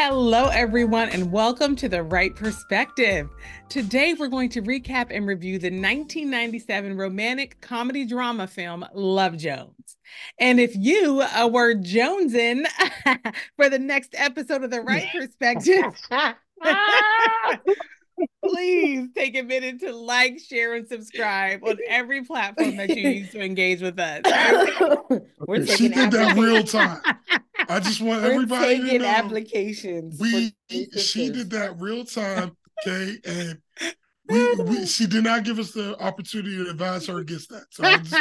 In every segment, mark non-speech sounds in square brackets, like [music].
Hello, everyone, and welcome to The Wright Perspective. Today, we're going to recap and review the 1997 romantic comedy drama film Love Jones. And if you uh, were Jonesing [laughs] for the next episode of The Wright Perspective, [laughs] [laughs] please take a minute to like, share, and subscribe on every platform that you use to engage with us. [laughs] We're she did that real time. I just want [laughs] We're everybody to know applications. we she did that real time, okay, and we, [laughs] we, she did not give us the opportunity to advise her against that. So I, just,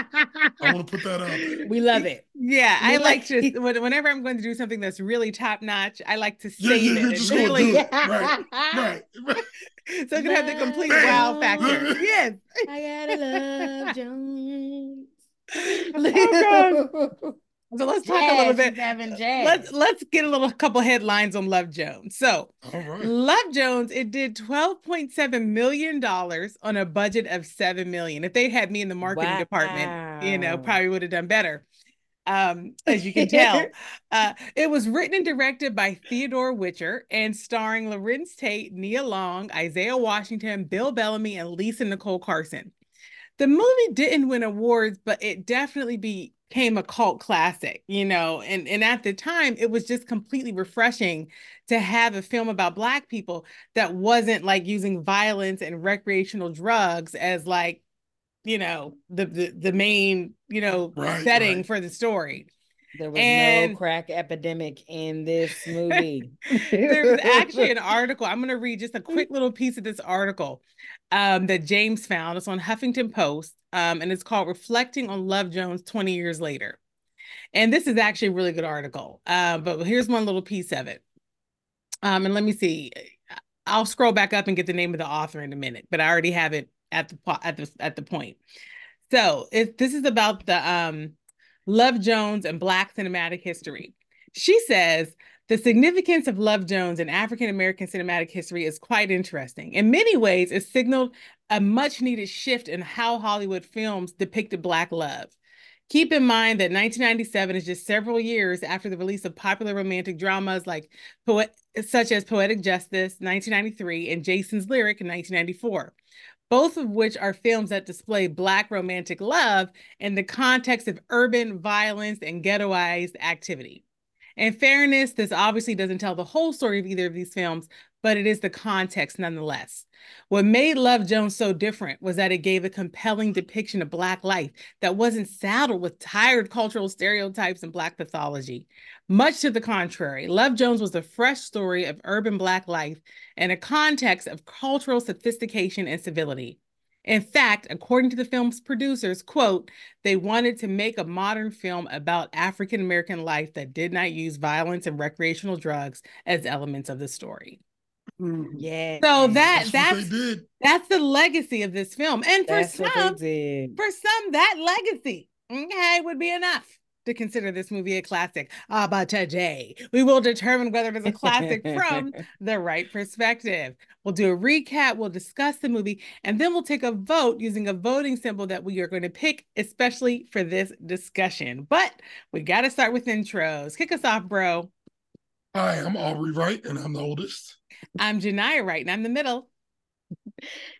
I want to put that out there. We love it. Yeah, We I like like- to whenever I'm going to do something that's really top notch, I like to Yeah, save yeah, it. you're and just really, do it. Right, right, right. [laughs] so it can have the complete Bam. wow factor. Bam. [laughs] Yes. I gotta love Jones. Oh, So let's talk a little bit. Having jazz. Let's let's get a little couple headlines on Love Jones. So All right. Love Jones, it did $12.7 million on a budget of 7 million. If they had me in the marketing department, you know, probably would have done better. Um, as you can [laughs] tell. uh, it was written and directed by Theodore Witcher and starring Larenz Tate, Nia Long, Isaiah Washington, Bill Bellamy, and Lisa Nicole Carson. The movie didn't win awards, but it definitely became a cult classic, you know, and, and at the time it was just completely refreshing to have a film about black people that wasn't like using violence and recreational drugs as like you know the the, the main you know Right, setting right. for the story there was and- no crack epidemic in this [laughs] movie. there's actually [laughs] an article i'm going to read just a quick little piece of this article um, that james found. It's on huffington post um, and it's called reflecting on love jones 20 years later. And this is actually a really good article uh, but here's one little piece of it. Um, and let me see. I'll scroll back up and get the name of the author in a minute but i already have it at the at the at the point. So if this is about the um love jones and black cinematic history. She says the significance of Love Jones in African American cinematic history is quite interesting. In many ways, it signaled a much needed shift in how Hollywood films depicted Black love. Keep in mind that 1997 is just several years after the release of popular romantic dramas like such as Poetic Justice 1993 and Jason's Lyric in 1994, both of which are films that display Black romantic love in the context of urban violence and ghettoized activity. In fairness, this obviously doesn't tell the whole story of either of these films, but it is the context nonetheless. What made Love Jones so different was that it gave a compelling depiction of Black life that wasn't saddled with tired cultural stereotypes and Black pathology. Much to the contrary, Love Jones was a fresh story of urban Black life in a context of cultural sophistication and civility. In fact, according to the film's producers, quote, they wanted to make a modern film about African American life that did not use violence and recreational drugs as elements of the story. Mm. yeah. So mm. that That's, that's what they did. that's the legacy of this film. And for that's some, for some, that legacy, okay, would be enough to consider this movie a classic. Ah, but today we will determine whether it is a classic from [laughs] the Wright perspective. We'll do a recap, we'll discuss the movie, and then we'll take a vote using a voting symbol that we are going to pick, especially for this discussion. But we got to start with intros. Kick us off, bro. Hi, I'm Aubrey Wright, and I'm the oldest. I'm Genia Wright, and I'm the middle. [laughs]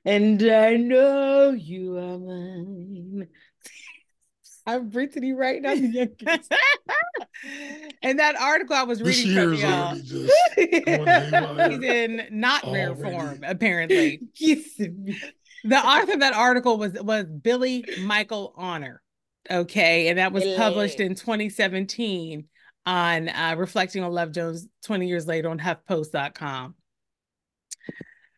And I know you are mine. I'm Brittany Wright. I'm the youngest. [laughs] and that article I was This reading year from y'all. just. [laughs] He's in not rare form, apparently. [laughs] Kissing me. The author of that article was was Billy Michael Honor. Okay, and that was published in 2017 on uh, reflecting on Love Jones 20 years later on HuffPost.com.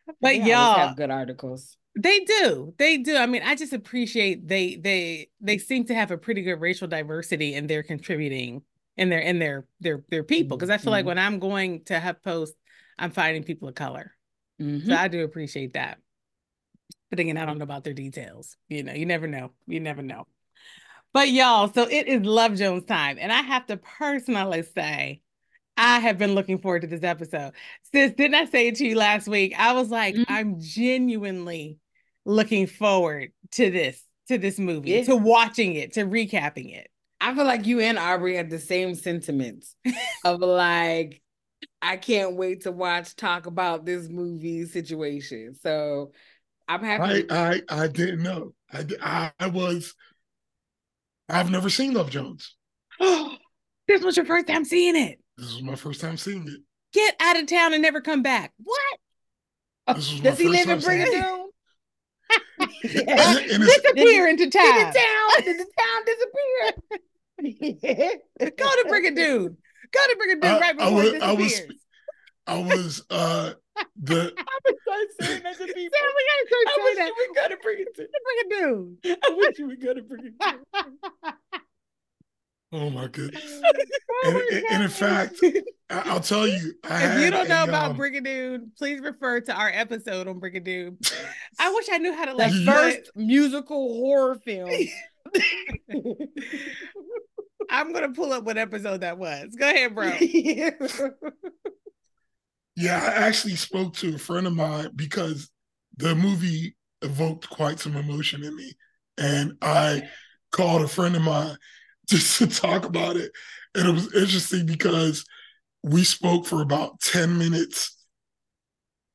But They always y'all, have good articles. They do, they do. I mean, I just appreciate they they they seem to have a pretty good racial diversity and they're contributing in their in their their their people. Because I feel like Mhm. when I'm going to have HuffPost, I'm finding people of color. Mhm. So I do appreciate that. But again, I don't know about their details. You know, you never know. You never know. But y'all, so it is Love Jones time. And I have to personally say, I have been looking forward to this episode. Sis, didn't I say it to you last week? I was like, Mhm. I'm genuinely looking forward to this, to this movie, Yeah. to watching it, to recapping it. I feel like you and Aubrey had the same sentiments of like I can't wait to watch talk about this movie situation. So I'm happy. I I, I didn't know. I, I I was. I've never seen Love Jones. Oh, [gasps] this was your first time seeing it. This was my first time seeing it. Get out of town and never come back. What? Does he live in Brigadoon? [laughs] yeah. [laughs] disappear into town. Did the town, did the town disappear? [laughs] Go to Brigadoon. Go to Brigadoon right before I was, I was, I was uh the I was saying that to people. Sam, we gotta start I wish that. you would go to Brigadoon. Brigadoon. I wish you would go to Brigadoon. Oh my goodness! [laughs] oh and, and, in fact, I'll tell you. I if you don't know a, about um, Brigadoon, please refer to our episode on Brigadoon. I [laughs] wish I knew how to like the first musical horror film. [laughs] I'm gonna pull up what episode that was. Go ahead, bro. yeah, I actually spoke to a friend of mine because the movie evoked quite some emotion in me, and I called a friend of mine just to talk about it. And it was interesting because we spoke for about 10 minutes.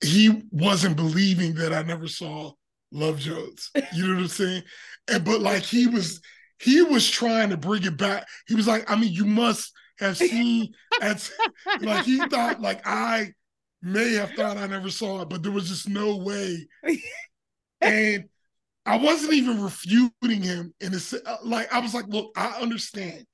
He wasn't believing that I never saw Love Jones. You know what I'm saying? And but like he was he was trying to bring it back. He was like, I mean, you must have seen as [laughs] like he thought like I may have thought I never saw it, but there was just no way. [laughs] And I wasn't even refuting him in a uh, like I was like, look, I understand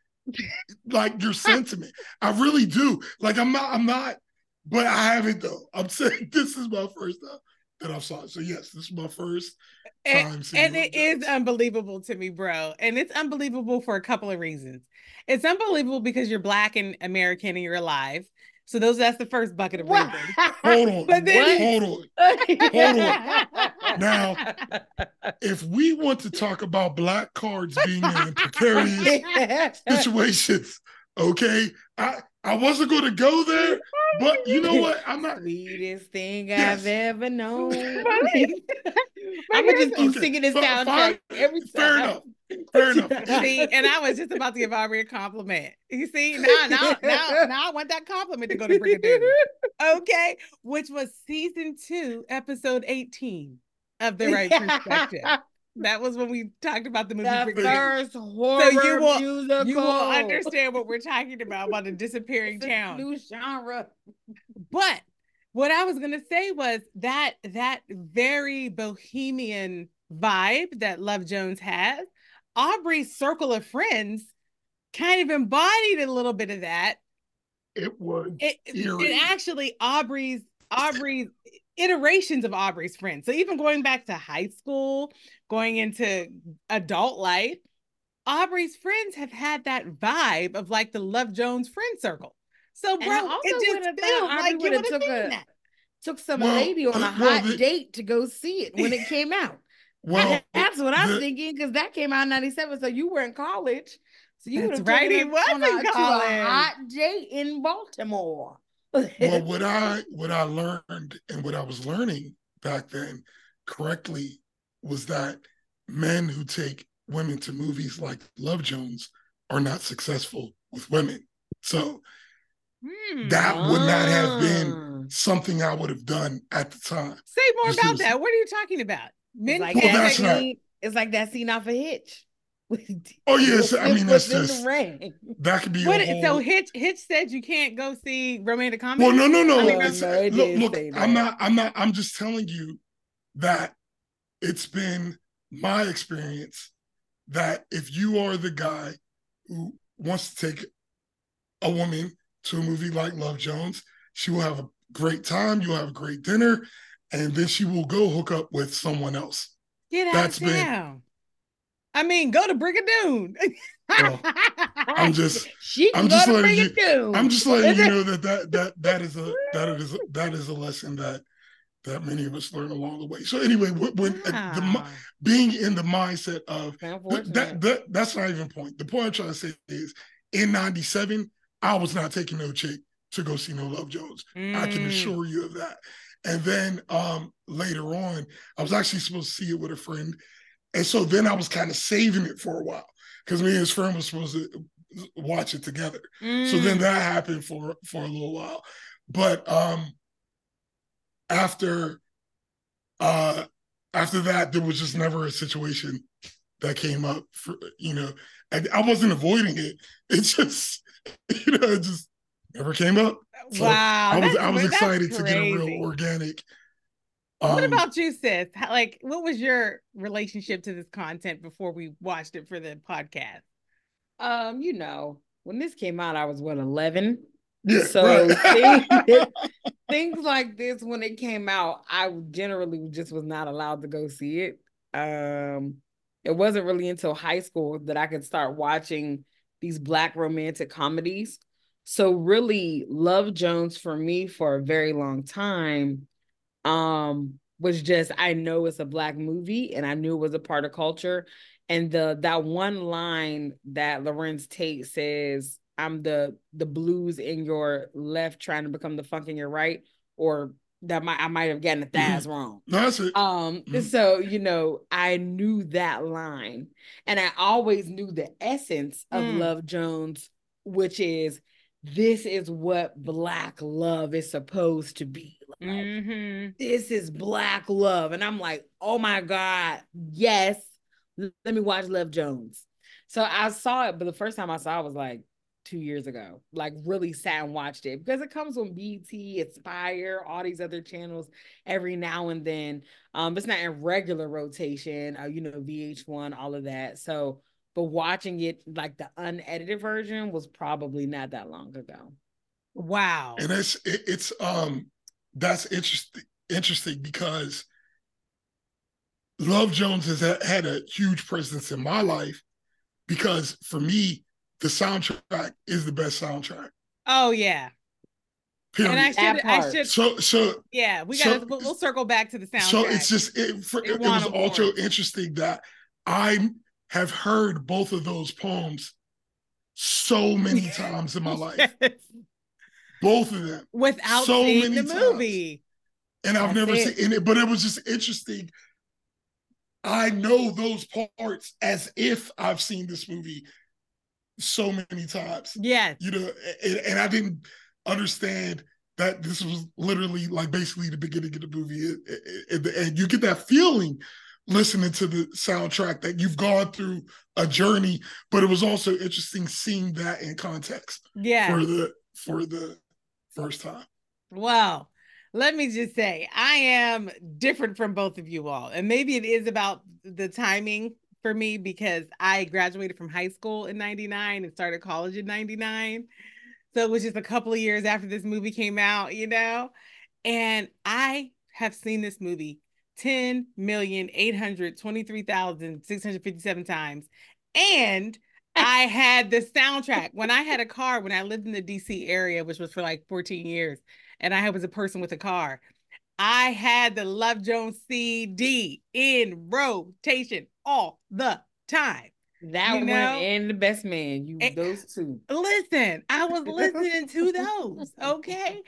like your [laughs] sentiment. I really do. Like I'm not, I'm not, but I haven't though. I'm saying [laughs] this is my first time that I saw it. So yes, this is my first time. And, and it is unbelievable to me, bro. And it's unbelievable for a couple of reasons. It's unbelievable because you're black and American and you're alive. So those that's the first bucket of reasons. [laughs] Hold on. But then, hold on. Hold on. Now, [laughs] if we want to talk about black cards being in [laughs] precarious situations, okay, I I wasn't going to go there, but you know what? I'm not. Sweetest thing yes. I've ever known. I'm gonna just keep okay. singing this soundtrack every time. Fair enough. Fair enough. [laughs] see, and I was just about to give Aubrey a compliment. You see, now, now, now, now I want that compliment to go to Brigadoon. Okay, which was season two, episode 18 of the Wright perspective. [laughs] That was when we talked about the movie. The first horror so you will, musical. You will understand what we're talking about about a disappearing it's town. new genre. But what I was gonna say was that that very bohemian vibe that Love Jones has, Aubrey's circle of friends kind of embodied a little bit of that. It was it, it actually Aubrey's Aubrey's iterations of Aubrey's friends. So even going back to high school, going into adult life, Aubrey's friends have had that vibe of like the Love Jones friend circle. So, bro, it just feels like you took a that. took some well, lady on a well, hot the, date to go see it when it [laughs] came out. Well, [laughs] that's what I'm thinking because that came out in '97. So you were in college. So you that's right. He was in college. a hot date in Baltimore. well, [laughs] what I what I learned and what I was learning back then correctly was that men who take women to movies like Love Jones are not successful with women. So hmm. that would not have been ah. something I would have done at the time. Say more about that. What are you talking about? Men like, well, that, not, it's like that scene off a hitch. [laughs] oh yes, I mean that's just that could be. What, whole... So Hitch Hitch said you can't go see romantic comedy. Well, no, no, no. I mean, no look, look I'm not. I'm not. I'm just telling you that it's been my experience that if you are the guy who wants to take a woman to a movie like Love Jones, she will have a great time. You'll have a great dinner, and then she will go hook up with someone else. Get out That's been I mean, go to Brigadoon. well, [laughs] I'm just, she I'm just letting you, I'm just letting you know that that that that is a [laughs] that is a, that is a lesson that that many of us learn along the way. So anyway, when the, being in the mindset of that, that that's not even point. The point I'm trying to say is in '97, I was not taking no chick to go see no Love Jones. Mm. I can mm. assure you of that. And then um, later on, I was actually supposed to see it with a friend and so then I was kind of saving it for a while because me and his friend was supposed to watch it together. Mm. So then mm. that happened for for a little while. but um after uh after that there was just never a situation that came up for you know I, I wasn't avoiding it it just [laughs] you know it just never came up so wow i was i was excited to get a real organic um, what about you sis? How, like what was your relationship to this content before we watched it for the podcast? Um you know when this came out i was what 11 yeah, so right. [laughs] things, [laughs] things like this when it came out i generally just was not allowed to go see it. Um it wasn't really until high school that I could start watching these black romantic comedies. So really Love Jones for me for a very long time um was just I know it's a black movie and I knew it was a part of culture and the that one line that Larenz Tate says I'm the the blues in your left trying to become the funk in your right or that might I might have gotten the Thaz mm-hmm. wrong. That's it. Um, mm-hmm. so you know, I knew that line, and I always knew the essence of mm. Love Jones, which is this is what black love is supposed to be. Like, mm-hmm. This is black love, and I'm like, oh my god, yes. Let me watch Love Jones. So I saw it, but the first time I saw it was like, two years ago. Like really sat and watched it because it comes on BET, Aspire, all these other channels every now and then. Um, it's not in regular rotation. Uh, you know, VH1, all of that. So, but watching it like the unedited version was probably not that long ago. Wow. And it's it, it's um that's interesting interesting because Love Jones has had a huge presence in my life because for me the soundtrack is the best soundtrack. Oh yeah. Period. And I should, I should. So, so yeah, we got. So, we'll, we'll, circle back to the soundtrack. So it's just it, for, it, it was also interesting that I have heard both of those poems so many [laughs] times in my life. yes. Both of them without so seeing the movie. Times. And I've That's never it. seen it, but it was just interesting. I know those parts as if I've seen this movie so many times. Yeah. You know, and, and, I didn't understand that this was literally like basically the beginning of the movie. And, and you get that feeling listening to the soundtrack that you've gone through a journey, but it was also interesting seeing that in context. Yeah. For the for the first time. Wow. Let me just say, I am different from both of you all. And maybe it is about the timing for me because I graduated from high school in 99 and started college in 99. So it was just a couple of years after this movie came out, you know? And I have seen this movie 10,823,657 times. And [laughs] I had the soundtrack when I had a car when I lived in the DC area, which was for like 14 years. And I was a person with a car. I had the Love Jones CD in rotation all the time. That you know? one and the best man, you and, those two. [laughs] Listen, I was listening to [laughs] those, okay?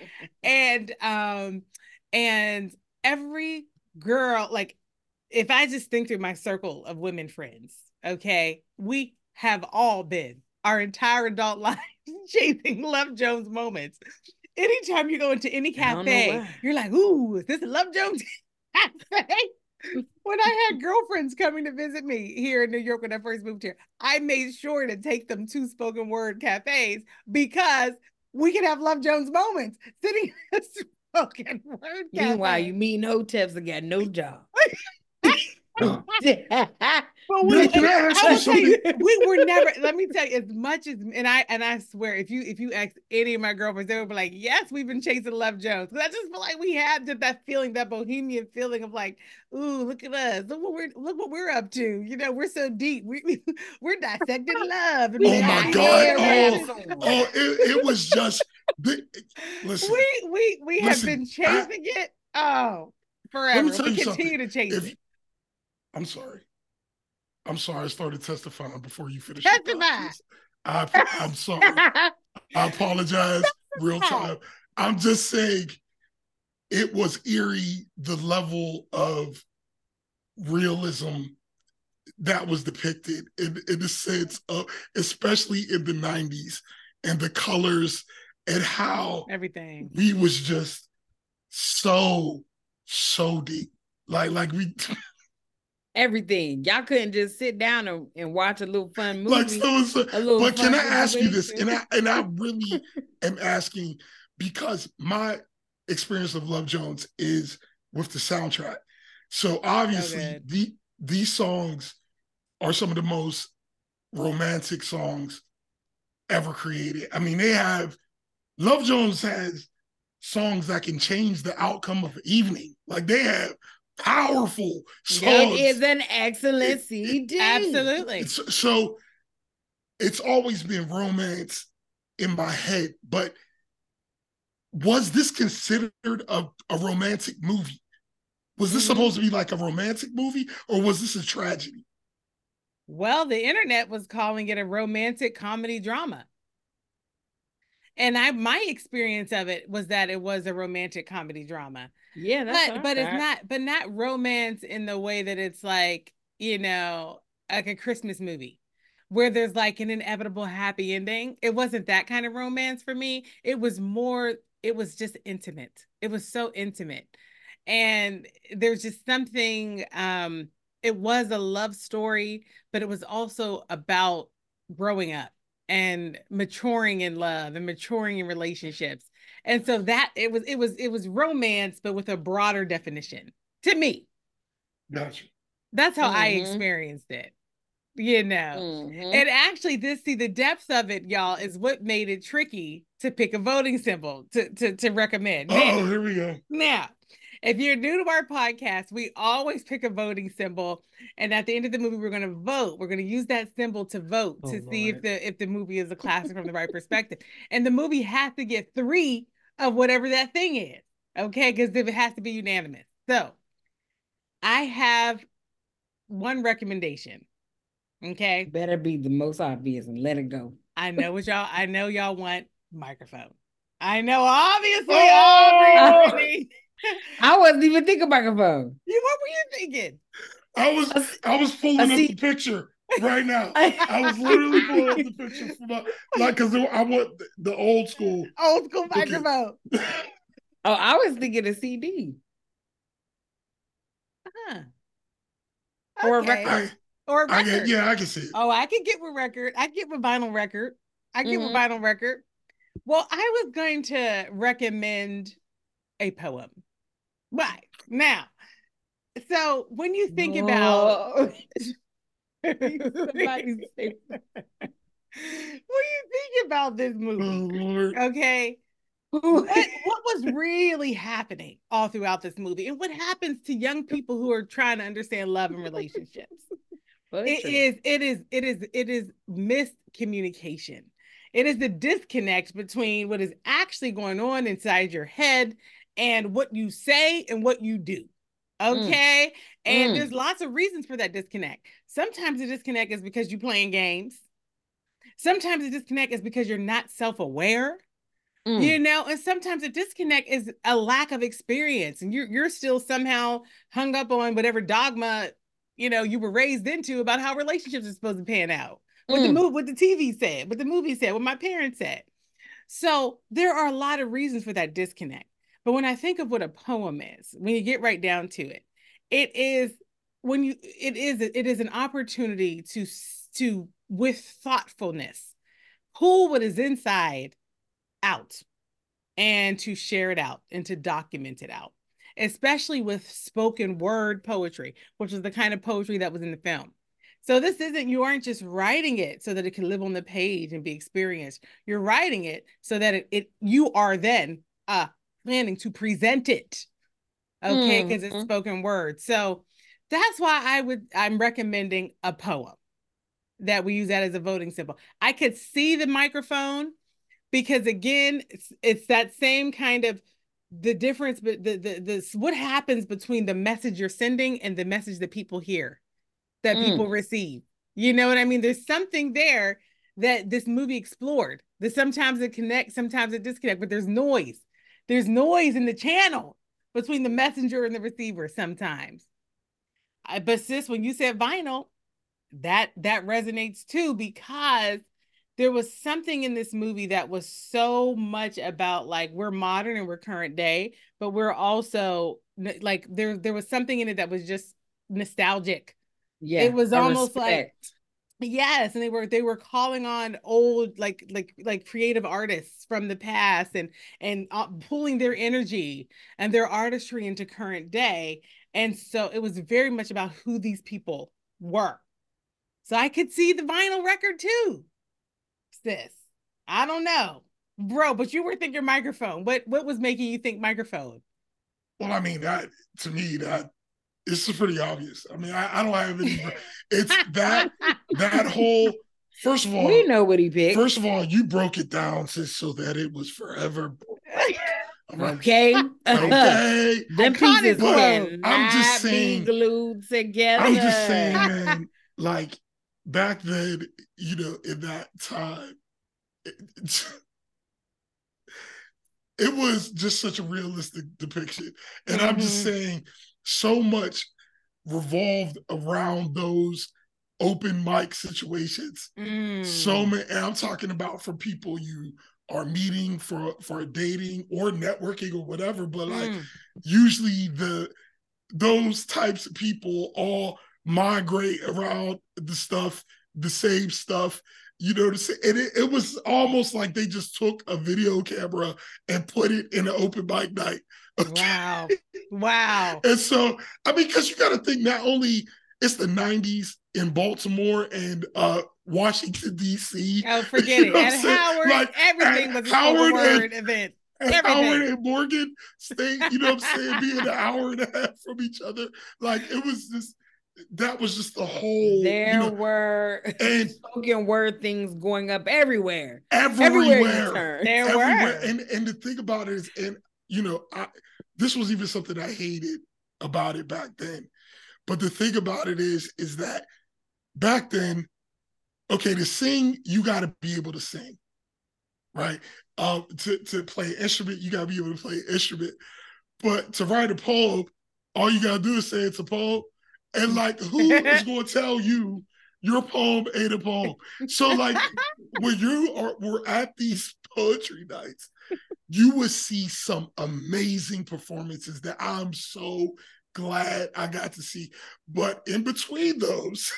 And um, and every girl, like if I just think through my circle of women friends, okay, we have all been our entire adult [laughs] life [laughs] chasing Love Jones moments. Anytime you go into any cafe, you're like, ooh, is this a Love Jones [laughs] cafe? when I had girlfriends coming to visit me here in New York when I first moved here, I made sure to take them to spoken word cafes because we could have Love Jones moments sitting spoken word. Meanwhile, you mean hotels that got no job. [laughs] but we, you, we were never. Let me tell you, as much as and I and I swear, if you if you ask any of my girlfriends, they would be like, "Yes, we've been chasing Love Jones." Because I just feel like we had that that feeling, that bohemian feeling of like, "Ooh, look at us! Look what we're look what we're up to." You know, we're so deep. We, we [laughs] we're dissecting love. oh my god! Oh, oh it, it was just. Uh, listen, we we we listen, have been chasing I, it. Oh, forever. We continue to chase if, it. I'm sorry. I'm sorry. I started testifying before you finished. Testify. I, I'm sorry. [laughs] I apologize. Real time. I'm just saying it was eerie the level of realism that was depicted in, in the sense of especially in the 90s and the colors and how everything we was just so so deep. Like like we [laughs] everything. Y'all couldn't just sit down and, and watch a little fun movie. Like so, so but can I ask you this? And I and I [laughs] really am asking because my experience of Love Jones is with the soundtrack. So obviously the these songs are some of the most romantic songs ever created. I mean, they have Love Jones has songs that can change the outcome of the evening. Like they have powerful songs. It is an excellent CD. Absolutely. so it's always been romance in my head, but was this considered a, a romantic movie? Was this mm-hmm. supposed to be like a romantic movie or was this a tragedy? Well, the internet was calling it a romantic comedy drama. And I my experience of it was that it was a romantic comedy drama. Yeah, but but it's not but not romance in the way that it's like, you know, like a Christmas movie where there's like an inevitable happy ending. It wasn't that kind of romance for me. It was more it was just intimate. It was so intimate. And there's just something um it was a love story, but it was also about growing up and maturing in love and maturing in relationships. And so that it was it was it was romance, but with a broader definition to me. Gotcha. That's how mm-hmm. I experienced it. You know, mm-hmm. and actually, this see the depths of it, y'all, is what made it tricky to pick a voting symbol to to to recommend. Oh, here we go. Now, if you're new to our podcast, we always pick a voting symbol, and at the end of the movie, we're going to vote. We're going to use that symbol to vote oh, to Lord. see if the if the movie is a classic from the Wright perspective. And the movie has to get three of whatever that thing is, okay? Because if it has to be unanimous. So, I have one recommendation. Okay, better be the most obvious and let it go. I know what y'all. I [laughs] know y'all want microphone. I know, obviously, oh! Aubrey. I wasn't even thinking microphone. You what were you thinking? I was a, I was pulling up the picture right now. [laughs] I was literally pulling up the picture from my, like because I want the old school old school microphone. [laughs] oh, I was thinking a CD. Huh. Okay. Or a record. or a record. I yeah, I can see it. Oh, I can get with record. I get with vinyl record. I get mm-hmm. with vinyl record. Well, I was going to recommend a poem. Right. Now, so when you think Whoa. [laughs] about when you think about this movie, oh, okay, what, what was really happening all throughout this movie, and what happens to young people who are trying to understand love and relationships? it is, it is, it is, it is miscommunication. It is the disconnect between what is actually going on inside your head and what you say and what you do. Mm. Okay. Mm. And mm. there's lots of reasons for that disconnect. Sometimes the disconnect is because you're playing games. Sometimes the disconnect is because you're not self aware. Mm. You know, and sometimes the disconnect is a lack of experience, and you're you're still somehow hung up on whatever dogma you know you were raised into about how relationships are supposed to pan out. What the mm. movie, what the TV said, what the movie said, what my parents said. So there are a lot of reasons for that disconnect. But when I think of what a poem is, when you get right down to it, it is when you it is it is an opportunity to to with thoughtfulness pull what is inside out and to share it out and to document it out especially with spoken word poetry which is the kind of poetry that was in the film. So this isn't you aren't just writing it so that it can live on the page and be experienced. You're writing it so that it, it you are then uh planning to present it. Okay, because mm, it's mm-hmm. spoken word. So that's why I would I'm recommending a poem that we use that as a voting symbol. I could see the microphone because again, it's, it's that same kind of the difference but the, the the what happens between the message you're sending and the message that people hear that mm. people receive. You know what I mean? There's something there that this movie explored. That sometimes it connects, sometimes it disconnects, but there's noise there's noise in the channel between the messenger and the receiver sometimes. I, but sis, when you said vinyl, that that resonates too because there was something in this movie that was so much about like we're modern and we're current day, but we're also like there there was something in it that was just nostalgic. Yeah. It was almost respect. like Yes, and they were they were calling on old like like like creative artists from the past and and uh, pulling their energy and their artistry into current day. And so it was very much about who these people were. So I could see the vinyl record too. Sis. I don't know. Bro, but you were thinking microphone. What what was making you think microphone? Well, I mean, that to me, that it's pretty obvious. I mean, I, I don't have any. [laughs] It's that that whole. First of all, we know what he picked. First of all, you broke it down just so that it was forever. okay. Okay. [laughs] Them pieces can I'm just saying, glued together. I'm just saying, man. Like back then, you know, in that time, it, [laughs] it was just such a realistic depiction. And mm-hmm. I'm just mm-hmm. saying, so much revolved around those open mic situations. Mm. So many, and I'm talking about for people you are meeting for for dating or networking or whatever, but like mm. usually the those types of people all migrate around the stuff, the same stuff. You know, and it, it was almost like they just took a video camera and put it in an open mic night. Okay? Wow. [laughs] Wow. and so, I mean, because you got to think not only it's the 90s in Baltimore and uh, Washington, D.C. [laughs] Oh, forget you know it. At Howard, like, everything was a Howard and, event. And Howard and Morgan State, you know what I'm saying, being an [laughs] hour and a half from each other. Like it was just that was just the whole there you know, were and spoken word things going up everywhere everywhere, everywhere there everywhere. were and and the thing about it is and you know I, this was even something i hated about it back then. But the thing about it is is that back then okay to sing you got to be able to sing right? Um to, to play an instrument you got to be able to play an instrument. But to write a poem all you got to do is say it's a poem. And like, who is [laughs] going to tell you your poem ain't a poem? So like, [laughs] when you are were at these poetry nights, you would see some amazing performances that I'm so glad I got to see. But in between those,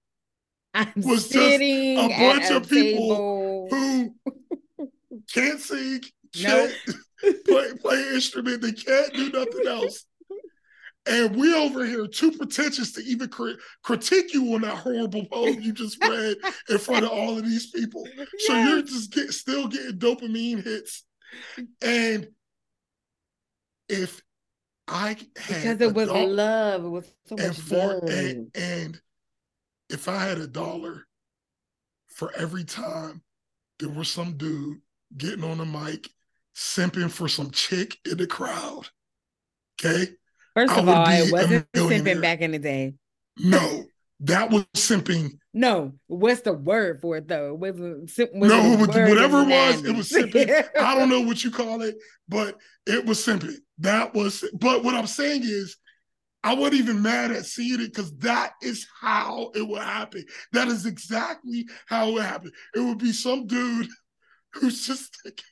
[laughs] I'm was just a bunch of people who can't sing, can't nope. [laughs] play, play instrument, they can't do nothing else. And we over here too pretentious to even crit- critique you on that horrible poem you just [laughs] read in front of all of these people. Yes. So you're just get, still getting dopamine hits. And if I because it was dollar, love, it was so much for, love. And, and if I had a dollar for every time there was some dude getting on the mic simping for some chick in the crowd, okay? First of all, it wasn't simping back in the day. No, that was simping. No, what's the word for it though? It wasn't, was no, it was, whatever it was, it was simping. [laughs] I don't know what you call it, but it was simping. That was. But what I'm saying is, I wasn't even mad at seeing it because that is how it would happen. That is exactly how it would happen. It would be some dude [laughs] who's just thinking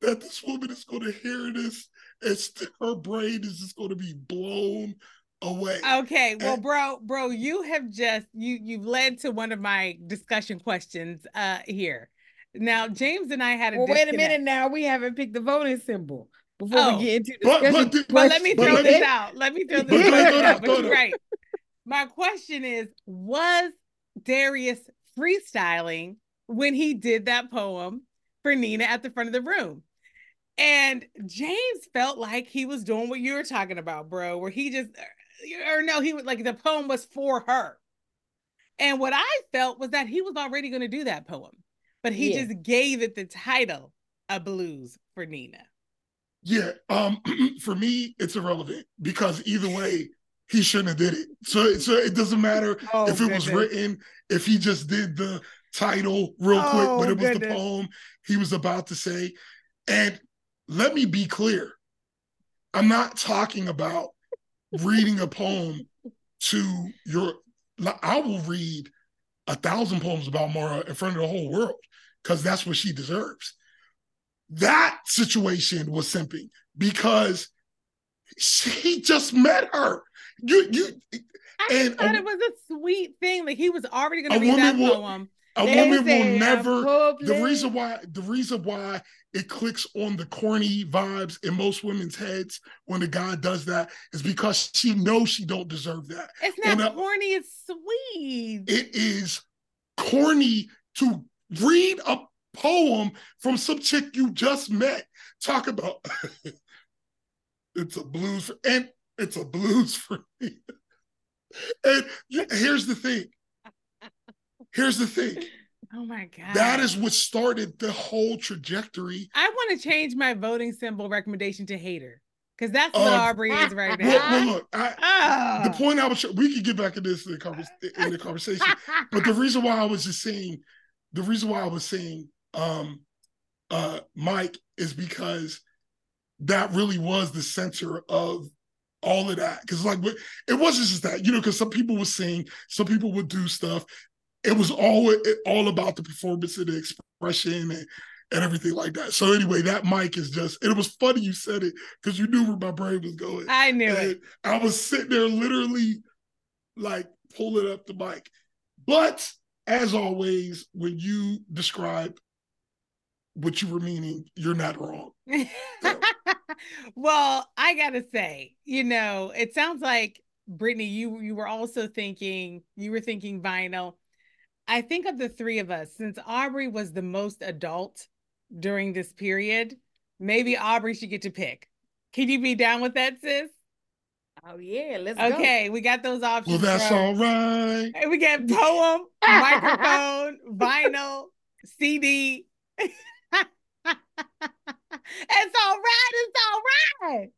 that this woman is going to hear this it's her brain is just going to be blown away. Okay, well, and, bro, bro, you have just you you've led to one of my discussion questions uh here. Now, James and I had a well, wait a minute. Now we haven't picked the voting symbol before oh, we get into discussion. But, but, but let me throw this me, out. Let me throw this out. But you're right. My question is: Was Darius freestyling when he did that poem for Nina at the front of the room? And James felt like he was doing what you were talking about, bro, where he just, or no, he was like the poem was for her. And what I felt was that he was already going to do that poem, but he yeah. just gave it the title "A Blues for Nina." Yeah, um, [clears throat] for me, it's irrelevant because either way, he shouldn't have did it. So, so it doesn't matter [laughs] oh, if it goodness. was written, if he just did the title real oh, quick, but it was goodness. the poem he was about to say. And let me be clear. I'm not talking about reading a poem to your I will read a thousand poems about Mara in front of the whole world because that's what she deserves. That situation was simping because she just met her. You you I and thought a, it was a sweet thing. Like he was already gonna read that will, poem. A woman will never the reason why the reason why it clicks on the corny vibes in most women's heads when the guy does that is because she knows she don't deserve that. It's not a, corny, it's sweet. It is corny to read a poem from some chick you just met. Talk about [laughs] it's a blues for, and it's a blues for me. [laughs] and here's the thing. Here's the thing. [laughs] Oh my God. That is what started the whole trajectory. I want to change my voting symbol recommendation to hater because that's what um, Aubrey is right [laughs] now. Well, well look, I, oh. the point I was, we could get back in this in the, in the conversation, [laughs] but the reason why I was just saying, the reason why I was saying, um, uh, mic is because that really was the center of all of that. Because like, it wasn't just that, you know, because some people were sing, some people would do stuff, it was all all about the performance and the expression and, and everything like that. So anyway, that mic is just it was funny you said it because you knew where my brain was going. I knew and it. I was sitting there literally like pulling up the mic. But as always, when you describe what you were meaning, you're not wrong. So. [laughs] well, I gotta say, you know, it sounds like Brittany, you you were also thinking you were thinking vinyl I think of the three of us, since Aubrey was the most adult during this period, maybe Aubrey should get to pick. Can you be down with that, sis? Oh yeah, let's okay, go. Okay, we got those options. Well, that's all right. And We got poem, microphone, [laughs] vinyl, CD. [laughs] it's all right. It's all right.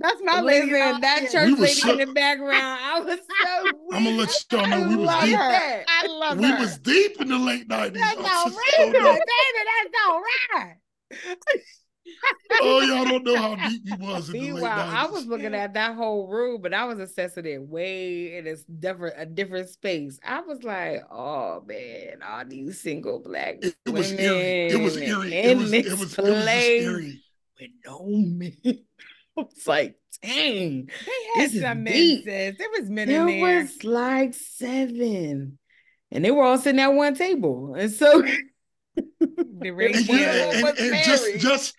That's my lady. That church lady so, in the background. I was [laughs] so. I'm gonna let y'all know we was deep. Her. I love we her. was deep in the late nineties. That's all right, so baby. That's all right. [laughs] oh, y'all don't know how deep he was in the late 90s. I was looking at that whole room, but I was assessing it way in a different a different space. I was like, oh man, all these single black it, it was eerie. It was eerie. It was, it was, it was eerie. With no men. [laughs] [laughs] was like, dang, they had some men, There was men there in there. was like seven, and they were all sitting at one table, and so [laughs] the ratio and, and, and just just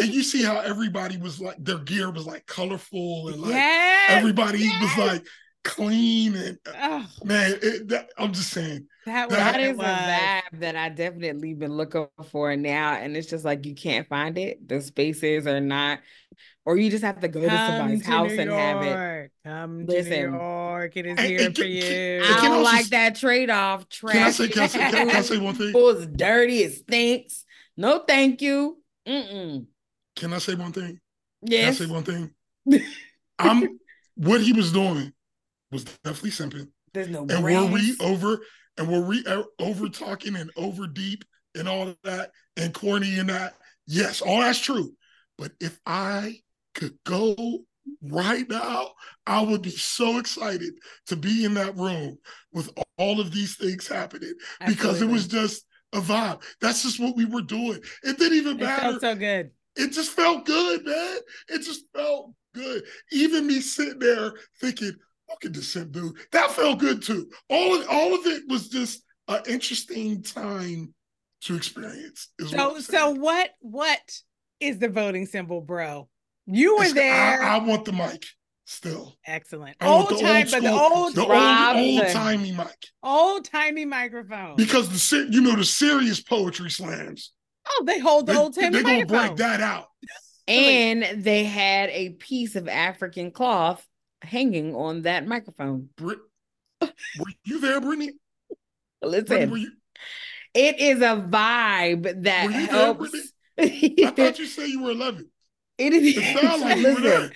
and you see how everybody was like their gear was like colorful and like yes, everybody yes. was like clean and oh. man it, that, i'm just saying that, that is was. a vibe that i definitely been looking for now and it's just like you can't find it the spaces are not or you just have to go Come to somebody's to house New and York. have it. Come Listen, to New York. It is here for you. I don't like that trade off. Trash. Can I say, can I say, can I say one thing? It's dirty. It stinks. No, thank you. Mm-mm. Can I say one thing? Yes. Can I say one thing? [laughs] I'm what he was doing was definitely simping. There's no and were we over and were we over talking and over deep and all of that and corny and that? Yes, all that's true. But if I could go right now, I would be so excited to be in that room with all of these things happening Absolutely. because it was just a vibe. That's just what we were doing. It didn't even matter. It felt so good. It just felt good, man. It just felt good. Even me sitting there thinking, look at this dude. That felt good too. All of, all of it was just an interesting time to experience. So, what so what what is the voting symbol, bro? You were there. I, I want the mic still. Excellent. old time, but the old, the old, old timey mic. Old timey microphone. Because the you know the serious poetry slams. Oh, they hold the old timey. They're gonna break that out. [laughs] And they had a piece of African cloth hanging on that microphone. Brit, were you there, Brittany? Listen, Brittany, it is a vibe that helps. There, [laughs] I thought you said you were 11. It is. It sounds like listen, you were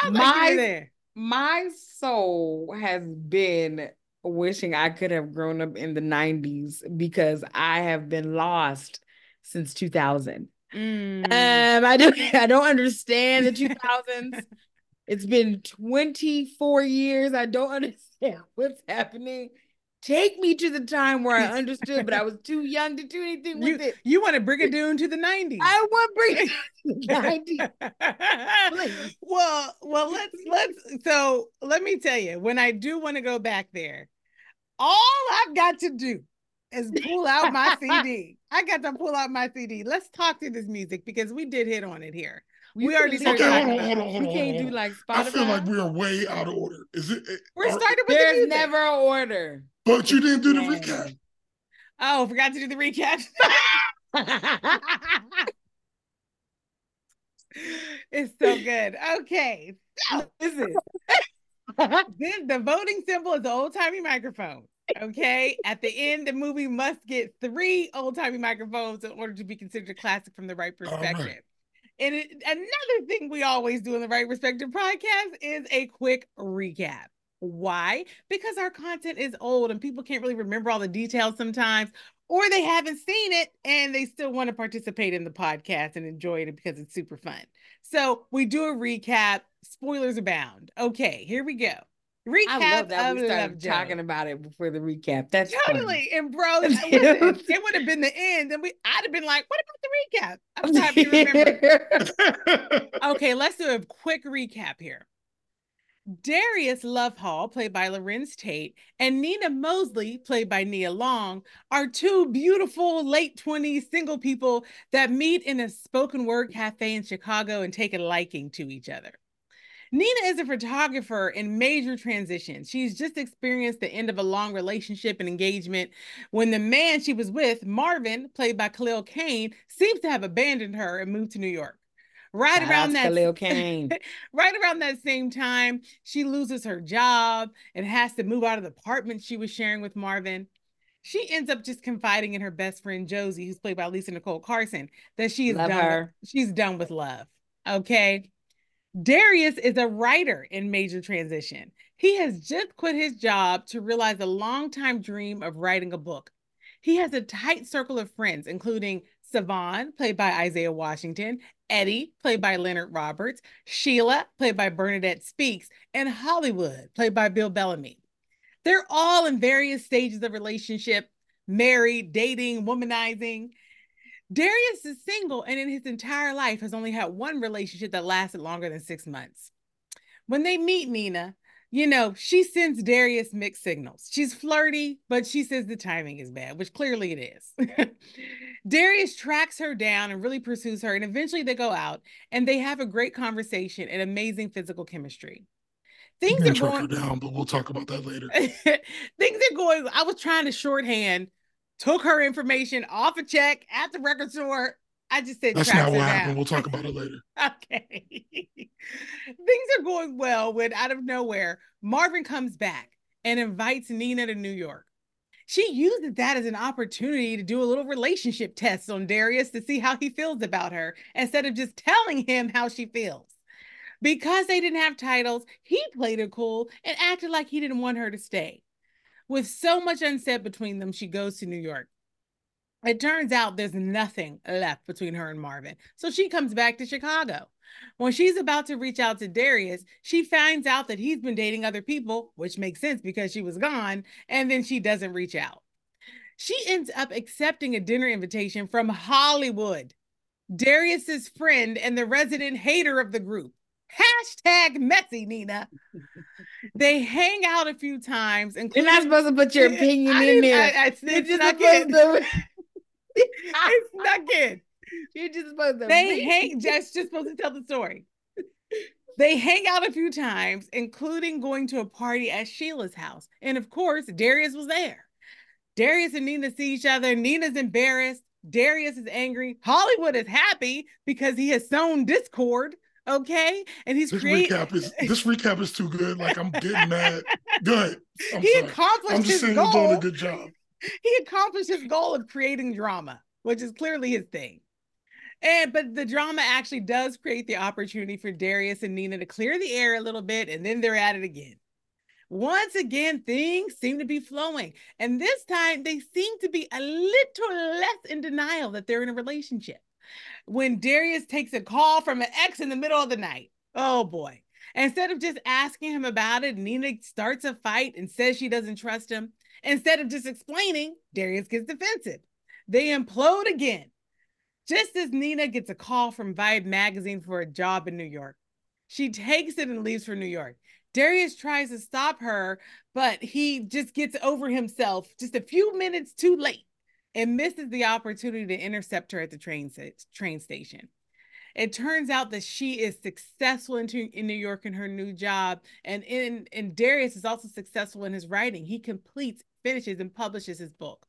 there. my, there. My soul has been wishing I could have grown up in the 90s because I have been lost since 2000. Mm. Um, I don't [laughs] I don't understand the 2000s. [laughs] it's been 24 years. I don't [laughs] understand what's happening take me to the time where I understood, but I was too young to do anything with you, it. You want to bring it down to the 90s. I want to bring it to the [laughs] 90s. well, well, let's [laughs] let's so let me tell you, when I do want to go back there, all I've got to do is pull out my CD. I got to pull out my CD. Let's talk to this music because we did hit on it here. We, we already started. Okay, hold on, hold on, hold on. We can't do like Spotify. I feel like we are way out of order. Is it? We're are, starting with There's the never an order. But you didn't do the recap. Oh, forgot to do the recap. [laughs] it's so good. Okay. So, listen. then the voting symbol is the old timey microphone. Okay. At the end, the movie must get three old timey microphones in order to be considered a classic from the Wright Perspective. Right. And it, another thing we always do in the Wright Perspective podcast is a quick recap. Why? Because our content is old and people can't really remember all the details sometimes, or they haven't seen it and they still want to participate in the podcast and enjoy it because it's super fun. So we do a recap. Spoilers abound. Okay, here we go. Recap I love that we started talking about it before the recap. That's totally. Funny. And bro, listen, it would have been the end, and we I'd have been like, "What about the recap?" I'm happy to remember. [laughs] okay, let's do a quick recap here. Darius Lovehall, played by Larenz Tate, and Nina Mosley, played by Nia Long, are two beautiful late 20s single people that meet in a spoken word cafe in Chicago and take a liking to each other. Nina is a photographer in major transition. She's just experienced the end of a long relationship and engagement when the man she was with, Marvin, played by Khalil Kain, seems to have abandoned her and moved to New York. Right around that Khalil Kain. [laughs] right around that same time, she loses her job and has to move out of the apartment she was sharing with Marvin. She ends up just confiding in her best friend Josie, who's played by Lisa Nicole Carson, that she is love done. Her. With, she's done with love. Okay. Darius is a writer in major transition. He has just quit his job to realize a longtime dream of writing a book. He has a tight circle of friends, including Savon, played by Isaiah Washington, Eddie, played by Leonard Roberts, Sheila, played by Bernadette Speaks, and Hollywood, played by Bill Bellamy. They're all in various stages of relationship, married, dating, womanizing. Darius is single and in his entire life has only had one relationship that lasted longer than six months. When they meet Nina, you know, she sends Darius mixed signals. She's flirty, but she says the timing is bad, which clearly it is. [laughs] Darius tracks her down and really pursues her, and eventually they go out and they have a great conversation and amazing physical chemistry. Things are going down, but we'll talk about that later. [laughs] Things are going. I was trying to shorthand, took her information off a check at the record store, I just said that's not what happened. We'll talk about it later. [laughs] okay. Things are going well when out of nowhere, Marvin comes back and invites Nina to New York. She uses that as an opportunity to do a little relationship test on Darius to see how he feels about her instead of just telling him how she feels. Because they didn't have titles, he played it cool and acted like he didn't want her to stay. With so much unsaid between them, she goes to New York. It turns out there's nothing left between her and Marvin. So she comes back to Chicago. When she's about to reach out to Darius, she finds out that he's been dating other people, which makes sense because she was gone, and then she doesn't reach out. She ends up accepting a dinner invitation from Hollywood, Darius's friend and the resident hater of the group. Hashtag messy, Nina. they hang out a few times. and You're not supposed to put your opinion I in there. I, I, it's, [laughs] [laughs] it's not to it's not good. You're just supposed to. They hang. Just just supposed to tell the story. They hang out a few times, including going to a party at Sheila's house, and of course, Darius was there. Darius and Nina see each other. Nina's embarrassed. Darius is angry. Hollywood is happy because he has sown discord. Okay, and he's this creating. Recap is [laughs] this recap is too good. Like I'm getting mad. Good. I'm he sorry. accomplished I'm just his saying goal. You're doing a good job he accomplished his goal of creating drama, which is clearly his thing. And but the drama actually does create the opportunity for Darius and Nina to clear the air a little bit, and then they're at it again. Once again, things seem to be flowing. And this time they seem to be a little less in denial that they're in a relationship. When Darius takes a call from an ex in the middle of the night, oh boy. Instead of just asking him about it, Nina starts a fight and says she doesn't trust him. Instead of just explaining, Darius gets defensive. They implode again. Just as Nina gets a call from Vibe magazine for a job in New York, she takes it and leaves for New York. Darius tries to stop her, but he just gets over himself just a few minutes too late and misses the opportunity to intercept her at the train, train station. It turns out that she is successful in, in New York in her new job, and in and Darius is also successful in his writing. He completes, finishes, and publishes his book.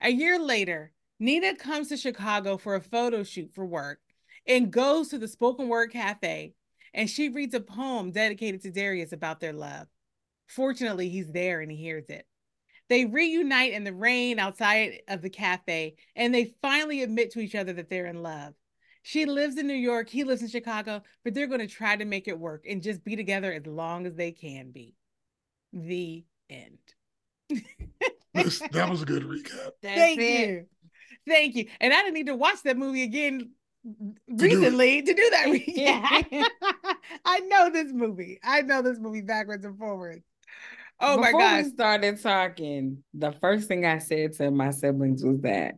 A year later, Nina comes to Chicago for a photo shoot for work and goes to the spoken word cafe and she reads a poem dedicated to Darius about their love. Fortunately, he's there and he hears it. They reunite in the rain outside of the cafe and they finally admit to each other that they're in love. She lives in New York, he lives in Chicago, but they're going to try to make it work and just be together as long as they can be. The end. [laughs] that was a good recap. [laughs] That's Thank it. you. Thank you. And I didn't need to watch that movie again recently to do that. [laughs] yeah. I know this movie. I know this movie backwards and forwards. Oh Before my god. we started talking, the first thing I said to my siblings was that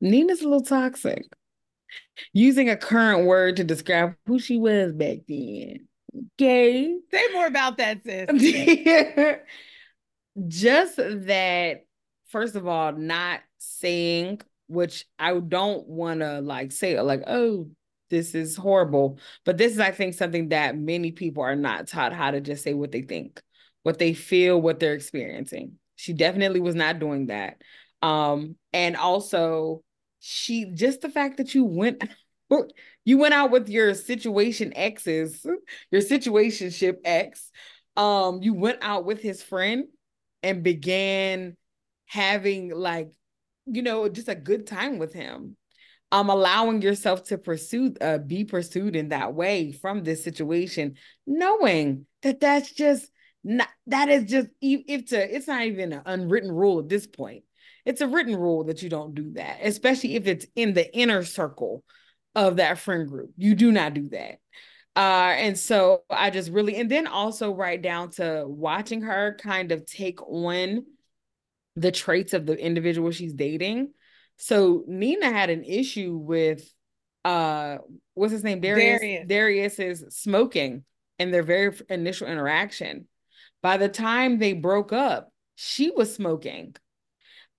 Nina's a little toxic. Using a current word to describe who she was back then. Okay. Say more about that, sis. [laughs] Just that, first of all, not saying which I don't want to like say like, oh, this is horrible. But this is, I think, something that many people are not taught how to just say what they think, what they feel, what they're experiencing. She definitely was not doing that. Um, and also she just the fact that you went [laughs] you went out with your situation exes, your situationship ex. Um, you went out with his friend and began having like you know, just a good time with him. Um, allowing yourself to pursue, uh, be pursued in that way from this situation, knowing that that's just not, that is just, if to, it's not even an unwritten rule at this point. It's a written rule that you don't do that, especially if it's in the inner circle of that friend group. You do not do that. Uh, and so I just really, and then also right down to watching her kind of take on the traits of the individual she's dating. So Nina had an issue with uh what's his name? Darius Darius, Darius is smoking in their very initial interaction. By the time they broke up, she was smoking.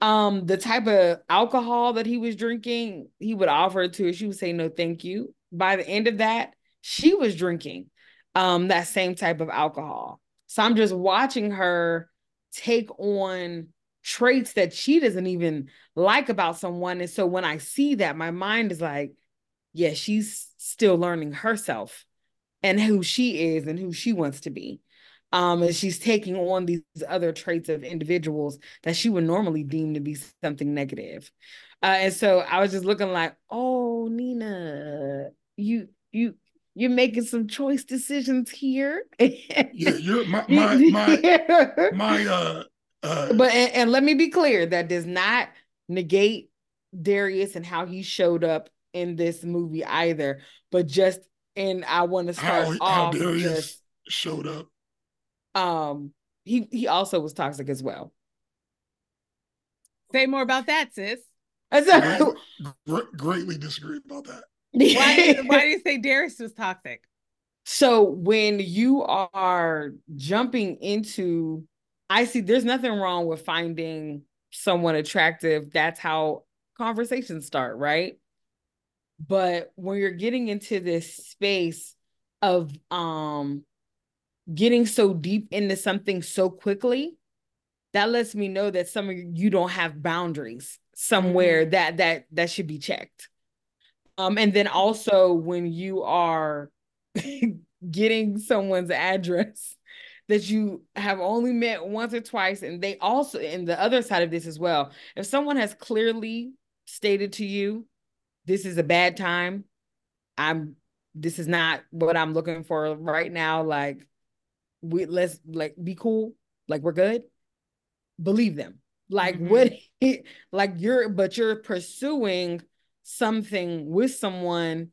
Um, the type of alcohol that he was drinking, he would offer it to her. She would say no, thank you. By the end of that, she was drinking um that same type of alcohol. So I'm just watching her take on traits that she doesn't even like about someone. And so when I see that, my mind is like, yeah, she's still learning herself and who she is and who she wants to be. Um, and she's taking on these other traits of individuals that she would normally deem to be something negative. Uh, and so I was just looking like, oh, Nina, you you you're making some choice decisions here. yeah, you're my [laughs] my [laughs] my, my uh uh, but and, and let me be clear, that does not negate Darius and how he showed up in this movie either. But just and I want to start how, off how Darius just, showed up. Um, he he also was toxic as well. Say more about that, sis. I greatly disagree about that. Why, [laughs] why do you say Darius was toxic? So when you are jumping into I see there's nothing wrong with finding someone attractive. That's how conversations start, right? But when you're getting into this space of um getting so deep into something so quickly, that lets me know that some of you don't have boundaries somewhere mm-hmm. that that that should be checked. Um and then also when you are [laughs] getting someone's address [laughs] that you have only met once or twice and they also and the other side of this as well if someone has clearly stated to you this is a bad time i'm this is not what i'm looking for right now like we let's like be cool like we're good believe them like mm-hmm. what like you're but you're pursuing something with someone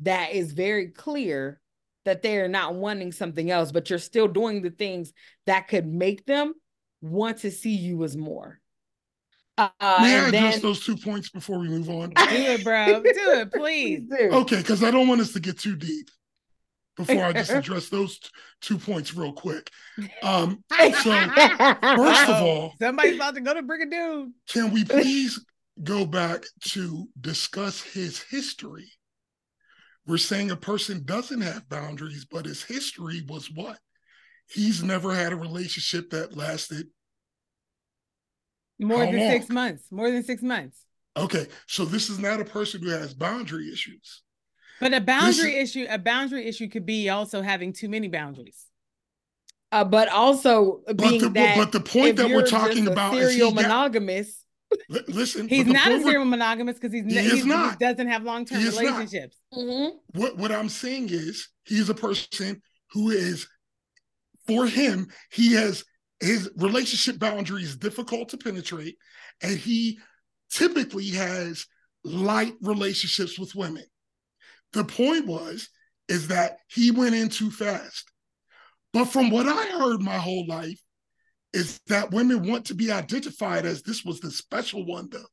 that is very clear that they're not wanting something else, but you're still doing the things that could make them want to see you as more. Uh, May I then... those two points before we move on? Do it, bro. Do it, [laughs] please. do. Okay, because I don't want us to get too deep. Before I just address those t- two points real quick. Um, [laughs] so first of all, somebody's about to go to Brigadoon. Can we please go back to discuss his history? We're saying a person doesn't have boundaries, but his history was what? He's never had a relationship that lasted more than long? six months. More than six months. Okay, so this is not a person who has boundary issues. But a boundary is, issue, a boundary issue could be also having too many boundaries. Uh, but also being but the, that but the point that we're talking about is serial monogamous. Got, listen, he's not a serial monogamous because he's, he he's not. He doesn't have long term relationships. Mm-hmm. What what I'm saying is he's a person who is for him he has his relationship boundary is difficult to penetrate, and he typically has light relationships with women. The point was is that he went in too fast. But from what I heard my whole life, is that women want to be identified as this was the special one, though.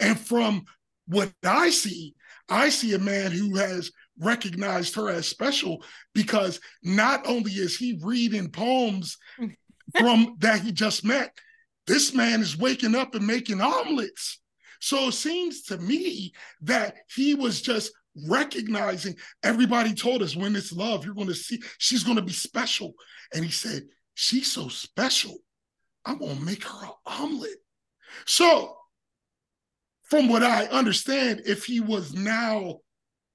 And from what I see, I see a man who has recognized her as special because not only is he reading poems [laughs] from that he just met. This man is waking up and making omelets. So it seems to me that he was just recognizing everybody told us when it's love, you're going to see she's going to be special. And he said, She's so special. I'm going to make her an omelet. So, from what I understand, if he was now,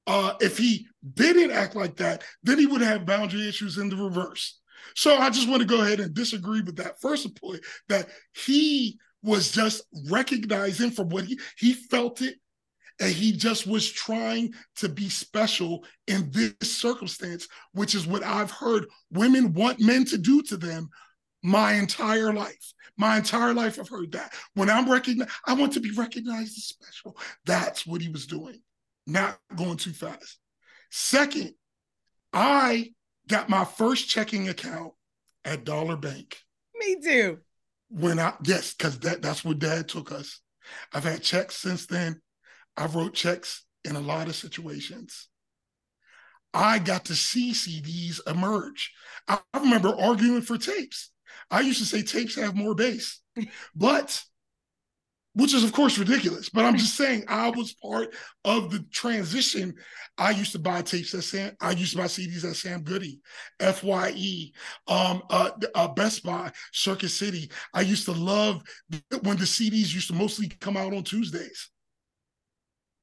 uh, if he didn't act like that, then he would have boundary issues in the reverse. So I just want to go ahead and disagree with that first point that he was just recognizing from what he he felt it and he just was trying to be special in this circumstance which is what i've heard women want men to do to them my entire life my entire life i've heard that when i'm recognized i want to be recognized as special that's what he was doing not going too fast second i got my first checking account at Dollar Bank. Me too. When I yes, because that, that's where dad took us. I've had checks since then. I wrote checks in a lot of situations. I got to see CDs emerge. I, I remember arguing for tapes. I used to say tapes have more bass, [laughs] but which is of course ridiculous. But I'm just saying I was part of the transition. I used to buy tapes at Sam. I used to buy CDs at Sam Goody, Fye, um, uh, uh, Best Buy, Circuit City. I used to love when the CDs used to mostly come out on Tuesdays.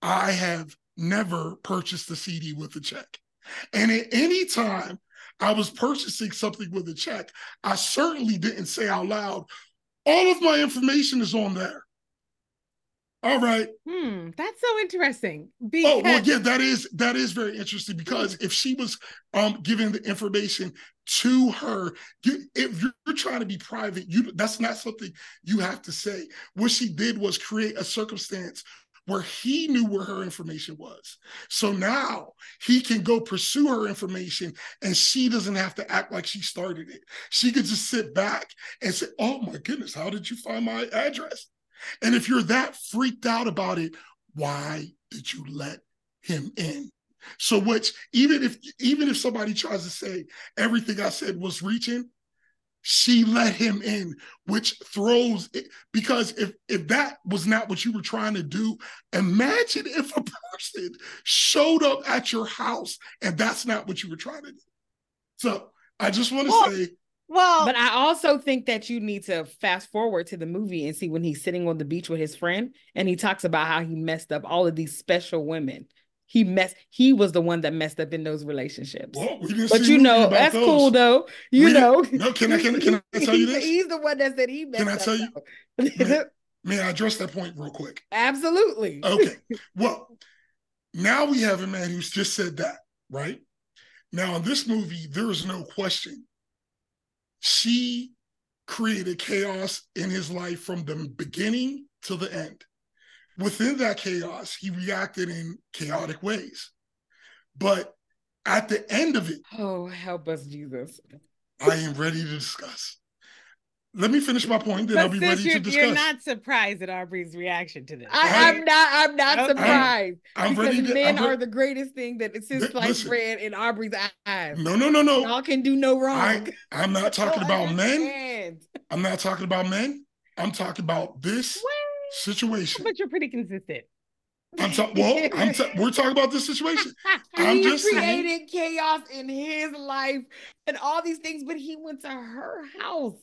I have never purchased a CD with a check, and at any time I was purchasing something with a check, I certainly didn't say out loud, all of my information is on there. All right. Hmm, that's so interesting. Because... Oh well, yeah, that is that is very interesting because if she was um giving the information to her, you, if you're trying to be private, you that's not something you have to say. What she did was create a circumstance where he knew where her information was. So now he can go pursue her information and she doesn't have to act like she started it. She could just sit back and say, Oh my goodness, how did you find my address? And if you're that freaked out about it, why did you let him in? So which even if even if somebody tries to say everything I said was reaching, she let him in, which throws it because if if that was not what you were trying to do, imagine if a person showed up at your house and that's not what you were trying to do. So I just want to well, say well, but I also think that you need to fast forward to the movie and see when he's sitting on the beach with his friend and he talks about how he messed up all of these special women. He messed. He was the one that messed up in those relationships. Well, we but you know that's those. cool though. You we know. No, can I can, can I [laughs] tell you this? He's the one that said he messed Can I tell you? may, [laughs] may I address that point real quick? Absolutely. Okay. [laughs] Well, now we have a man who's just said that, right? Now in this movie, there is no question she created chaos in his life from the beginning to the end. Within that chaos, he reacted in chaotic ways. But at the end of it, oh, help us, Jesus. I am ready to discuss. let me finish my point, then but I'll be ready to discuss. You're not surprised at Aubrey's reaction to this. I, am not. I'm not okay. surprised. I'm, I'm because to, men I'm are the greatest thing that since sliced bread in Aubrey's eyes. No, no, no, no. Y'all can do no wrong. I, am not talking about men. I'm not talking about men. I'm talking about this what? Situation. But you're pretty consistent. I'm talking. Well, [laughs] I'm ta- we're talking about this situation. I'm he just created saying. chaos in his life and all these things, but he went to her house.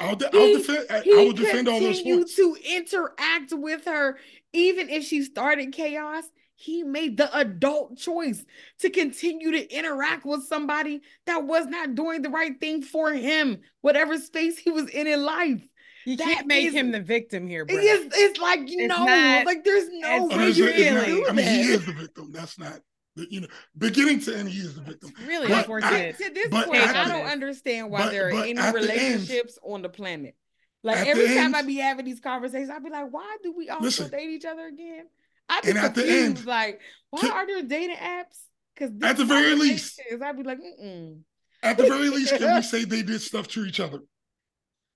I'll, de- I'll defend. I, I will defend all those points. to interact with her, even if she started chaos. He made the adult choice to continue to interact with somebody that was not doing the right thing for him, whatever space he was in in life. You that can't make is, him the victim here, bro. It's, it's like you know, like there's no way you're feeling. I mean, he is the victim. That's not you know, beginning to end, he is the victim. It's really but unfortunate. to this point, I don't understand why but, there are any relationships the end, on the planet. Like every time end, I be having these conversations, I'd be like, why do we all listen, date each other again? I'd be confused. End, like, why to, are there dating apps? Because at the very least, I'd be like, Mm-mm. at the very [laughs] least, can we say they did stuff to each other?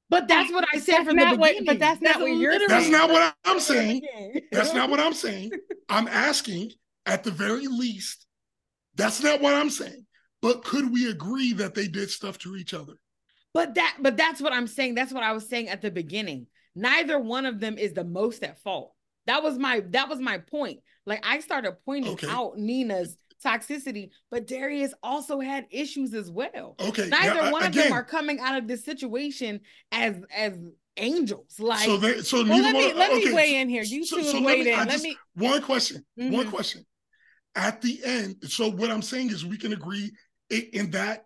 But that's what I said from the beginning. What, but that's, that's not what you're saying. That's not what [laughs] I'm saying. That's not what I'm [laughs] saying. I'm asking at the very least, that's not what I'm saying. But could we agree that they did stuff to each other? But that, but that's what I'm saying. That's what I was saying at the beginning. Neither one of them is the most at fault. That was my that was my point. Like I started pointing okay. out Nina's toxicity, but Darius also had issues as well. Okay. Neither now, one again, of them are coming out of this situation as as angels. Like so, they, so well, let me let okay. me weigh in here. You so, two so weighed in. Let just, me one question. Mm-hmm. One question at the end. So what I'm saying is we can agree in that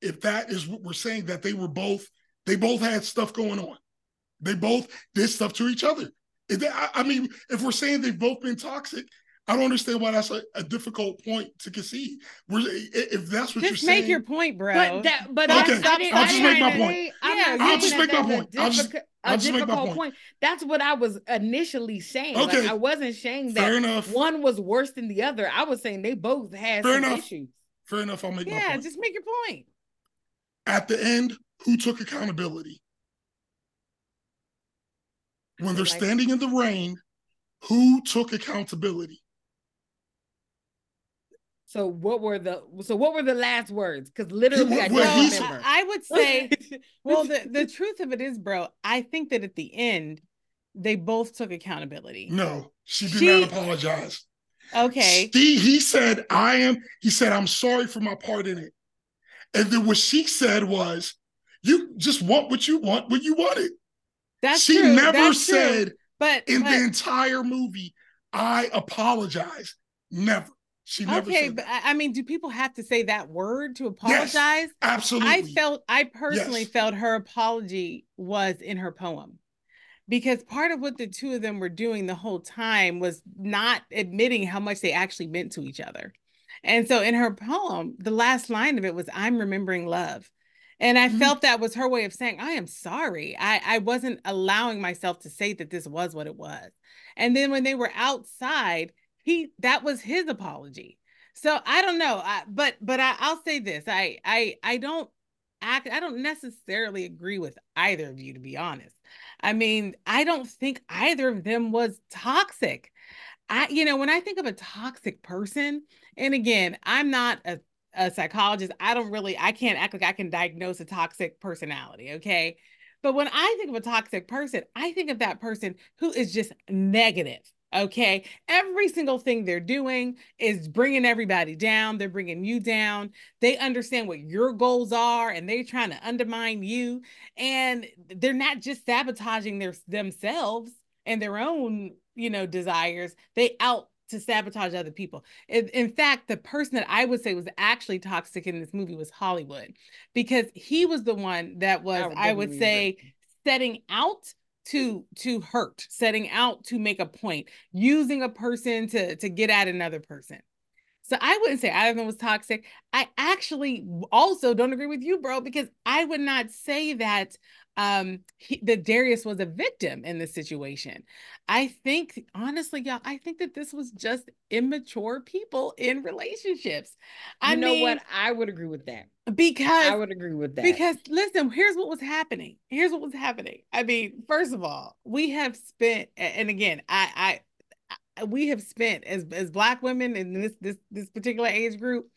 if that is what we're saying that they were both they both had stuff going on. They both did stuff to each other. I mean, if we're saying they've both been toxic, I don't understand why that's a, a difficult point to concede. We're, if that's what just you're saying, make your point, bro. But that, but okay, I'll just make my point. Yeah, I'll just make my point. I'll just, a difficult point. point. That's what I was initially saying. Okay. Like, I wasn't saying that Fair enough. one was worse than the other. I was saying they both had Fair some enough. issues. Fair enough. I'll make yeah, my point. Yeah, just make your point. At the end, who took accountability? When they're standing in the rain, who took accountability? So what were the so what were the last words? Because literally, I don't remember. I would say, [laughs] well, the the truth of it is, bro, I think that at the end, they both took accountability. No, she did she, not apologize. Okay. He he said, I am, he said, I'm sorry for my part in it. And then what she said was, you just want what you want when you want it. That's she true. never That's said true. but in but, the entire movie, I apologize. Never. She never okay, but. I mean, do people have to say that word to apologize? Yes, absolutely. I felt, I personally yes. felt her apology was in her poem because part of what the two of them were doing the whole time was not admitting how much they actually meant to each other. And so in her poem, the last line of it was, I'm remembering love. And I mm-hmm. felt that was her way of saying, I am sorry. I, I wasn't allowing myself to say that this was what it was. And then when they were outside, he that was his apology. So i don't know I, but but I, i'll say this i i i don't act i don't necessarily agree with either of you to be honest. I mean i don't think either of them was toxic. I you know when i think of a toxic person and again i'm not a a psychologist i don't really i can't act like i can diagnose a toxic personality okay? But when i think of a toxic person i think of that person who is just negative Okay. Every single thing they're doing is bringing everybody down. They're bringing you down. They understand what your goals are and they're trying to undermine you. And they're not just sabotaging their themselves and their own, you know, desires. They out to sabotage other people. In, fact, the person that I would say was actually toxic in this movie was Hollywood because he was the one that was, I, I would say, setting out to to hurt setting out to make a point using a person to to get at another person. So i wouldn't say either of them was toxic. I actually also don't agree with you bro because i would not say that um he, that Darius was a victim in this situation. I think honestly, y'all, I think that this was just immature people in relationships. I you know mean, what? I would agree with that. Because I would agree with that. Because listen, here's what was happening. Here's what was happening. I mean, first of all, we have spent, and again, I, I, we have spent as as black women in this this this particular age group,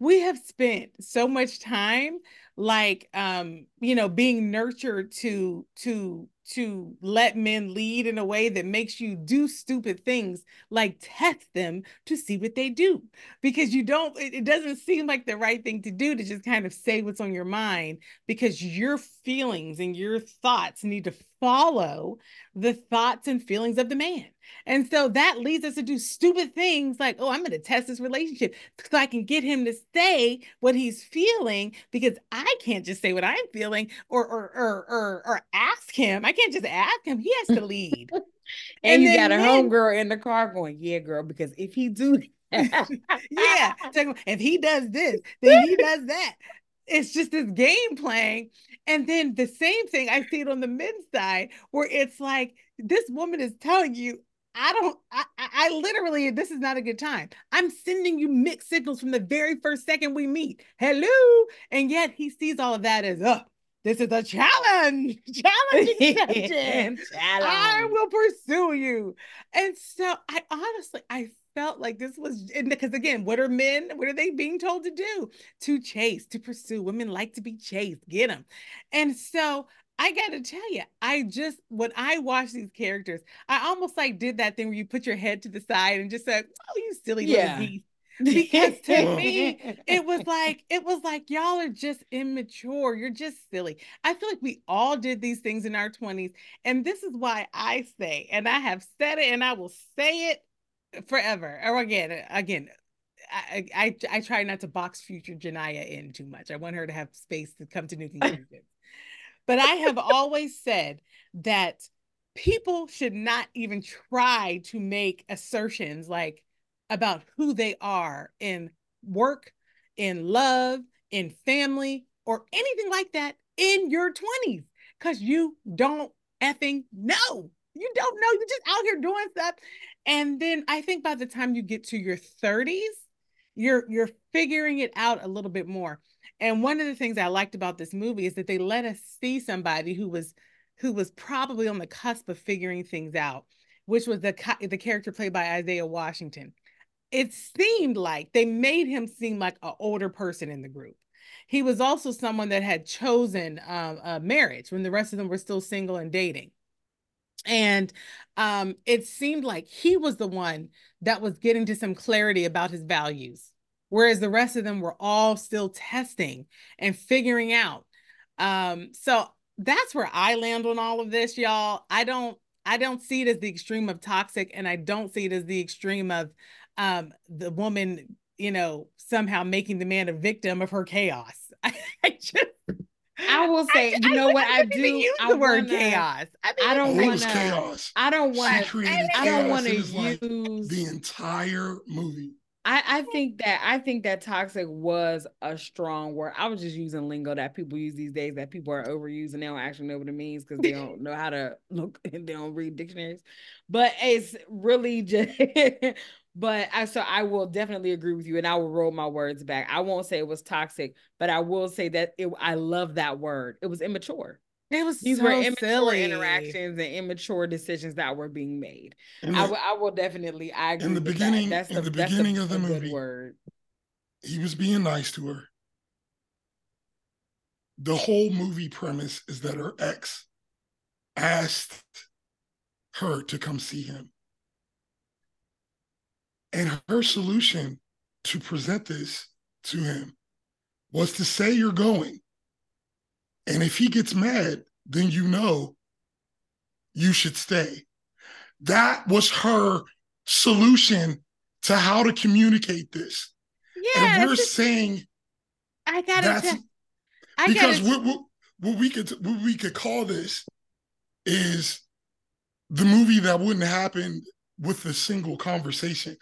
we have spent so much time like um you know being nurtured to to to let men lead in a way that makes you do stupid things like test them to see what they do. Because you don't it doesn't seem like the right thing to do to just kind of say what's on your mind because your feelings and your thoughts need to follow the thoughts and feelings of the man and so that leads us to do stupid things like, oh, I'm going to test this relationship so I can get him to say what he's feeling because I can't just say what I'm feeling or or or or, or ask him. I can't just ask him. He has to lead. [laughs] and, and, you got a homegirl in the car going, yeah, girl, because if he do [laughs] yeah, if he does this, then he [laughs] does that. It's just this game playing. And then the same thing, I see it on the men's side where it's like this woman is telling you, I don't, I, I literally, this is not a good time. I'm sending you mixed signals from the very first second we meet. Hello. And yet he sees all of that as, oh, this is a challenge. [laughs] Challenge [laughs] challenge. I will pursue you. And so I honestly, I felt like this was because again, what are men? What are they being told to do? To chase, to pursue. Women like to be chased. Get them. And so I gotta tell you, I just when I watch these characters, I almost like did that thing where you put your head to the side and just said, "Oh, you silly yeah. little beast." Because [laughs] to me, it was like it was like y'all are just immature. You're just silly. I feel like we all did these things in our 20s, and this is why I say, and I have said it, and I will say it forever. Or again, again, I, I I try not to box future Genia in too much. I want her to have space to come to new [laughs] conclusions. But I have always said that people should not even try to make assertions like about who they are in work, in love, in family, or anything like that in your 20s because you don't effing know. You don't know. You're just out here doing stuff. And then I think by the time you get to your 30s, you're you're figuring it out a little bit more. And one of the things I liked about this movie is that they let us see somebody who was who was probably on the cusp of figuring things out, which was the the character played by Isaiah Washington. It seemed like they made him seem like an older person in the group. He was also someone that had chosen um, a marriage when the rest of them were still single and dating. And um, it seemed like he was the one that was getting to some clarity about his values whereas the rest of them were all still testing and figuring out. Um, so that's where I land on all of this, y'all. I don't I don't see it as the extreme of toxic, and I don't see it as the extreme of um, the woman, you know, somehow making the man a victim of her chaos. I, [laughs] I just I will say, I, you know I, what I, I do. Use the word wanna, chaos. I, mean, I don't want chaos. I don't want to. I don't want to use like the entire movie. I, I think that I think that toxic was a strong word. I was just using lingo that people use these days that people are overusing. They don't actually know what it means because they don't know how to [laughs] look and [laughs] they don't read dictionaries. But it's really just [laughs] but I so I will definitely agree with you and I will roll my words back. I won't say it was toxic, but I will say that it I love that word. It was immature. It was these so were immature silly. interactions and immature decisions that were being made. The, I, w- I will definitely. I agree in the beginning. That. That's in the, the beginning of the movie, word. he was being nice to her. The whole movie premise is that her ex asked her to come see him, and her solution to present this to him was to say you're going and if he gets mad, then you know you should stay. That was her solution to how to communicate this. Yeah. And we're just, saying I gotta that's I because gotta, what, what we could what we could call this is the movie that wouldn't happen with a single conversation.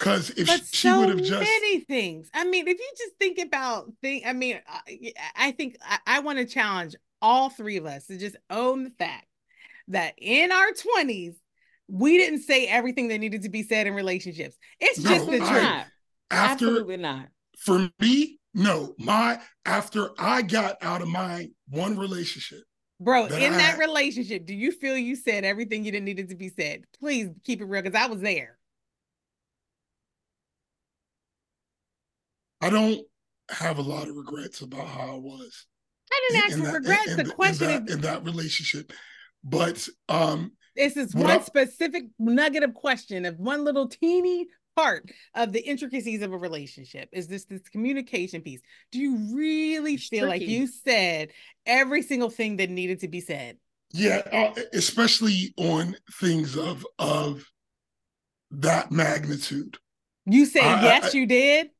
Because if but she so would have just many things. I mean, if you just think about thing, I mean, uh, I, I think I, I want to challenge all three of us to just own the fact that in our 20s, we didn't say everything that needed to be said in relationships. It's no, just the truth. After, Absolutely not. For me, no. My after I got out of my one relationship. Bro, that in I that relationship, do you feel you said everything you didn't needed to be said? Please keep it real because I was there. I don't have a lot of regrets about how I was. I didn't ask for regrets. the question in that, is in that relationship, but um, this is one I, specific nugget of question of one little teeny part of the intricacies of a relationship is this this communication piece. Do you really feel tricky. like you said every single thing that needed to be said? Yeah, uh, especially on things of of that magnitude. You say I, yes, I, you did.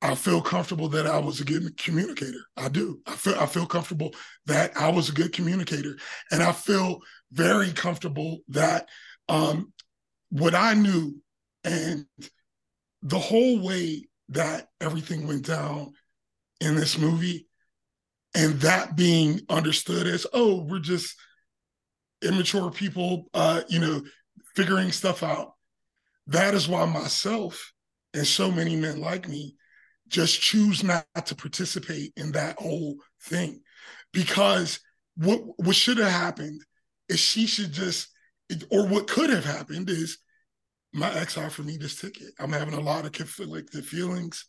I feel comfortable that I was a good communicator. I do. I feel I feel comfortable that I was a good communicator, and I feel very comfortable that um, what I knew and the whole way that everything went down in this movie, and that being understood as oh, we're just immature people, uh, you know, figuring stuff out. That is why myself and so many men like me just choose not to participate in that whole thing because what what should have happened is she should just or what could have happened is my ex offered me this ticket. I'm having a lot of conflicted feelings.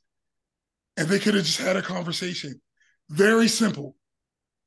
And they could have just had a conversation. Very simple.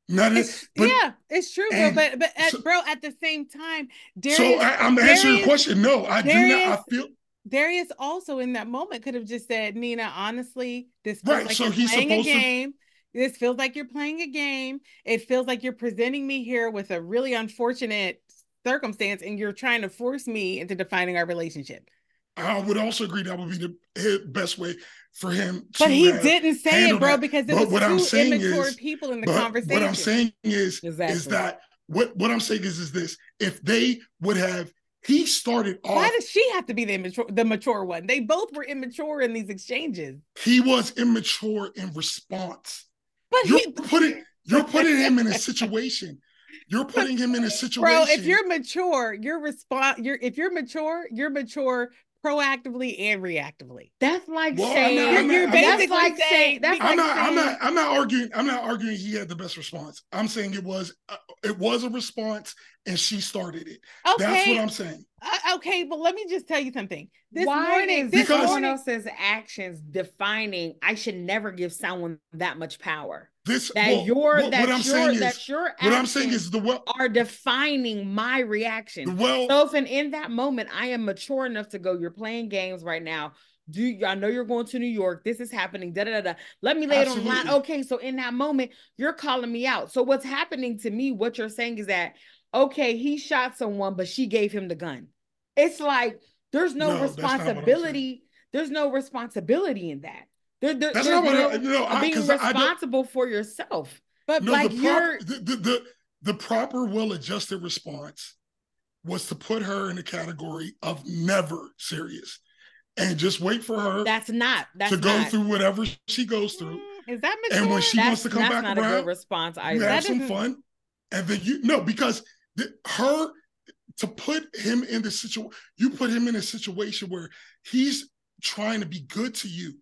Not it's, but, yeah, it's true, bro. But but at, so, bro, at the same time, Darius, so I, am answering your question. No, I Darius, do not. I feel Darius also in that moment could have just said, Nina, honestly, this feels right, like so you're playing a game. To... This feels like you're playing a game. It feels like you're presenting me here with a really unfortunate circumstance and you're trying to force me into defining our relationship. I would also agree that would be the best way for him. But he didn't say it, bro, that. because it was what two I'm saying immature is, people in the conversation. What I'm saying is, exactly. is that what what I'm saying is, is this: if they would have he started off. Why does she have to be the immature, the mature one? They both were immature in these exchanges. He was immature in response. But you're he, [laughs] putting you're putting him in a situation. You're putting him in a situation. Bro, if you're mature, you're respond. You're if you're mature, you're mature proactively and reactively. That's like well, saying I'm not, I'm you're, not, basically like saying that's I'm like not saying, I'm not I'm not arguing I'm not arguing he had the best response. I'm saying it was uh, it was a response and she started it. Okay. That's what I'm saying. Uh, okay, but let me just tell you something. This Why morning, is this because someone else's actions defining I should never give someone that much power? This that well, your what, that what I'm your, saying that is, your what I'm saying is the well are defining my reaction. Well, so if in, in that moment I am mature enough to go, you're playing games right now. Do you, I know you're going to New York? This is happening. Da da da. Let me lay Absolutely. it on line. Okay, so in that moment, you're calling me out. So what's happening to me? What you're saying is that okay, he shot someone, but she gave him the gun. It's like there's no, no responsibility. There's no responsibility in that. There, there, That's not what no, I, no, I, being responsible for yourself. But no, like the you're the, the, the, the proper well-adjusted response was to put her in the category of never serious and just wait for her. That's not that's to go not. through whatever she goes through. Mm, is that mature? And when she that's, wants to come back around, a good response either. You have some fun, and then you no because the, her to put him in the situation, you put him in a situation where he's trying to be good to you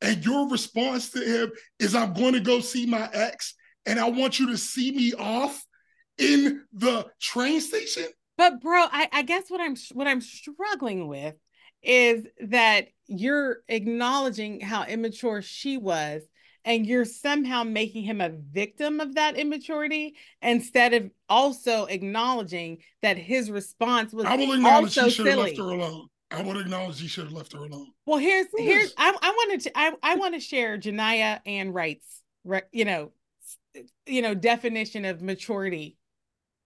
and your response to him is I'm going to go see my ex and I want you to see me off in the train station. But bro, I, I guess what I'm what I'm struggling with is that you're acknowledging how immature she was and you're somehow making him a victim of that immaturity instead of also acknowledging that his response was I will acknowledge he should have left her alone. I would acknowledge he should have left her alone. Well, here's here's I, I wanted to I, I want to share Genia and Wright's you know you know definition of maturity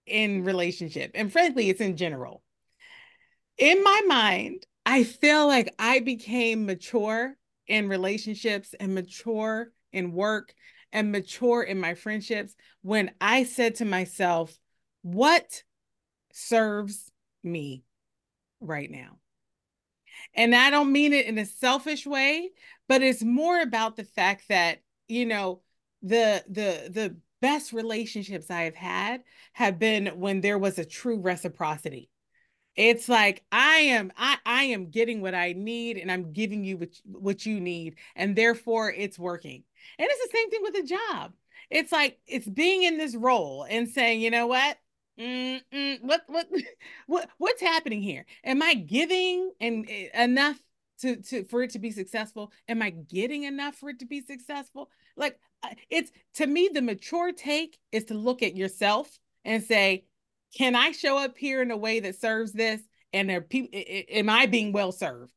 in relationship, and frankly, it's in general. In my mind, I feel like I became mature in relationships and mature in work and mature in my friendships when I said to myself, "What serves me right now?" And I don't mean it in a selfish way, but it's more about the fact that, you know, the the the best relationships I have had have been when there was a true reciprocity. It's like I am I I am getting what I need and I'm giving you what, what you need and therefore it's working. And it's the same thing with a job. It's like it's being in this role and saying, you know what? What what [laughs] what what's happening here? Am I giving and eh, enough to to for it to be successful? Am I getting enough for it to be successful? Like it's to me the mature take is to look at yourself and say, can I show up here in a way that serves this? And are people am I being well served?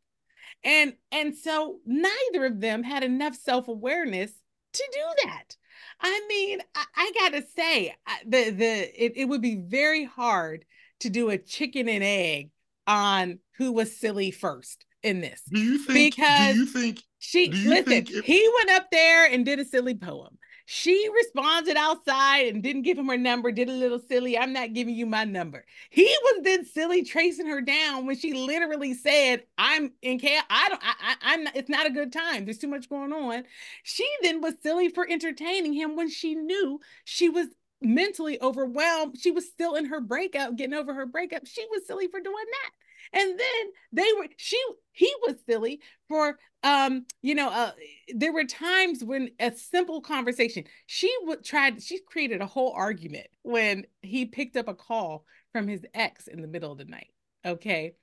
And and so neither of them had enough self-awareness to do that. I mean, I, I gotta say, the the it, it would be very hard to do a chicken and egg on who was silly first in this. Do you think? Because do you think she listen? If, he went up there and did a silly poem. She responded outside and didn't give him her number, did a little silly. I'm not giving you my number. He was then silly tracing her down when she literally said, I'm in chaos. I don't, I, I, am it's not a good time. There's too much going on. She then was silly for entertaining him when she knew she was mentally overwhelmed. She was still in her breakup, getting over her breakup. She was silly for doing that. And then they were she he was silly for um you know uh there were times when a simple conversation she would try she created a whole argument when he picked up a call from his ex in the middle of the night. Okay.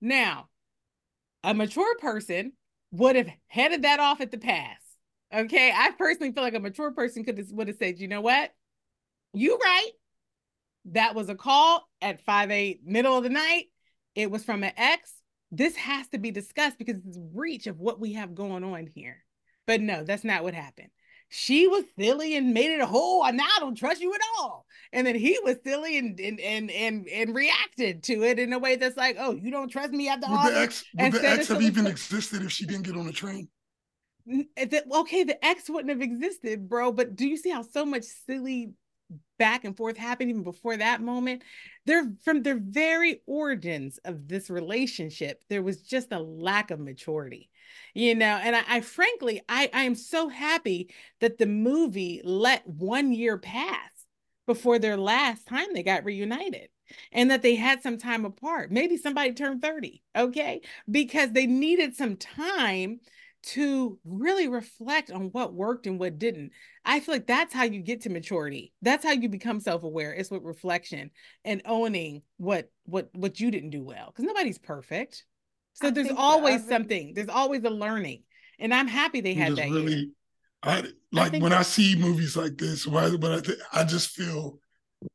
Now, a mature person would have headed that off at the pass. Okay. I personally feel like a mature person could have would have said, you know what? You right. That was a call at 5 8 middle of the night it was from an ex, this has to be discussed because it's breach of what we have going on here. But no, that's not what happened. She was silly and made it a whole. And now I don't trust you at all. And then he was silly and and and and, and reacted to it in a way that's like, oh, you don't trust me after all. Would the ex, would the ex have even existed if she didn't get on the train? Eh, okay, the ex wouldn't have existed, bro. But do you see how so much silly back and forth happened even before that moment? they're from their very origins of this relationship there was just a lack of maturity you know? And i, I frankly I, I am so happy that the movie let one year pass before their last time they got reunited and that they had some time apart. Maybe somebody turned 30 okay? Because they needed some time to really reflect on what worked and what didn't. I feel like that's how you get to maturity. That's how you become self-aware. It's with reflection and owning what what what you didn't do well because nobody's perfect. So I there's always something. There's always a learning. And I'm happy they had that. Really, year. I like I when I see movies like this, when But I, th- I just feel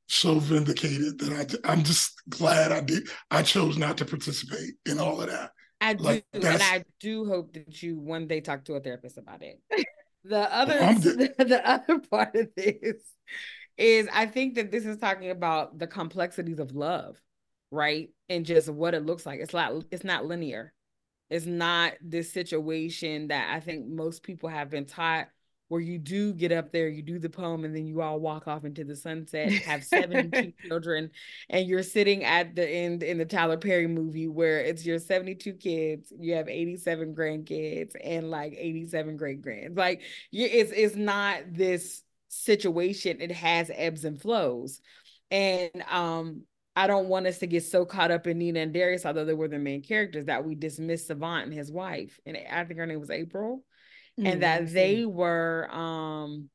so vindicated that I I'm just glad I did I chose not to participate in all of that. I do, and I do hope that you one day talk to a therapist about it. [laughs] the other, the, [laughs] the other part of this is I think that this is talking about the complexities of love, right? And just what it looks like. It's not it's not linear. It's not this situation that I think most people have been taught where you do get up there, you do the poem, and then you all walk off into the sunset, [laughs] have 72 children, and you're sitting at the end in the Tyler Perry movie where it's your 72 kids, you have 87 grandkids, and like 87 great grands. Like it's it's not this situation, it has ebbs and flows. And um I don't want us to get so caught up in Nina and Darius, although they were the main characters, that we dismiss Savon and his wife. And I think her name was April mm-hmm. and that they were um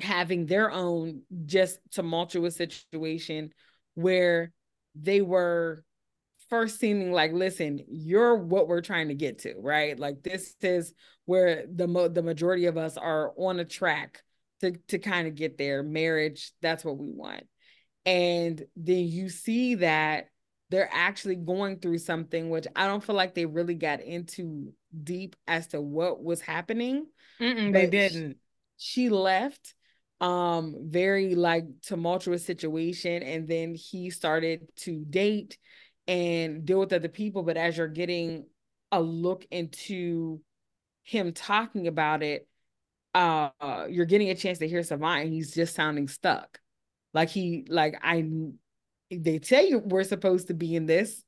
having their own just tumultuous situation where they were first seeming like listen you're what we're trying to get to right? Like this is where the mo- the majority of us are on a track to to kind of get there. Marriage that's what we want. And then you see that they're actually going through something which I don't feel like they really got into deep as to what was happening. they didn't. She, she left um very like tumultuous situation and then he started to date and deal with other people but as you're getting a look into him talking about it uh you're getting a chance to hear Savon and he's just sounding stuck like he like I they tell you we're supposed to be in this,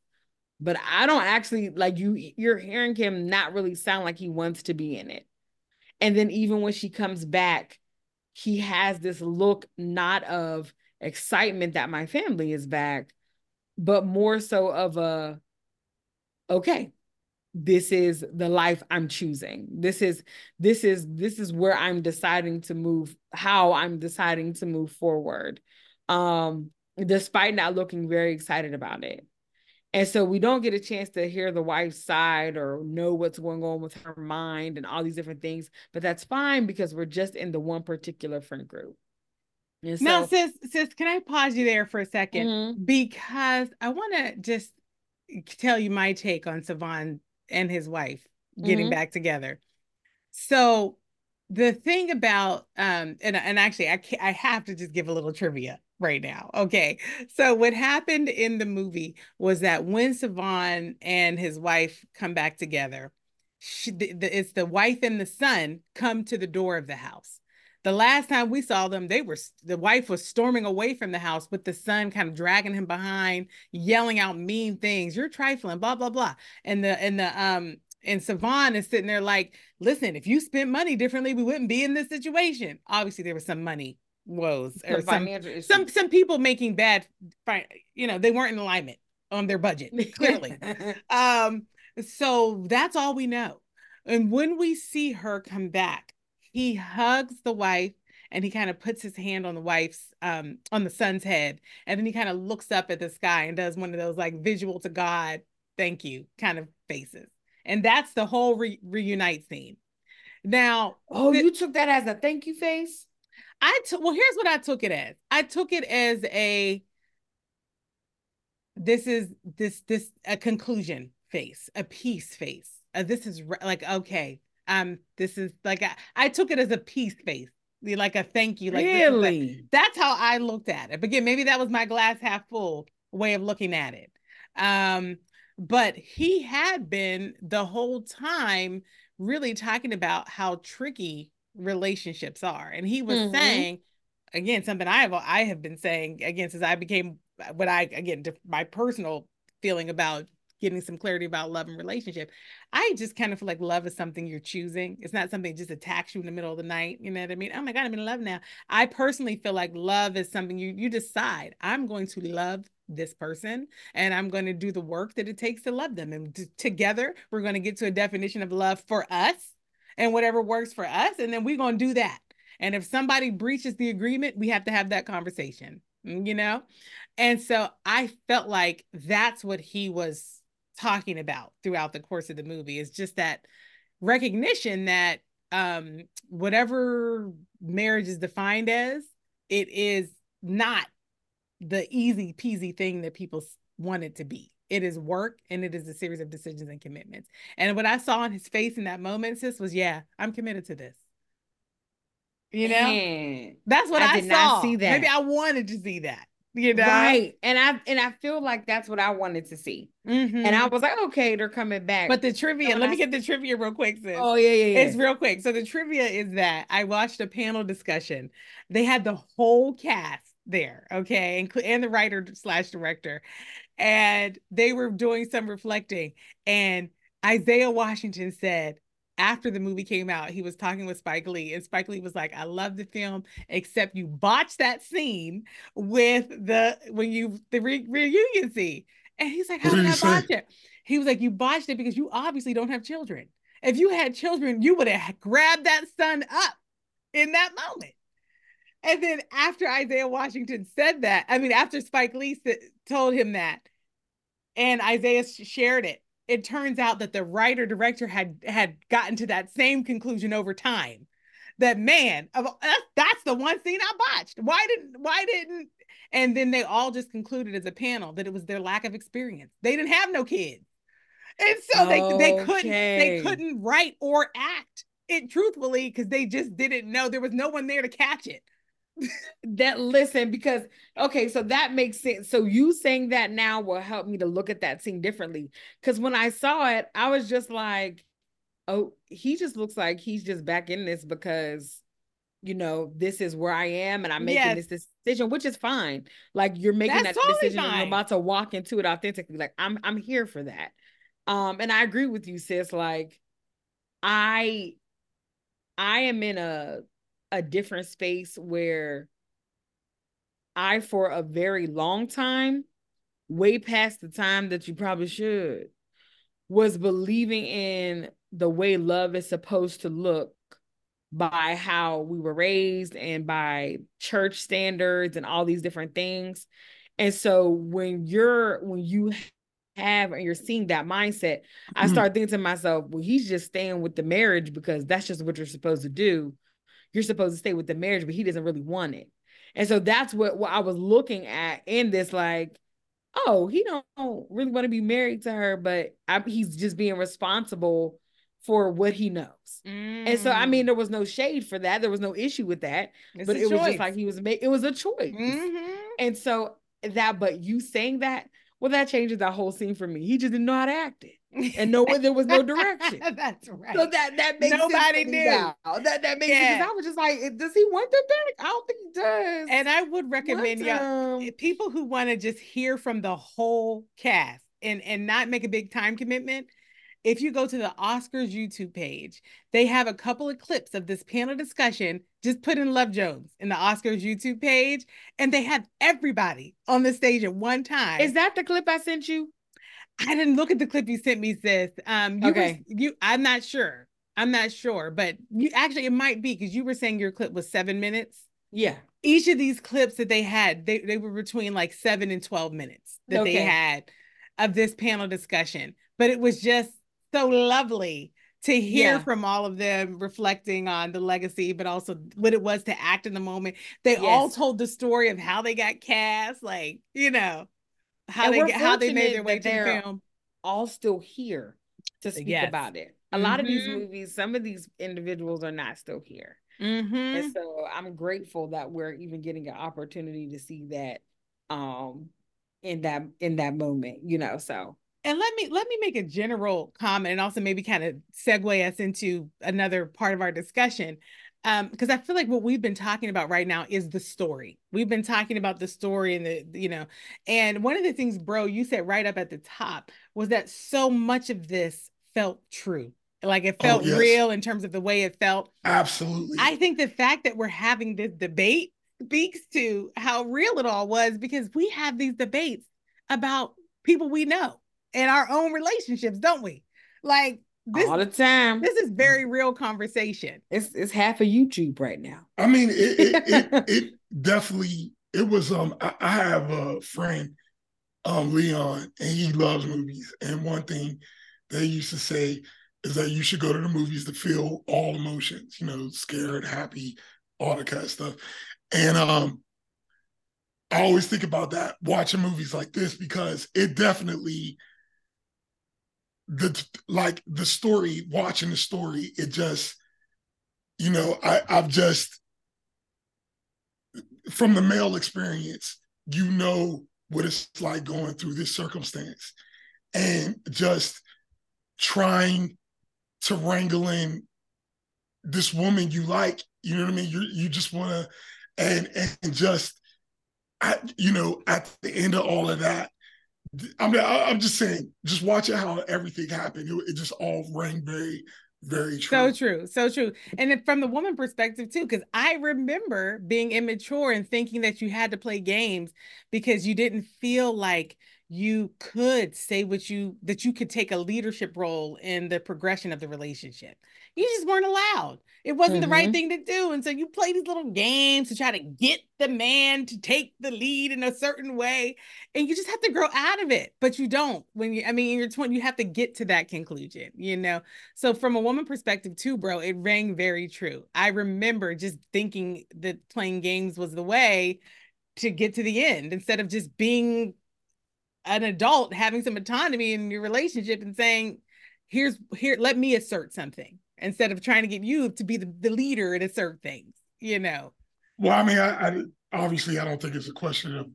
but I don't actually like you. You're hearing him not really sound like he wants to be in it. And then even when she comes back, he has this look not of excitement that my family is back, but more so of a okay, this is the life I'm choosing. This is this is this is where I'm deciding to move, how I'm deciding to move forward. Um, despite not looking very excited about it. And so we don't get a chance to hear the wife's side or know what's going on with her mind and all these different things. But that's fine because we're just in the one particular friend group. And so, now, sis, sis, can I pause you there for a 2nd mm-hmm. Because I want to just tell you my take on Savon and his wife getting mm-hmm. back together. So the thing about um and and actually I I have to just give a little trivia right now. Okay. So what happened in the movie was that when Savon and his wife come back together, she, the, the, it's the wife and the son come to the door of the house. The last time we saw them, they were the wife was storming away from the house with the son kind of dragging him behind, yelling out mean things. You're trifling, blah blah blah. And the and the um and Savon is sitting there like, listen, if you spent money differently, we wouldn't be in this situation. Obviously, there was some money woes or some, some some people making bad you know they weren't in alignment on their budget [laughs] clearly. Um so that's all we know. And when we see her come back he hugs the wife and he kind of puts his hand on the wife's um on the son's head. And then he kind of looks up at the sky and does one of those like visual to god thank you kind of faces. And that's the whole re- reunite scene. Now oh th- you took that as a thank you face I took well, here's what I took it as. I took it as a this is this this a conclusion face, a peace face. Uh, this is re- like okay, um, this is like I, I took it as a peace face, like a thank you. Like really, that's how I looked at it. But again, maybe that was my glass half full way of looking at it. Um, but he had been the whole time really talking about how tricky relationships are. And he was mm-hmm. saying, again, something I have I have been saying again since I became what I again my personal feeling about getting some clarity about love and relationship. I just kind of feel like love is something you're choosing. It's not something that just attacks you in the middle of the night. You know what I mean? Oh my God, I'm in love now. I personally feel like love is something you you decide. I'm going to love this person and I'm going to do the work that it takes to love them. And t- together we're going to get to a definition of love for us and whatever works for us. And then we're going to do that. And if somebody breaches the agreement, we have to have that conversation, mm, you know? And so I felt like that's what he was talking about throughout the course of the movie is just that recognition that um, whatever marriage is defined as, it is not the easy peasy thing that people want it to be. It is work and it is a series of decisions and commitments. And what I saw on his face in that moment, sis, was yeah, I'm committed to this. You know, Man, that's what I, I did saw. Not see that. Maybe I wanted to see that. You know, right? And I and I feel like that's what I wanted to see. Mm-hmm. And I was like, okay, they're coming back. But the trivia, let I... me get the trivia real quick, sis. Oh yeah, yeah, yeah. It's real quick. So the trivia is that I watched a panel discussion. They had the whole cast there, okay, and and the writer slash director, and they were doing some reflecting. And Isaiah Washington said, after the movie came out, he was talking with Spike Lee, and Spike Lee was like, "I love the film, except you botched that scene with the when you the re- reunion scene." And he's like, "How did, did I botch it?" He was like, "You botched it because you obviously don't have children. If you had children, you would have grabbed that son up in that moment." And then after Isaiah Washington said that, I mean, after Spike Lee told him that, and Isaiah shared it. It turns out that the writer director had had gotten to that same conclusion over time. That man, of that's the one scene I botched. Why didn't? Why didn't? And then they all just concluded as a panel that it was their lack of experience. They didn't have no kids, and so they okay. they couldn't they couldn't write or act it truthfully because they just didn't know there was no one there to catch it that listen because okay so that makes sense. So you saying that now will help me to look at that scene differently. Because when i saw it i was just like oh he just looks like he's just back in this because you know this is where i am and i'm making yes. this decision which is fine. Like you're making That's that totally decision fine. and you're about to walk into it authentically. Like i'm i'm here for that. Um and i agree with you sis. Like i i am in a a different space where I, for a very long time, way past the time that you probably should, was believing in the way love is supposed to look by how we were raised and by church standards and all these different things. And so when you're when you have and you're seeing that mindset, I mm-hmm. start thinking to myself, well, he's just staying with the marriage because that's just what you're supposed to do. You're supposed to stay with the marriage, but he doesn't really want it. And so that's what, what I was looking at in this, like, oh, he don't really want to be married to her, but I, he's just being responsible for what he knows. Mm. And so, I mean, mm. there was no shade for that. There was no issue with that. It's but it choice. was just like he was made. It was a choice. Mm-hmm. And so that, but you saying that, well, that changes that whole scene for me. He just didn't know how to act it and no there was no direction. [laughs] That's right. So that that makes nobody knew. Now. That that makes yeah. sense. I was just like, does he want the back? I don't think he does. And I would recommend you eh, people who want to just hear from the whole cast and and not make a big time commitment. If you go to the Oscars YouTube page, they have a couple of clips of this panel discussion. Just put in Love Jones in the Oscars YouTube page, and they have everybody on the stage at one time. Is that the clip I sent you? I didn't look at the clip you sent me, sis. Um, you okay. Were, you, I'm not sure. I'm not sure, but you actually it might be because you were saying your clip was seven minutes. Yeah. Each of these clips that they had, they, they were between like seven and 12 minutes that okay. they had of this panel discussion. But it was just so lovely to hear yeah. from all of them reflecting on the legacy, but also what it was to act in the moment. They yes. all told the story of how they got cast, like, you know how and they get how they made their way to the film. All still here to speak yes. about it. A mm-hmm. lot of these mm-hmm. movies, some of these individuals are not still here. Mm-hmm. And so I'm grateful that we're even getting an opportunity to see that um in that in that moment, you know. So and let me let me make a general comment and also maybe kind of segue us into another part of our discussion um because i feel like what we've been talking about right now is the story. We've been talking about the story and the you know and one of the things bro you said right up at the top was that so much of this felt true. Like it oh, felt oh, yes. real in terms of the way it felt. Absolutely. I think the fact that we're having this debate speaks to how real it all was because we have these debates about people we know in our own relationships don't we? Like this, all the time. This is very real conversation. It's it's half of YouTube right now. I mean, it it, it, [laughs] it definitely it was. Um, I, I, have a friend, um, Leon, and he loves movies. And one thing they used to say is that you should go to the movies to feel all emotions. You know, scared, happy, all that kind of stuff. And um, I always think about that watching movies like this because it definitely the like the story, watching the story, it just, you know, I, I've just from the male experience, you know what it's like going through this circumstance and just trying to wrangle in this woman you like, you know what I mean? You you just want to and and just I, you know, at the end of all of that, I mean, I, am just saying, just watching how everything happened. It, it, just all rang very, very true. So true, so true. And from the woman perspective too, because I remember being immature and thinking that you had to play games because you didn't feel like you could say what you that you could take a leadership role in the progression of the relationship. You just weren't allowed. It wasn't mm-hmm. the right mm-hmm. thing to do. And so you play these little games to try to get the man to take the lead in a certain way. And you just have to grow out of it. But you don't. When you I mean in your 20, you have to get to that conclusion, you know. So from a woman perspective too, bro, it rang very true. I remember just thinking that playing games was the way to get to the end instead of just being an adult having some autonomy in your relationship and saying, here's here, let me assert something instead of trying to get you to be the, the leader and assert things, you know. Well, I mean, I, I obviously I don't think it's a question of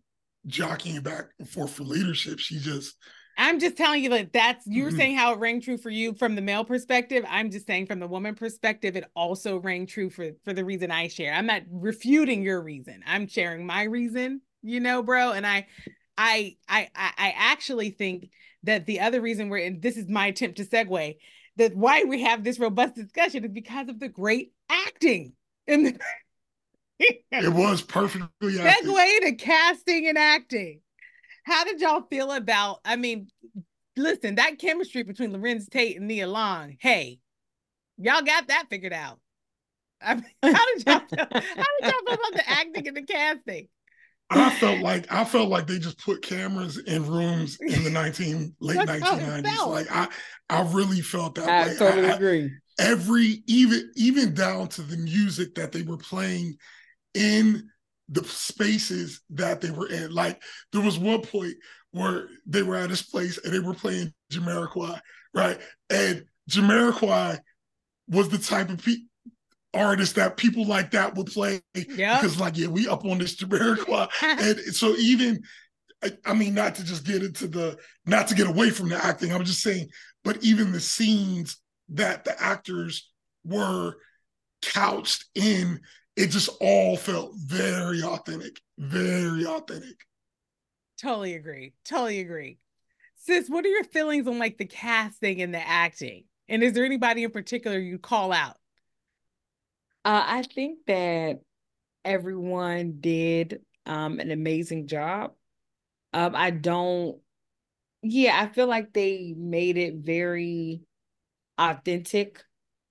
jockeying back and forth for leadership. She just I'm just telling you that that's you were mm-hmm. saying how it rang true for you from the male perspective. I'm just saying from the woman perspective, it also rang true for for the reason I share. I'm not refuting your reason. I'm sharing my reason, you know, bro. And I I I I actually think that the other reason we're in this is my attempt to segue that why we have this robust discussion is because of the great acting in the, [laughs] it was perfectly segue to casting and acting. How did y'all feel about? I mean, listen, that chemistry between Larenz Tate and Nia Long. Hey, y'all got that figured out. I [laughs] mean, how did y'all feel, how did y'all feel about the acting and the casting? I felt like I felt like they just put cameras in rooms in the nineteen late nineteen nineties. Like I I really felt that I way. totally I, agree. every even even down to the music that they were playing in the spaces that they were in. Like there was one point where they were at this place and they were playing Jamiroquai, right? And Jamiroquai was the type of pe- artist that people like that would play. Yeah. because like yeah we up on this Jamiroquai [laughs] and so even I, I mean not to just get into the not to get away from the acting I'm just saying but even the scenes that the actors were couched in it just all felt very authentic very authentic. Totally agree. Totally agree. Sis what are your feelings on like the casting and the acting? And is there anybody in particular you call out uh, I think that everyone did um, an amazing job. Um, I don't, yeah, I feel like they made it very authentic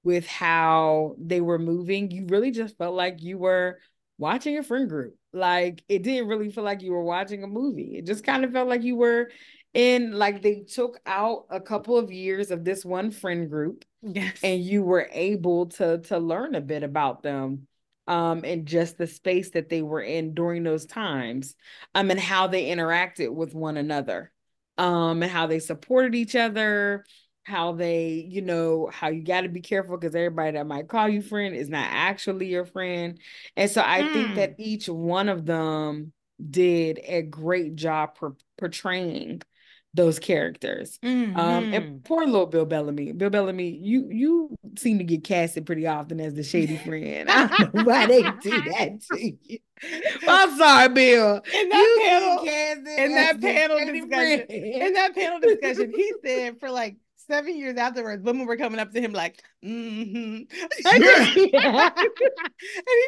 with how they were moving. You really just felt like you were watching a friend group. Like it didn't really feel like you were watching a movie. It just kind of felt like you were in like they took out a couple of years of this one friend group yes. and you were able to to learn a bit about them um and just the space that they were in during those times um and how they interacted with one another um and how they supported each other how they you know how you got to be careful because everybody that might call you friend is not actually your friend and so i mm. think that hmm. each one of them did a great job per- portraying those characters. Mm-hmm. Um, and mm-hmm. poor little Bill Bellamy. Bill Bellamy, you you seem to get casted pretty often as the shady [laughs] friend. I don't know why they do that to you. [laughs] I'm sorry, Bill. In that you panel, in that panel discussion, in that panel discussion, he said for like seven years afterwards, women were coming up to him like, mm-hmm. [laughs] [laughs] and he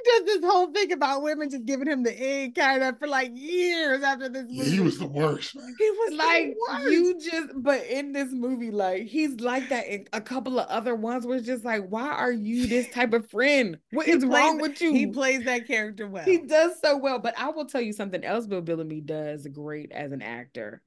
does this whole thing about women just giving him the egg kind of for like years after this movie. He was the worst, man. He was like you just but in this movie, like he's like that in a couple of other ones where it's just like, why are you this [laughs] type of friend? What he is plays, wrong with you? He plays that character well. He does so well. But I will tell you something else Bill Bellamy does great as an actor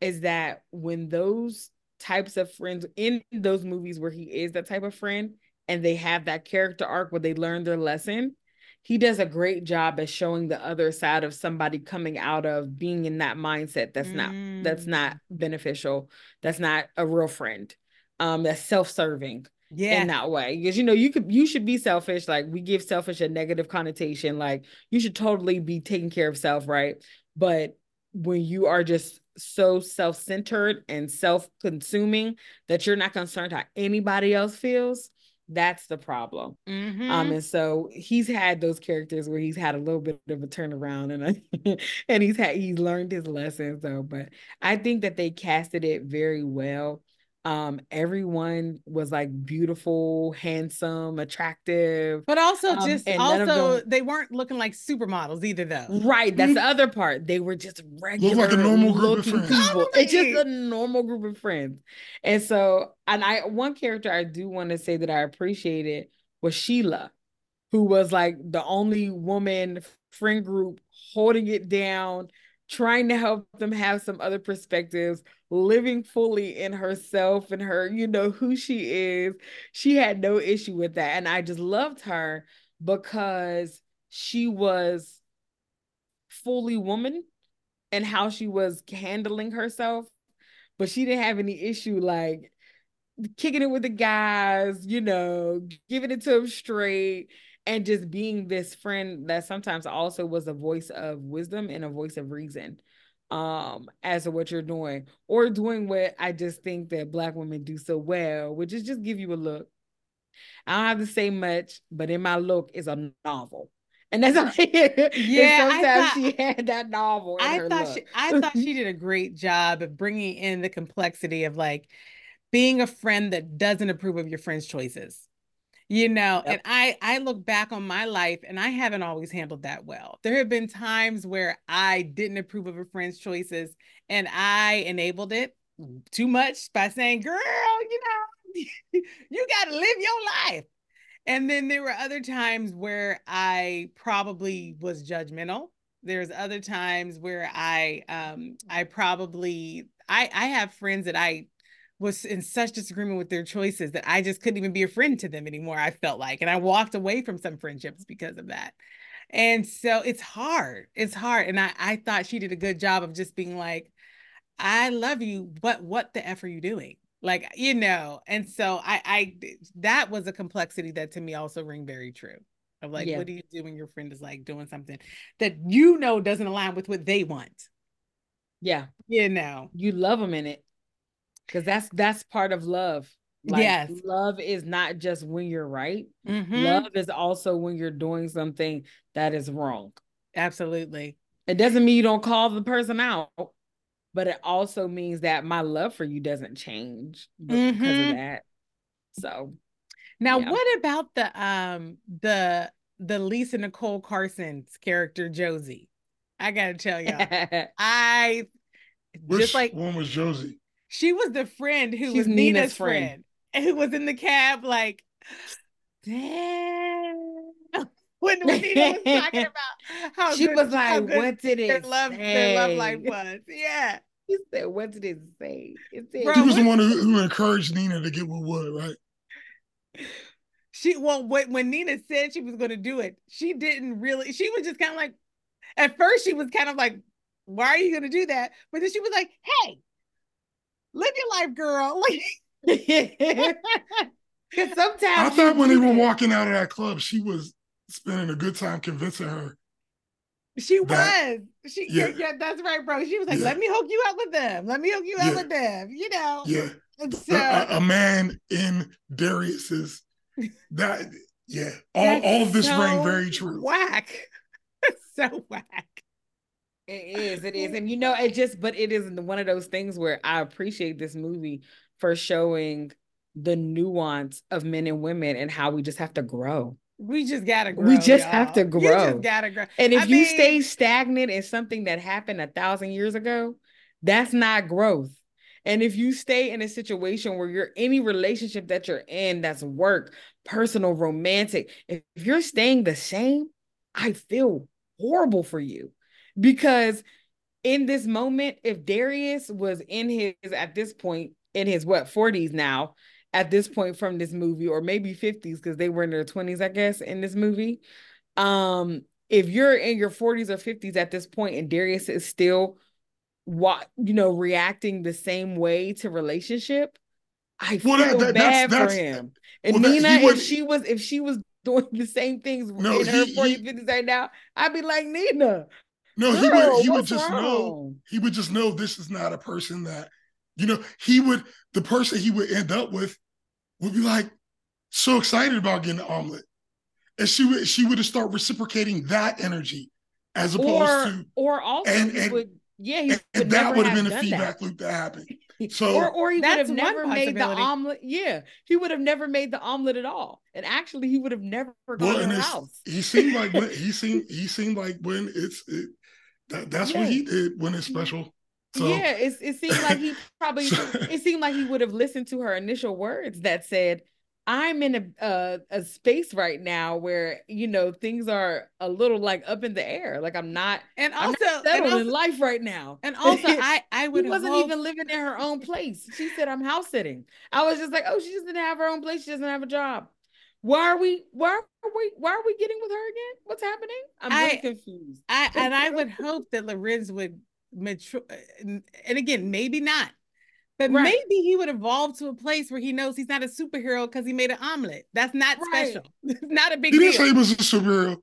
is that when those types of friends in those movies where he is that type of friend and they have that character arc where they learn their lesson he does a great job at showing the other side of somebody coming out of being in that mindset that's mm. not that's not mm. beneficial that's not a real friend um that's self-serving yeah in that way because you know you could you should be selfish like we give selfish a negative connotation like you should totally be taking care of self right but when you are just so self-centered and self-consuming that you're not concerned how anybody else feels that's the problem mm-hmm. um and so he's had those characters where he's had a little bit of a turnaround and a, [laughs] and he's had he's learned his lessons though but i think that they casted it very well um everyone was like beautiful handsome attractive but also um, just also them, they weren't looking like supermodels either though. Right that's the other part. They were just regular Look like a normal group of friends. people. It's just a normal group of friends. And so and i one character i do want to say that i appreciated was sheila who was like the only woman friend group holding it down trying to help them have some other perspectives, living fully in herself and her, you know, who she is. She had no issue with that. And I just loved her because she was fully woman and how she was handling herself. But she didn't have any issue like kicking it with the guys, you know, giving it to them straight and just being this friend that sometimes also was a voice of wisdom and a voice of reason um as to what you're doing or doing what I just think that black women do so well, which is just give you a look. I don't have to say much, but in my look is a novel. And that's [laughs] all yeah. sometimes thought, she had that novel. I thought look. she I thought she did a great job of bringing in the complexity of like being a friend that doesn't approve of your friend's choices you know yep. and i i look back on my life and i haven't always handled that well. There have been times where i didn't approve of a friend's choices and i enabled it too much by saying girl you know [laughs] you got to live your life. And then there were other times where i probably was judgmental. There's other times where i um i probably i i have friends that i was in such disagreement with their choices that I just couldn't even be a friend to them anymore. I felt like, and I walked away from some friendships because of that. And so it's hard. It's hard. And I, I thought she did a good job of just being like, I love you, but what the F are you doing? Like, you know, and so I, I, that was a complexity that to me also ring very true of like, yeah. what do you do when your friend is like doing something that you know doesn't align with what they want? Yeah. You know, you love them in it because that's that's part of love like, yes love is not just when you're right mm-hmm. love is also when you're doing something that is wrong absolutely it doesn't mean you don't call the person out but it also means that my love for you doesn't change because mm-hmm. of that so now yeah. what about the um the the lisa nicole carson's character josie i gotta tell y'all. [laughs] i Which just like one was josie she was the friend who She's was Nina's, Nina's friend. friend, who was in the cab, like, damn. When, [laughs] when Nina was [laughs] talking about how she good, was like, "What did it their love, say? Their love life was, yeah." He said, "What did it say?" It said, she was the one who, who encouraged Nina to get with Wood, right? [sighs] She well, when Nina said she was going to do it, she didn't really. She was just kind of like, at first, she was kind of like, "Why are you going to do that?" But then she was like, "Hey, live your life, girl. [laughs] Because sometimes I thought when they were walking out of that club, she was spending a good time convincing her. She that, was. She yeah. yeah, that's right, bro. She was like, yeah. "Let me hook you up with them. Let me hook you yeah. up with them." You know. Yeah. So, a, a, man in Darius's [laughs] that yeah. All all of this so rang very true. Whack. [laughs] so whack. It is, it is. And you know, it just, but it is one of those things where I appreciate this movie for showing the nuance of men and women and how we just have to grow. We just gotta grow. We just y'all. have to grow. You just gotta grow. And if I you mean... stay stagnant in something that happened a thousand years ago, that's not growth. And if you stay in a situation where you're any relationship that you're in that's work, personal, romantic, if you're staying the same, I feel horrible for you because in this moment, if Darius was in his at this point in his what 40s now, at this point from this movie, or maybe 50s, because they were in their 20s, I guess, in this movie. Um, if you're in your 40s or 50s at this point and Darius is still what you know reacting the same way to relationship, I feel well, that, that, bad that's, for him. And well, Nina, would, if she was if she was doing [laughs] the same things no, in her 40s, 50s right now, I'd be like, Nina, no, Girl, he would he would just wrong? know he would just know this is not a person that you know he would the person he would end up with would be like so excited about getting the omelet. And she would she would start reciprocating that energy as opposed or, to or also and, and would yeah, he and, and that would have been a feedback that. loop that happened. [laughs] So or, or he would have never made the omelet. Yeah, he would have never made the omelet at all. And actually, he would have never gone well, to her house. He seemed like when [laughs] he seemed he seemed like when it's it, that, that's yeah. what he did when it's special. So, yeah, it, it seemed like he [laughs] probably [laughs] it seemed like he would have listened to her initial words that said, "I'm in a, a a space right now where you know things are a little like up in the air. Like I'm not, and also I'm settled also, in life right now. And [laughs] also, I I would wasn't hoped... even living in her own place. She said I'm house sitting. I was just like, oh, she doesn't have her own place. She doesn't have a job. Why are we? Why are we? Why are we getting with her again? What's happening? I'm really I, confused. I and I would hope that Larenz would mature. And again, maybe not, but right. maybe he would evolve to a place where he knows he's not a superhero because he made an omelet. That's not right. special. [laughs] It's not a big he deal. He didn't say he was a superhero.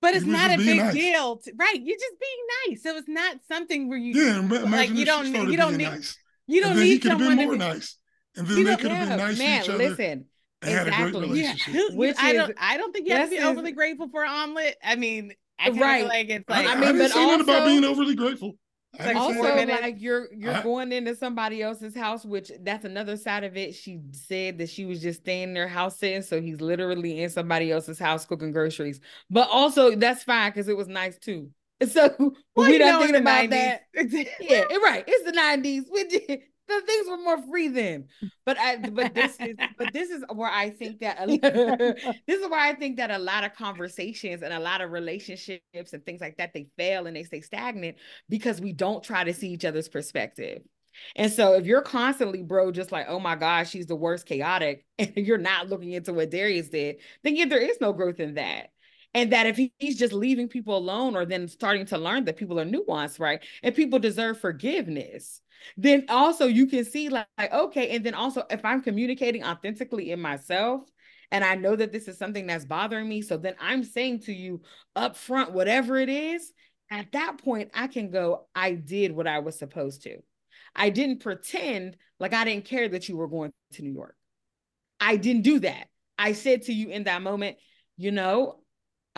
But it's not a big nice. deal, to, right? You're just being nice, so it's not something where you yeah. Like you don't you don't need nice. you don't need he could have been more be, nice, and then they could have been nice man, to each other. Listen, exactly. Yeah. Which I don't. I don't think you have to be overly grateful for an omelet. I mean, I right. like it's like. I, I mean, I but also, about being overly grateful. Like also, like you're you're I, going into somebody else's house, which that's another side of it. She said that she was just staying in their house sitting, so he's literally in somebody else's house cooking groceries. But also, that's fine because it was nice too. [laughs] So well, we don't think about 90s. that. [laughs] yeah, right. It's the nineties. The things were more free then. But I but this is [laughs] but this is where I think that a, [laughs] [laughs] this is where I think that a lot of conversations and a lot of relationships and things like that they fail and they stay stagnant because we don't try to see each other's perspective. And so if you're constantly, bro, just like, oh my gosh, she's the worst chaotic, and you're not looking into what Darius did, then yeah, there is no growth in that and that if he, he's just leaving people alone or then starting to learn that people are nuanced right and people deserve forgiveness then also you can see like, like okay and then also if i'm communicating authentically in myself and i know that this is something that's bothering me so then i'm saying to you up front whatever it is at that point i can go i did what i was supposed to. I didn't pretend like i didn't care that you were going to new york. I didn't do that. I said to you in that moment you know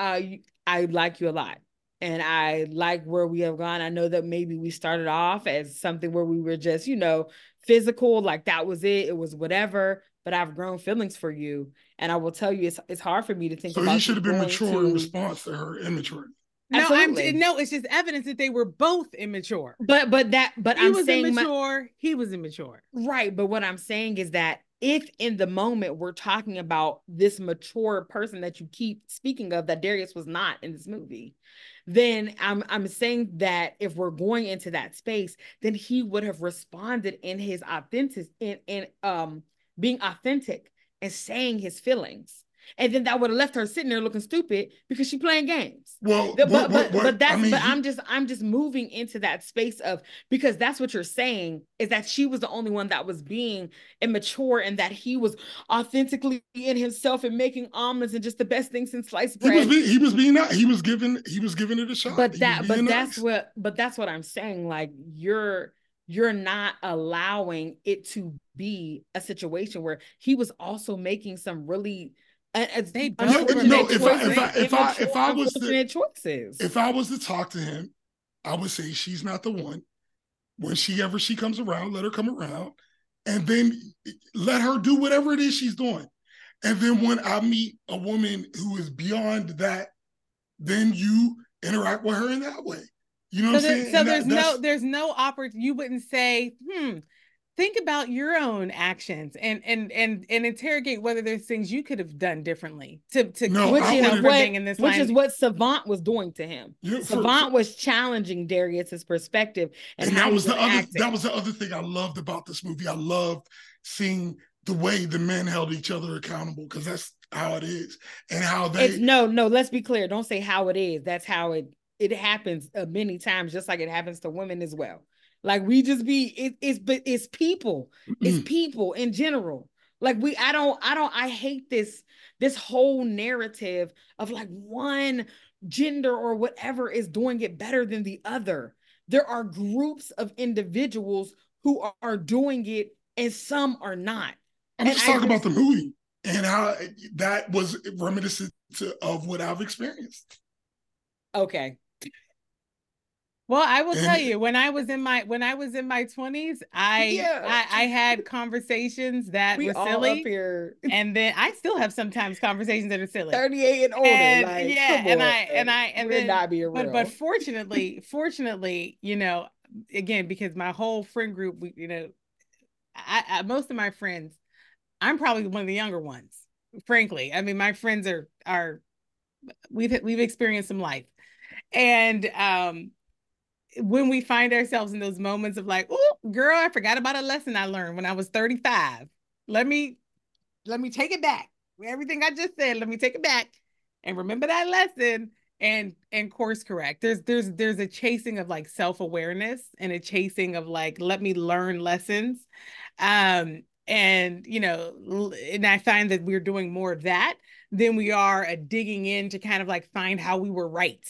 uh, I like you a lot and I like where we have gone. I know that maybe we started off as something where we were just, you know, physical, like that was it, it was whatever. But I've grown feelings for you, and I will tell you, it's it's hard for me to think. So about he should have been mature to... in response to her immaturity. No, Absolutely. I'm no. It's just evidence that they were both immature. But but that but he I'm was saying immature. My, he was immature. Right. But what I'm saying is that if in the moment we're talking about this mature person that you keep speaking of that Darius was not in this movie, then I'm I'm saying that if we're going into that space, then he would have responded in his authentic in in um being authentic and saying his feelings and then that would have left her sitting there looking stupid because she playing games. Well, but what, but, what, but that's I mean, but I'm just I'm just moving into that space of because that's what you're saying is that she was the only one that was being immature and that he was authentically in himself and making omelets and just the best thing since sliced bread. He was being, he was being that he was giving he was giving it a shot. But that but that's what but that's what I'm saying. Like you're you're not allowing it to be a situation where he was also making some really they no, no if, I, if, I, if, I, if I was to, choices. if I was to talk to him, I would say she's not the one. When she ever she comes around, let her come around, and then let her do whatever it is she's doing. And then when I meet a woman who is beyond that, then you interact with her in that way. You know so what I'm saying? So there's that, no there's no opportunity. You wouldn't say, hmm, think about your own actions and and and and interrogate whether there's things you could have done differently to to no, which, is what, in this which is what Savon was doing to him. Yeah, [laughs] Savon for, was challenging Darius's perspective, and, and that was the other acting. that was the other thing I loved about this movie. I loved seeing the way the men held each other accountable because that's how it is, and how they. It's, no, no. Let's be clear. Don't say how it is. That's how it it happens uh, many times, just like it happens to women as well. Like we just be it, it's but it's people. It's people in general. Like we I don't I don't I hate this this whole narrative of like one gender or whatever is doing it better than the other. There are groups of individuals who are, doing it and some are not. I'm and just talking about the movie and how that was reminiscent to, of what I've experienced. Okay. Well, I will tell you, [laughs] when I was in my when I was in my twenties, I, yeah. I, I had conversations that we were silly, and then I still have sometimes conversations that are silly. Thirty eight and older, and, like, yeah, and I and I and then not be real. But, but fortunately, fortunately, you know, again because my whole friend group, we, you know, I, I most of my friends, I'm probably one of the younger ones. Frankly, I mean, my friends are are we've we've experienced some life, and um when we find ourselves in those moments of like, oh, girl, I forgot about a lesson I learned when I was 35. Let me let me take it back. Everything I just said, let me take it back and remember that lesson and and course correct. There's there's there's a chasing of like self-awareness and a chasing of like let me learn lessons. Um and you know and I find that we're doing more of that than we are a digging in to kind of like find how we were right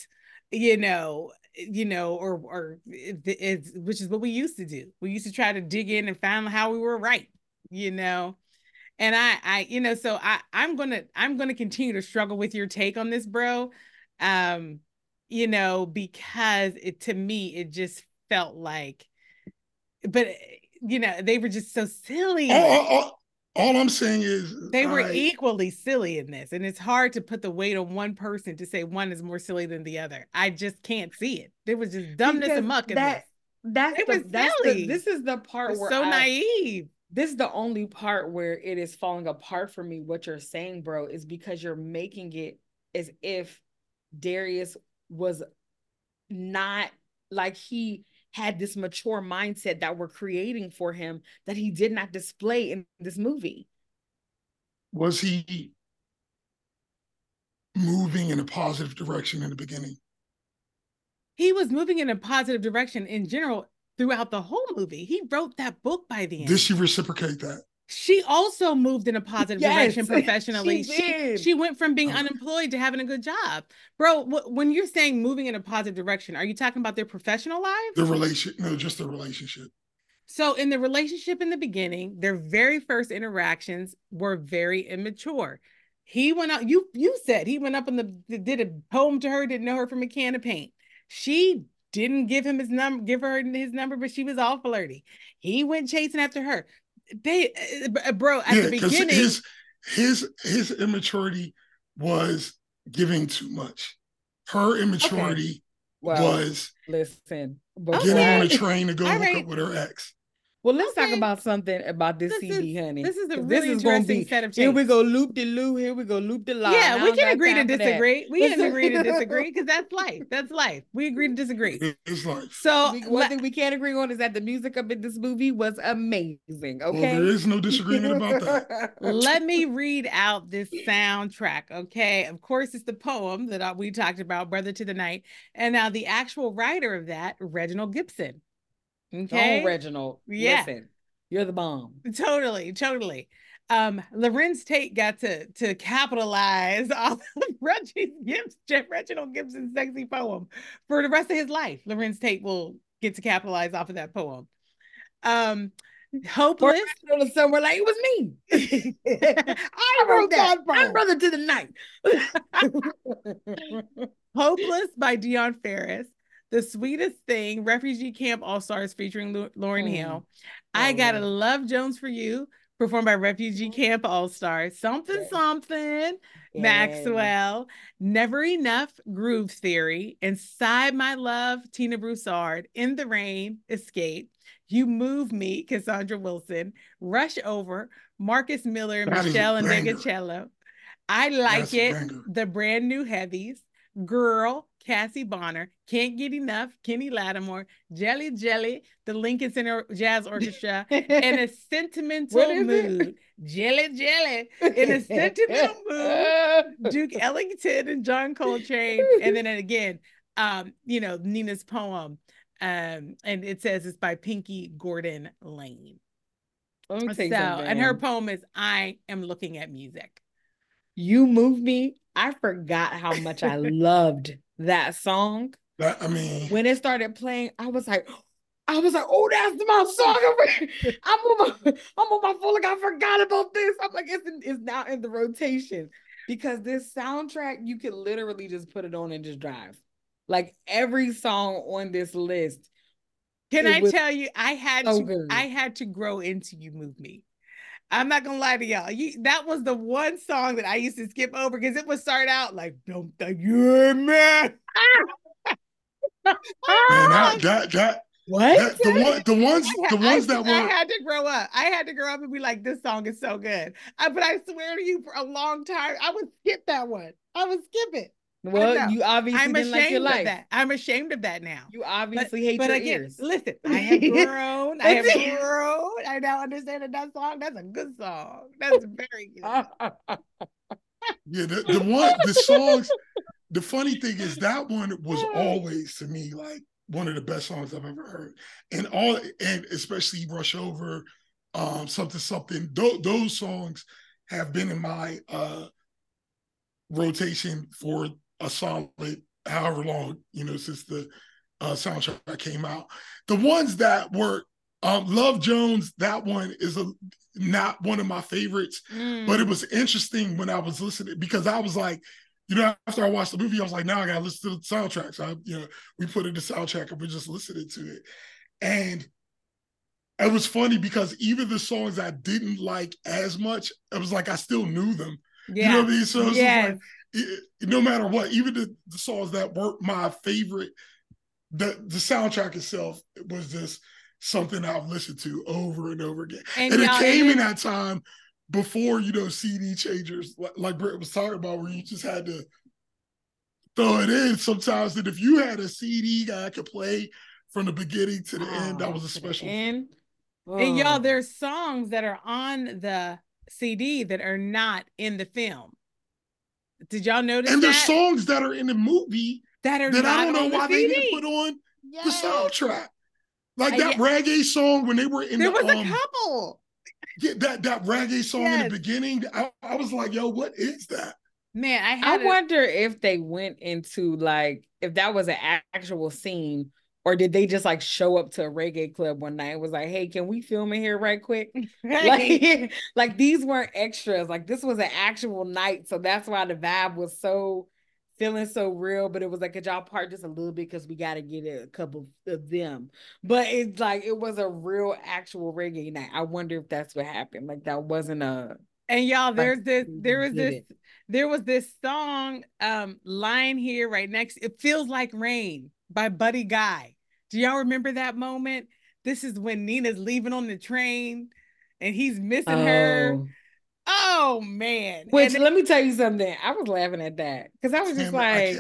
you know you know, or or it's which is what we used to do. We used to try to dig in and find how we were right, you know. And I, I, you know, so I, I'm gonna, I'm gonna continue to struggle with your take on this, bro. Um, you know, because it to me, it just felt like, but you know, they were just so silly. All, all, all I'm saying is they were I, equally silly in this, and it's hard to put the weight on one person to say one is more silly than the other. I just can't see it. There was just dumbness and muck in that- this. That's They the, were that's silly. the this is the part They're where so I- naive. this is the only part where it is falling apart for me. What you're saying, bro, is because you're making it as if Darius was not like he had this mature mindset that we're creating for him that he did not display in this movie. was he moving in a positive direction in the beginning? He was moving in a positive direction in general throughout the whole movie. He wrote that book by the end. Did she reciprocate that? She also moved in a positive Yes, direction [laughs] professionally. She, did. she went from being oh. unemployed to having a good job. Bro, wh- when you're saying moving in a positive direction, are you talking about their professional lives? The relation, no, just the relationship. So in the relationship in the beginning, their very first interactions were very immature. He went out, you you said he went up and the did a poem to her, didn't know her from a can of paint. She didn't give him his number, give her his number, but she was all flirty. He went chasing after her. They uh, bro, at yeah, the because beginning, his his his immaturity was giving too much. Her immaturity Well, was listen, getting on a train to go All look right. up with her ex. Well, let's talk about something about this, This CD, honey. this is a 'cause really gonna interesting set of changes. Here we go, loop de loo. Here we go, loop de la. Yeah, we can agree to disagree. We can agree to [laughs] disagree because because that's life. That's life. We agree to disagree. It's like, So one le- thing we can't agree on is that the music up in this movie was amazing. well, Okay, there is no disagreement about that. [laughs] let me read out this soundtrack. Okay. Of course, it's the poem that uh, we talked about, Brother to the Night. And now the actual writer of that, Reginald Gibson. Okay. Oh, Reginald. Yeah. Listen, you're the bomb. Totally, totally. Um, Larenz Tate got to to capitalize [laughs] off of Reggie Gibbs, Jeff Reginald Gibson's sexy poem for the rest of his life. Larenz Tate will get to capitalize off of that poem. Um, Or hopeless. Reginald somewhere like it was me. [laughs] I wrote that. I'm brother to the night. [laughs] Hopeless by Dionne Farris. The Sweetest Thing, Refugee Camp All Stars featuring Lu- Lauryn Mm. Hill. I Oh, Gotta yeah. Love Jones for You, performed by Refugee Camp All Stars. Something, Yeah. something. Yeah. Maxwell, Never Enough, Groove Theory, Inside My Love, Trina Broussard, In the Rain, Xscape, You Move Me, Cassandra Wilson, Rush Over, Marcus Miller, That is a Michelle and banger. Ndegeocello. I Like That's It, banger. The Brand New Heavies, Girl, Cassie Bonner, Can't Get Enough, Kenny Lattimore, Jelly Jelly, the Lincoln Center Jazz Orchestra, in a [laughs] sentimental is it? mood. Jelly Jelly, in a [laughs] sentimental mood. Duke Ellington and John Coltrane, and then again, um, you know, Nina's poem, um, and it says it's by Pinkie Gordon Lane. Let me So, tell you something. and her poem is "I am looking at music." You move me. I forgot how much I [laughs] loved that song. That I mean, When it started playing, I was like, [gasps] I was like, oh, that's my song. [laughs] I'm on my, I'm on my phone. Like I forgot about this. I'm like, it's, in, it's now in the rotation because this soundtrack, you could literally just put it on and just drive. Like every song on this list. Can I tell you, I had so to, good. I had to grow into "You Move Me." I'm not gonna lie to y'all. You, that was the one song that I used to skip over because it would start out like "Don't think you man." [laughs] man, that ah! that that, What? that the one the ones I the had- I- ones that I were had to grow up. I had to grow up and be like, this song is so good. I, but I swear to you, for a long time, I would skip that one. I would skip it. Well, you obviously I'm didn't like your ashamed of life. that. I'm ashamed of that now. You obviously hate But your again, ears. listen, [laughs] I have grown. I have That's it. grown. I now understand that that song. That's a good song. That's very good. yeah the, the one the songs. The funny thing is that one was always to me like one of the best songs I've ever heard, and all and especially Rush Over, um, something something. Th- those songs have been in my uh rotation for a solid however long you know since the uh, soundtrack came out. The ones that were um, Love Jones, that one is a not one of my favorites, Mm. but it was interesting when I was listening because I was like, you know, after I watched the movie, I was like, now I gotta listen to the soundtrack. So I, you know, we put in the soundtrack and we're just listening to it. And it was funny because even the songs I didn't like as much, it was like I still knew them. Yeah. You know what I mean? So it's yes. like it, no matter what, even the, the songs that weren't my favorite, the the soundtrack itself was just something I've listened to over and over again. And, and it came in that time before you know CD changers, like, like Britt was talking about, where you just had to throw it in sometimes. That if you had a CD guy could play from the beginning to the oh, end, that oh, was a special. Oh. And y'all, there's songs that are on the CD that are not in the film. Did y'all notice? And there's songs that are in the movie that are that I don't know why the they didn't put on yes. the soundtrack. Like that reggae song when they were in there the, was um, a couple. Yeah, that that reggae song yes. in the beginning. I, I, was like, yo, what is that? Man, I I a... wonder if they went into like if that was an actual scene or did they just like show up to a reggae club one night and was like, hey, can we film in here right quick? [laughs] [laughs] like, [laughs] like these weren't extras. Like this was an actual night. So that's why the vibe was so feeling so real, but it was like, could y'all part just a little bit because we got to get a couple of them. But it's like it was a real actual reggae night. I wonder if that's what happened. Like that wasn't a and y'all, there's like, this, there was this, it. there was this song um lying here right next. It feels like rain by Buddy Guy. Do y'all remember that moment? This is when Nina's leaving on the train and he's missing oh. her. Oh, oh man. Which and let me tell you something. I was laughing at that because I was just like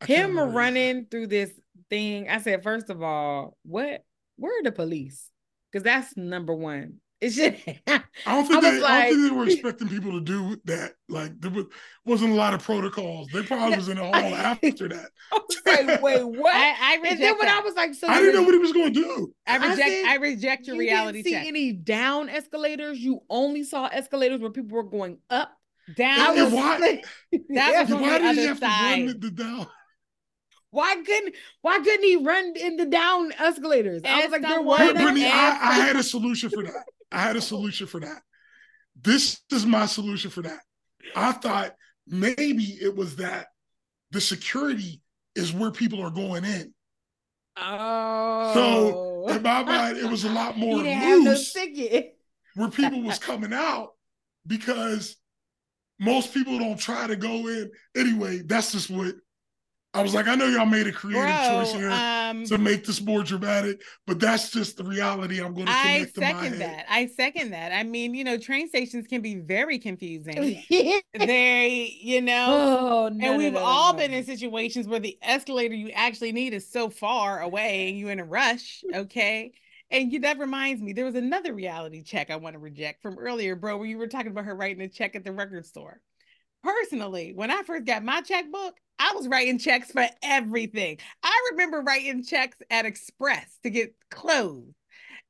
I can't, I him running through this thing. I said, first of all, what where are the police? Because that's number one. It's just [laughs] I don't think I they, like, I don't think they were [laughs] expecting people to do that. Like there was, wasn't a lot of protocols. They probably was in the hall [laughs] after that. I was like, wait, what? I, I and then when. I was like, so I didn't know what he was going to do. I reject. I, said, I reject your you reality didn't see any down escalators. You only saw escalators where people were going up. Down. And, why? Like, that was on why the did other have side. to run the down? Why couldn't Why couldn't he run in the down escalators? I was like, there were. Brittany, I, I had a solution for that. I had a solution for that. This is my solution for that. I thought maybe it was that the security is where people are going in. Oh. So in my mind, it was a lot [laughs] more loose where people was [laughs] coming out because most people don't try to go in. Anyway, that's just what I was like, I know y'all made a creative Bro, choice here um, to make this more dramatic, but that's just the reality I'm going to connect I second that. I second that. I mean, you know, train stations can be very confusing. [laughs] they, you know, oh, no, and we've no, no, all been in situations where the escalator you actually need is so far away and you're in a rush. Okay. And you, that reminds me, there was another reality check I want to reject from earlier, bro, where you were talking about her writing a check at the record store personally, when I first got my checkbook, I was writing checks for everything. I remember writing checks at Express to get clothes.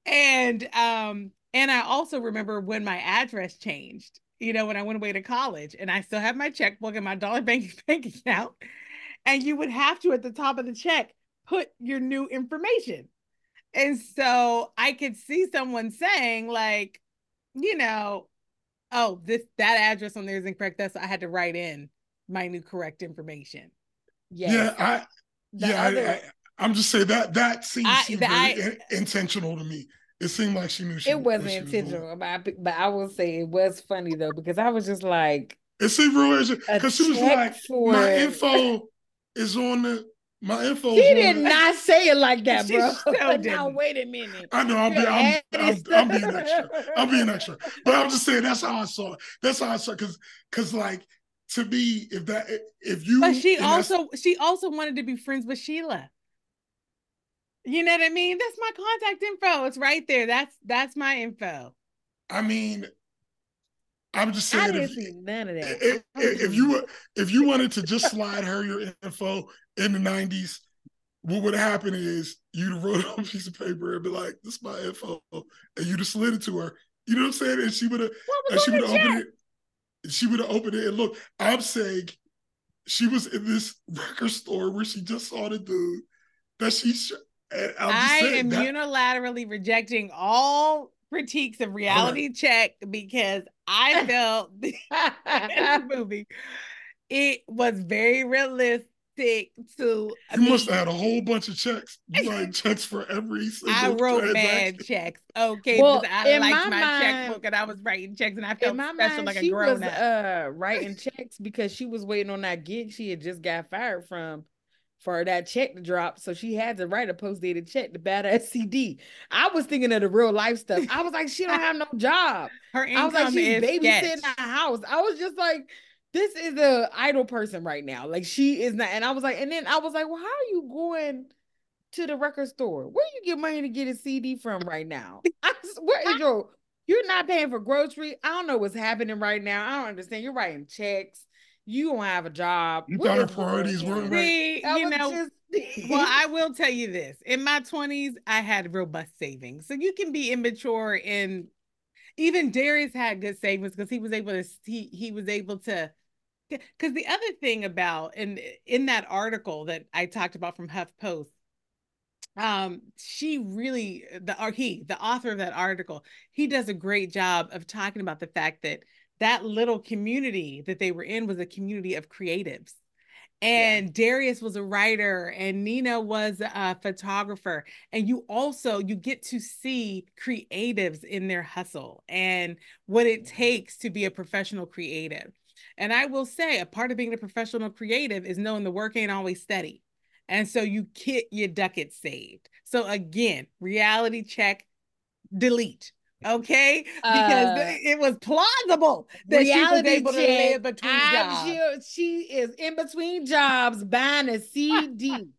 And um and I also remember when my address changed, you know, when I went away to college and I still have my checkbook and my dollar [laughs] bank bank account. And you would have to at the top of the check put your new information. And so I could see someone saying like, you know, oh, this that address on there is incorrect. That's I had to write in my new correct information. Yes. Yeah, I the yeah, other, I, am just saying that that seems, I, I, in, intentional to me. It seemed like she knew she, it wasn't intentional, was but, I, but I will say it was funny though because I was just like, it seemed real because she was like, for... my info is on the my info. She did not say it like that, [laughs] bro. [laughs] now wait a minute. I know I'm, being, I'm, I'm, I'm, being extra. I'm being extra, but I'm just saying that's how I saw it. That's how I saw because because like to me, if that if you, but she also she also wanted to be friends with Sheila. You know what I mean? That's my contact info. It's right there. That's that's my info. I mean, I'm just saying. I didn't if, see none of that. If, if, if you if you wanted to just slide her your info in the '90s, what would happen is you'd have wrote [laughs] on a piece of paper and be like, "This is my info," and you'd have slid it to her. You know what I'm saying? And she would have, and she would have opened it. She would have opened it and look. I'm saying she was in this [laughs] record store where she just saw the dude that she. I am that, unilaterally rejecting all critiques of reality right. check because I felt [laughs] the movie it was very realistic to. I you mean, must have had a whole bunch of checks. You like [laughs] checks for every single. I wrote mad checks. Okay, well, I liked my, my checkbook and I was writing checks and I felt special mind, like a grown up. Uh, writing checks because she was waiting on that gig she had just got fired from for that check to drop. So she had to write a post dated check to badass CD. I was thinking of the real life stuff. I was like, she don't have no job. [laughs] Her income I was like, she's babysitting a house. I was just like, this is a idle person right now. Like she is not. And I was like, and then I was like, well, how are you going to the record store? Where you get money to get a CD from right now? [laughs] I, where is your? You're not paying for grocery. I don't know what's happening right now. I don't understand. You're writing checks. You don't have a job. You what thought her priorities weren't right. You know. Just... [laughs] well, I will tell you this. In my 20s, I had robust savings. So you can be immature in even Darius had good savings because he was able to he he was able to because the other thing about and eh, in that article that I talked about from HuffPost, um, she really eh, the or he the author of that article, he does a great job of talking about the fact that that little community that they were in was a community of creatives. And yeah. Darius was a writer and Nina was a photographer. And you also you get to see creatives in their hustle and what it mm-hmm. takes to be a professional creative. And I will say, a part of being a professional creative is knowing the work ain't always steady. And so you kit your duck it saved. So again, reality check, delete. Okay, because uh, it was plausible that she was able check, to live between I'm jobs. Sure she is in between jobs buying a CD.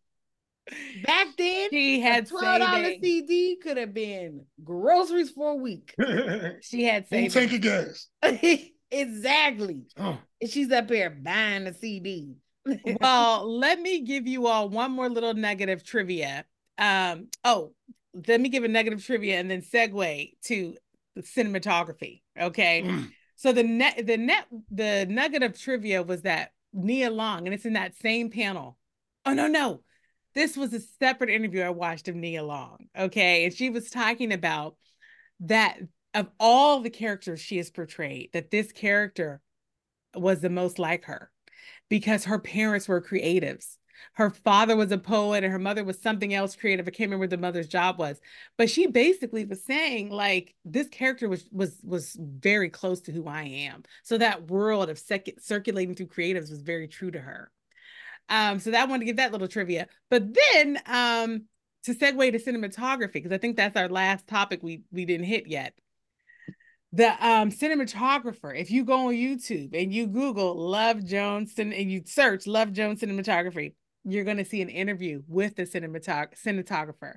Back then, she had twelve dollar CD could have been groceries for a week. [laughs] she had savings. Tank of gas. [laughs] Exactly. Oh. And she's up here buying the CD. [laughs] well, let me give you all one more little negative trivia. Um, oh, let me give a negative trivia and then segue to the cinematography. Okay. Mm. So the net the net the nugget of trivia was that Nia Long, and it's in that same panel. Oh no, no. This was a separate interview I watched of Nia Long. Okay. And she was talking about that of all the characters she has portrayed, that this character was the most like her because her parents were creatives. Her father was a poet and her mother was something else creative. I can't remember what the mother's job was, but she basically was saying like this character was was was very close to who I am. So that world of sec- circulating through creatives was very true to her. Um, so that I wanted to give that little trivia. But then um, to segue to cinematography, because I think that's our last topic we we didn't hit yet the um cinematographer if you go on youtube and you google love jones and you search love jones cinematography you're going to see an interview with the cinematog- cinematographer.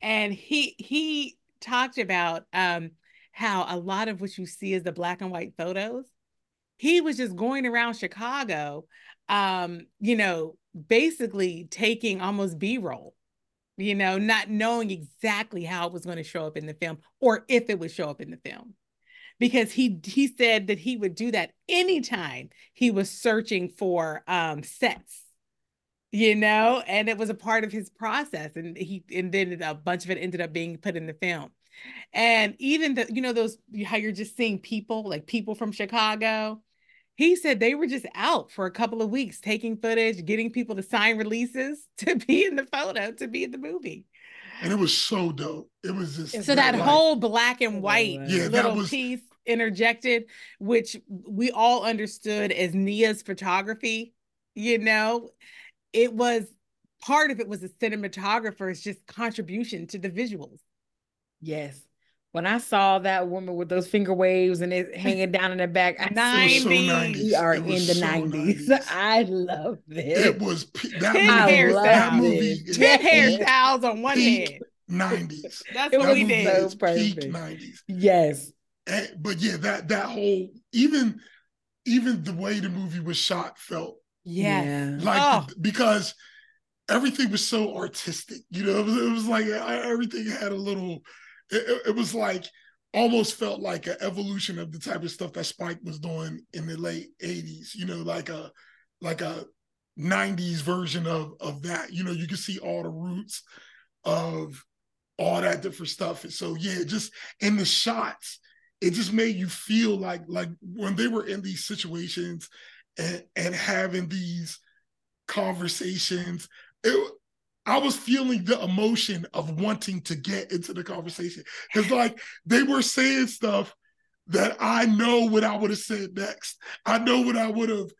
And he he talked about um how a lot of what you see is the black and white photos. He was just going around chicago um you know basically taking almost b-roll you know not knowing exactly how it was going to show up in the film or if it would show up in the film because he he said that he would do that anytime he was searching for um sets you know? And it was a part of his process and he and then a bunch of it ended up being put in the film. And even the you know those how you're just seeing people like people from chicago he said they were just out for a couple of weeks taking footage getting people to sign releases [laughs] to be in the photo to be in the movie and it was so dope. It was just so that whole black and white yeah, little was, piece interjected, which we all understood as Nia's photography. You know, it was part of it was the cinematographer's just contribution to the visuals. Yes. When I saw that woman with those finger waves and it hanging down in the back, [laughs] I 90s. So 90s. We are in the so 90s. 90s. [laughs] I love this. It was that, [laughs] movie, that movie. Ten hairstyles on one head. 90s. That's what we did. So perfect. Peak 90s. Yes. And, but yeah, that that whole even even the way the movie was shot felt yeah like oh. because everything was so artistic. You know, it was, it was like everything had a little. It, it, was like almost felt like an evolution of the type of stuff that Spike was doing in the late '80s. You know, like a like a '90s version of of that. You know, you can see all the roots of all that different stuff. And so yeah, just in the shots, it just made you feel like like when they were in these situations and, and having these conversations. It, I was feeling the emotion of wanting to get into the conversation because, like, they were saying stuff that I know what I would have said next. I know what I would have,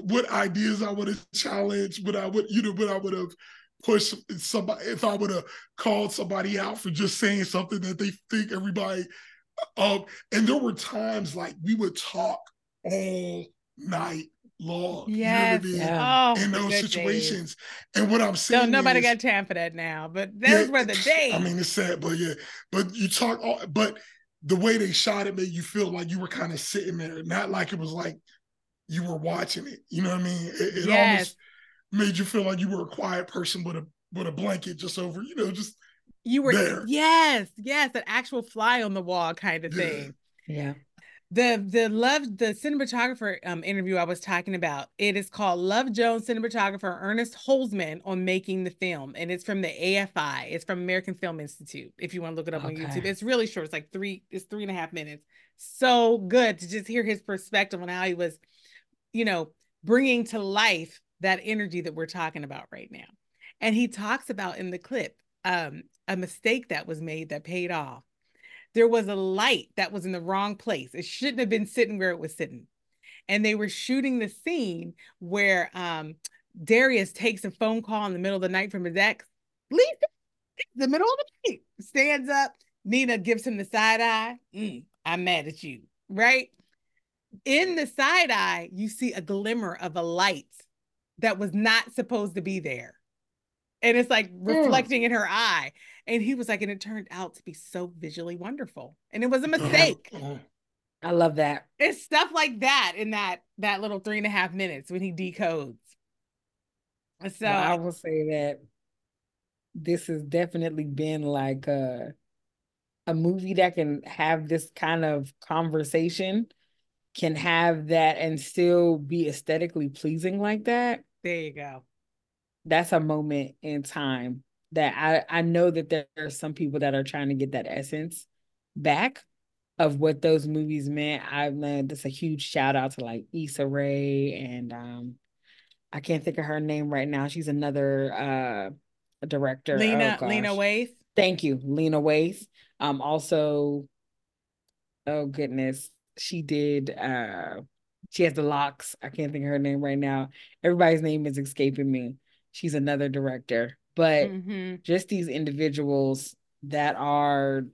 what ideas I would have challenged, what I would, you know, what I would have pushed somebody if I would have called somebody out for just saying something that they think everybody. Um, and there were times like we would talk all night long. Yes. You know I mean? yeah. oh, in those situations. Days. And what I'm saying, no, nobody is, got time for that now. But those yeah, were the days. [clears throat] I mean, it's sad, but yeah. But you talk, all, but the way they shot it made you feel like you were kind of sitting there, not like it was like you were watching it. You know what I mean? It, it yes. almost made you feel like you were a quiet person with a with a blanket just over, you know, just you were there. yes, yes, an actual fly on the wall kind of yeah. thing. Yeah the the love the cinematographer um, interview I was talking about. It is called Love Jones cinematographer Ernest Holzman on making the film, and it's from the AFI. It's from American Film Institute. If you want to look it up okay. on YouTube, it's really short. It's like three. It's three and a half minutes. So good to just hear his perspective on how he was, you know, bringing to life that energy that we're talking about right now. And he talks about in the clip um, a mistake that was made that paid off there was a light that was in the wrong place. It shouldn't have been sitting where it was sitting. And they were shooting the scene where um, Darius takes a phone call in the middle of the night from his ex. Leave the middle of the night. Stands up. Nina gives him the side eye. Mm, I'm mad at you. Right? In the side eye, you see a glimmer of a light that was not supposed to be there. And it's like reflecting mm. in her eye. And he was like, and it turned out to be so visually wonderful. And it was a mistake. I love that. It's stuff like that in that that little three and a half minutes when he decodes. So well, I will say that this has definitely been like a a movie that can have this kind of conversation, can have that and still be aesthetically pleasing like that. There you go. That's a moment in time that I, I know that there are some people that are trying to get that essence back of what those movies meant. I man, that's a huge shout out to like Issa Rae and um I can't think of her name right now. She's another uh director. Lena oh, Lena Waithe. Thank you, Lena Waithe. Um also oh goodness, she did uh she has the locks. I can't think of her name right now. Everybody's name is escaping me. She's another director but mm-hmm. just these individuals that are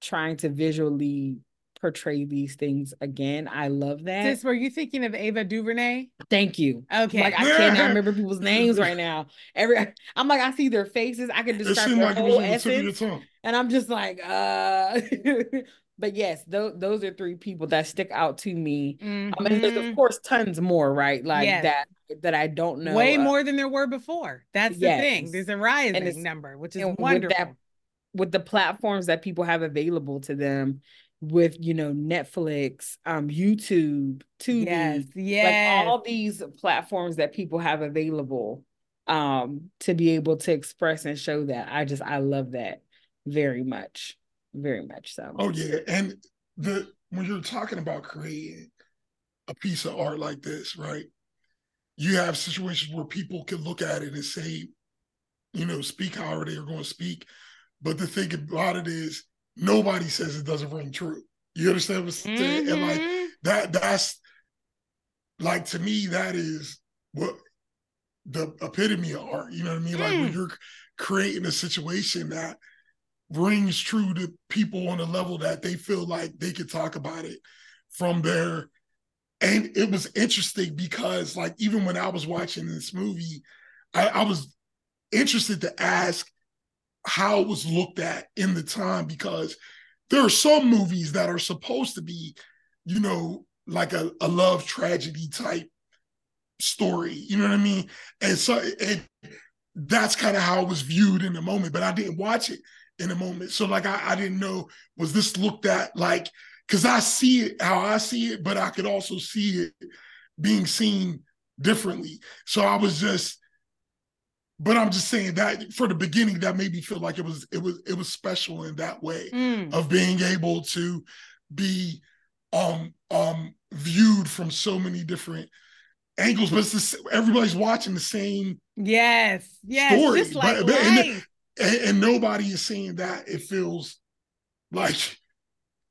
trying to visually portray these things again. I love that. Sis, were you thinking of Ava DuVernay? Thank you. Okay. Like I cannot [laughs] remember people's names right now. Every I'm like, I see their faces. I can describe their like whole essence. And I'm just like, uh [laughs] but yes, those those are three people that stick out to me. Mm-hmm. I mean, there's of mm-hmm. course tons more, right? Like yes. that that I don't know. Way uh, more than there were before. That's the yes. thing. There's a rising number, which is wonderful. With, that, with the platforms that people have available to them, with you know Netflix, um, YouTube, Tubi, yes, yes. like all these platforms that people have available, um, to be able to express and show that. I just I love that very much very much so. Oh yeah, and the when you're talking about creating a piece of art like this, right? You have situations where people can look at it and say, you know, speak however they are going to speak. But the thing about it is, nobody says it doesn't ring true. You understand what I'm saying? Mm-hmm. And like mm-hmm. that, that's like to me, that is what the epitome of art. You know what I mean? Mm. Like when mm. you're creating a situation that rings true to people on a level that they feel like they could talk about it from there. And it was interesting because, like, even when I was watching this movie, I, I was interested to ask how it was looked at in the time because there are some movies that are supposed to be, you know, like a, a love tragedy type story. You know what I mean? And so it, that's kind of how it was viewed in the moment, but I didn't watch it in a moment. So like I, I didn't know was this looked at like because I see it how I see it, but I could also see it being seen differently. So I was just, but I'm just saying that for the beginning, that made me feel like it was it was it was special in that way mm. of being able to be um um viewed from so many different angles, but it's the, everybody's watching the same yes, yes, story. just like but, and, and, and, nobody is saying that. It feels like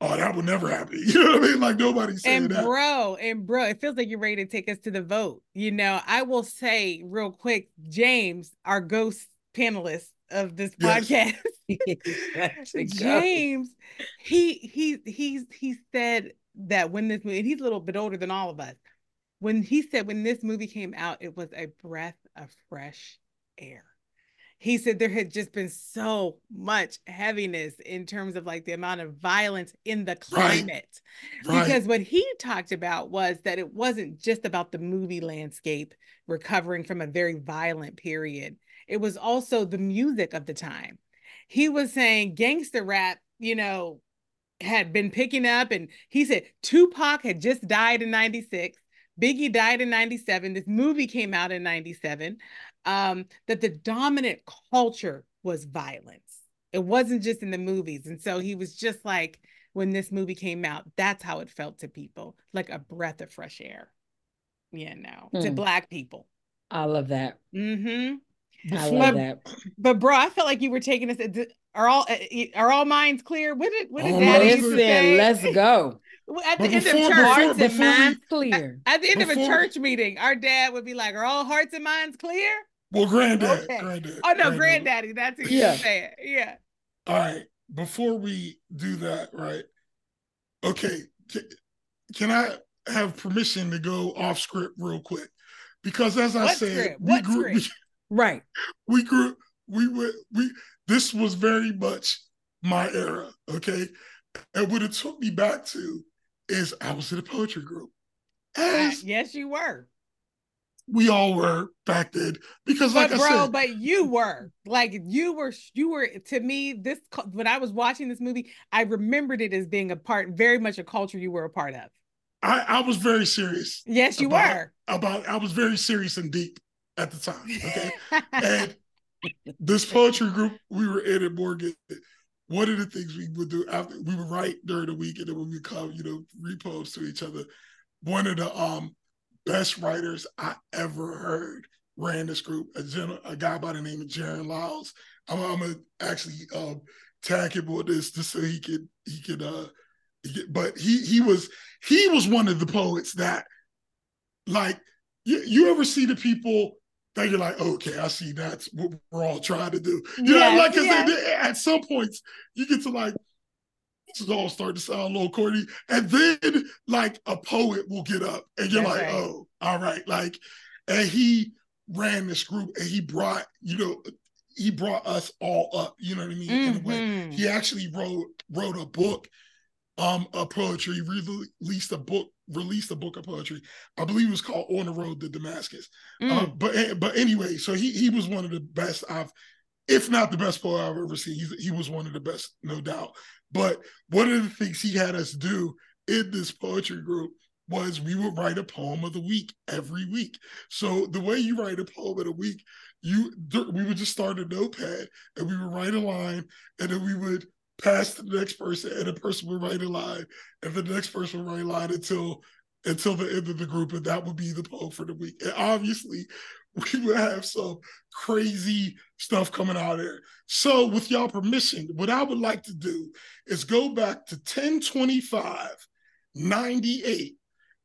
oh, that would never happen. [laughs] You know what I mean? Like nobody's saying and that. bro, and bro, it feels like you're ready to take us to the vote. You know, I will say real quick, James, our ghost panelist of this podcast, [laughs] yes. James, he he he's he said that when this movie, and he's a little bit older than all of us, when he said when this movie came out, it was a breath of fresh air he said there had just been so much heaviness in terms of like the amount of violence in the climate. Right. Because right. what he talked about was that it wasn't just about the movie landscape recovering from a very violent period, it was also the music of the time. He was saying gangster rap, you know, had been picking up, and he said Tupac had just died in 96. Biggie died in 97. This movie came out in 97 um, that the dominant culture was violence. It wasn't just in the movies. And so he was just like, when this movie came out, that's how it felt to people like a breath of fresh air, you know, mm. to hmm. Black people. I love that. Mm-hmm. I love but, that. But bro, I felt like you were taking us. Are all are all minds clear? What did what did oh, Daddy say? Let's go. At the before, end of church, hearts and minds clear. At the end before, of a church meeting, our dad would be like, "Are all hearts and minds clear?" Well, granddad, okay. granddad. Oh no, granddaddy. That's what yeah. you're saying. Yeah. All right. Before we do that, right? Okay. Can, can I have permission to go off script real quick? Because as I what said, script? we what grew. We, [laughs] right. We grew. We were. We. This was very much my era. Okay. And what it took me back to is I was in a poetry group. Ah, as, yes, you were we all were back then because like but bro, I said, but you were like you were you were to me this when I was watching this movie, I remembered it as being a part, very much a culture you were a part of. I, I was very serious. Yes, you about, were. About I was very serious and deep at the time. Okay. [laughs] and this poetry group we were in at Morgan, one of the things we would do after we would write during the week and then when we come, you know, repost to each other. One of the um best writers I ever heard ran this group. A, gen- a guy by the name of Jaron Lyles. I'm, I'm gonna actually uh, tag him on this just so he could he could uh he could, but he he was he was one of the poets that like you, you ever see the people that you're like, okay, I see that's what we're all trying to do. You yes, know, like yes. at some points you get to like is all start to sound a little corny. And then like a poet will get up and you're That's like, right. oh, all right. Like, and he ran this group and he brought, you know, he brought us all up, you know what I mean? Mm-hmm. In a way. Mm-hmm. He actually wrote wrote a book, um, a poetry, released a book, released a book of poetry. I believe it was called On the Road to Damascus. Mm. Uh, but eh, but anyway, so he he was one of the best I've if not the best poet I've ever seen. He's, he was one of the best, no doubt. But one of the things he had us do in this poetry group was we would write a poem of the week every week. So the way you write a poem of the week, you we would just start a notepad and we would write a line and then we would pass to the next person and the person would write a line and the next person would write a line until until the end of the group and that would be the poll for the week. And obviously we would have some crazy stuff coming out there. So, with y'all permission, what I would like to do is go back to 1025 98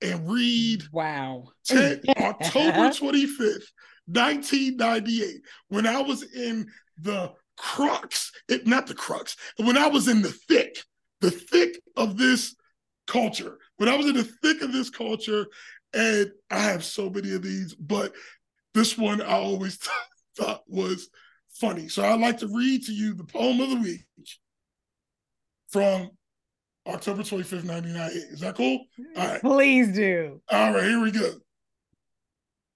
and read wow 10, [laughs] October 25th, 1998, when I was in the crux, it not the crux, when I was in the thick, the thick of this culture. When I was in the thick of this culture, and I have so many of these, but this one I always [laughs] thought was funny. So I'd like to read to you the poem of the week from October 25th, 1998. Is that cool? Hmm. All right. Please do. All right, here we go.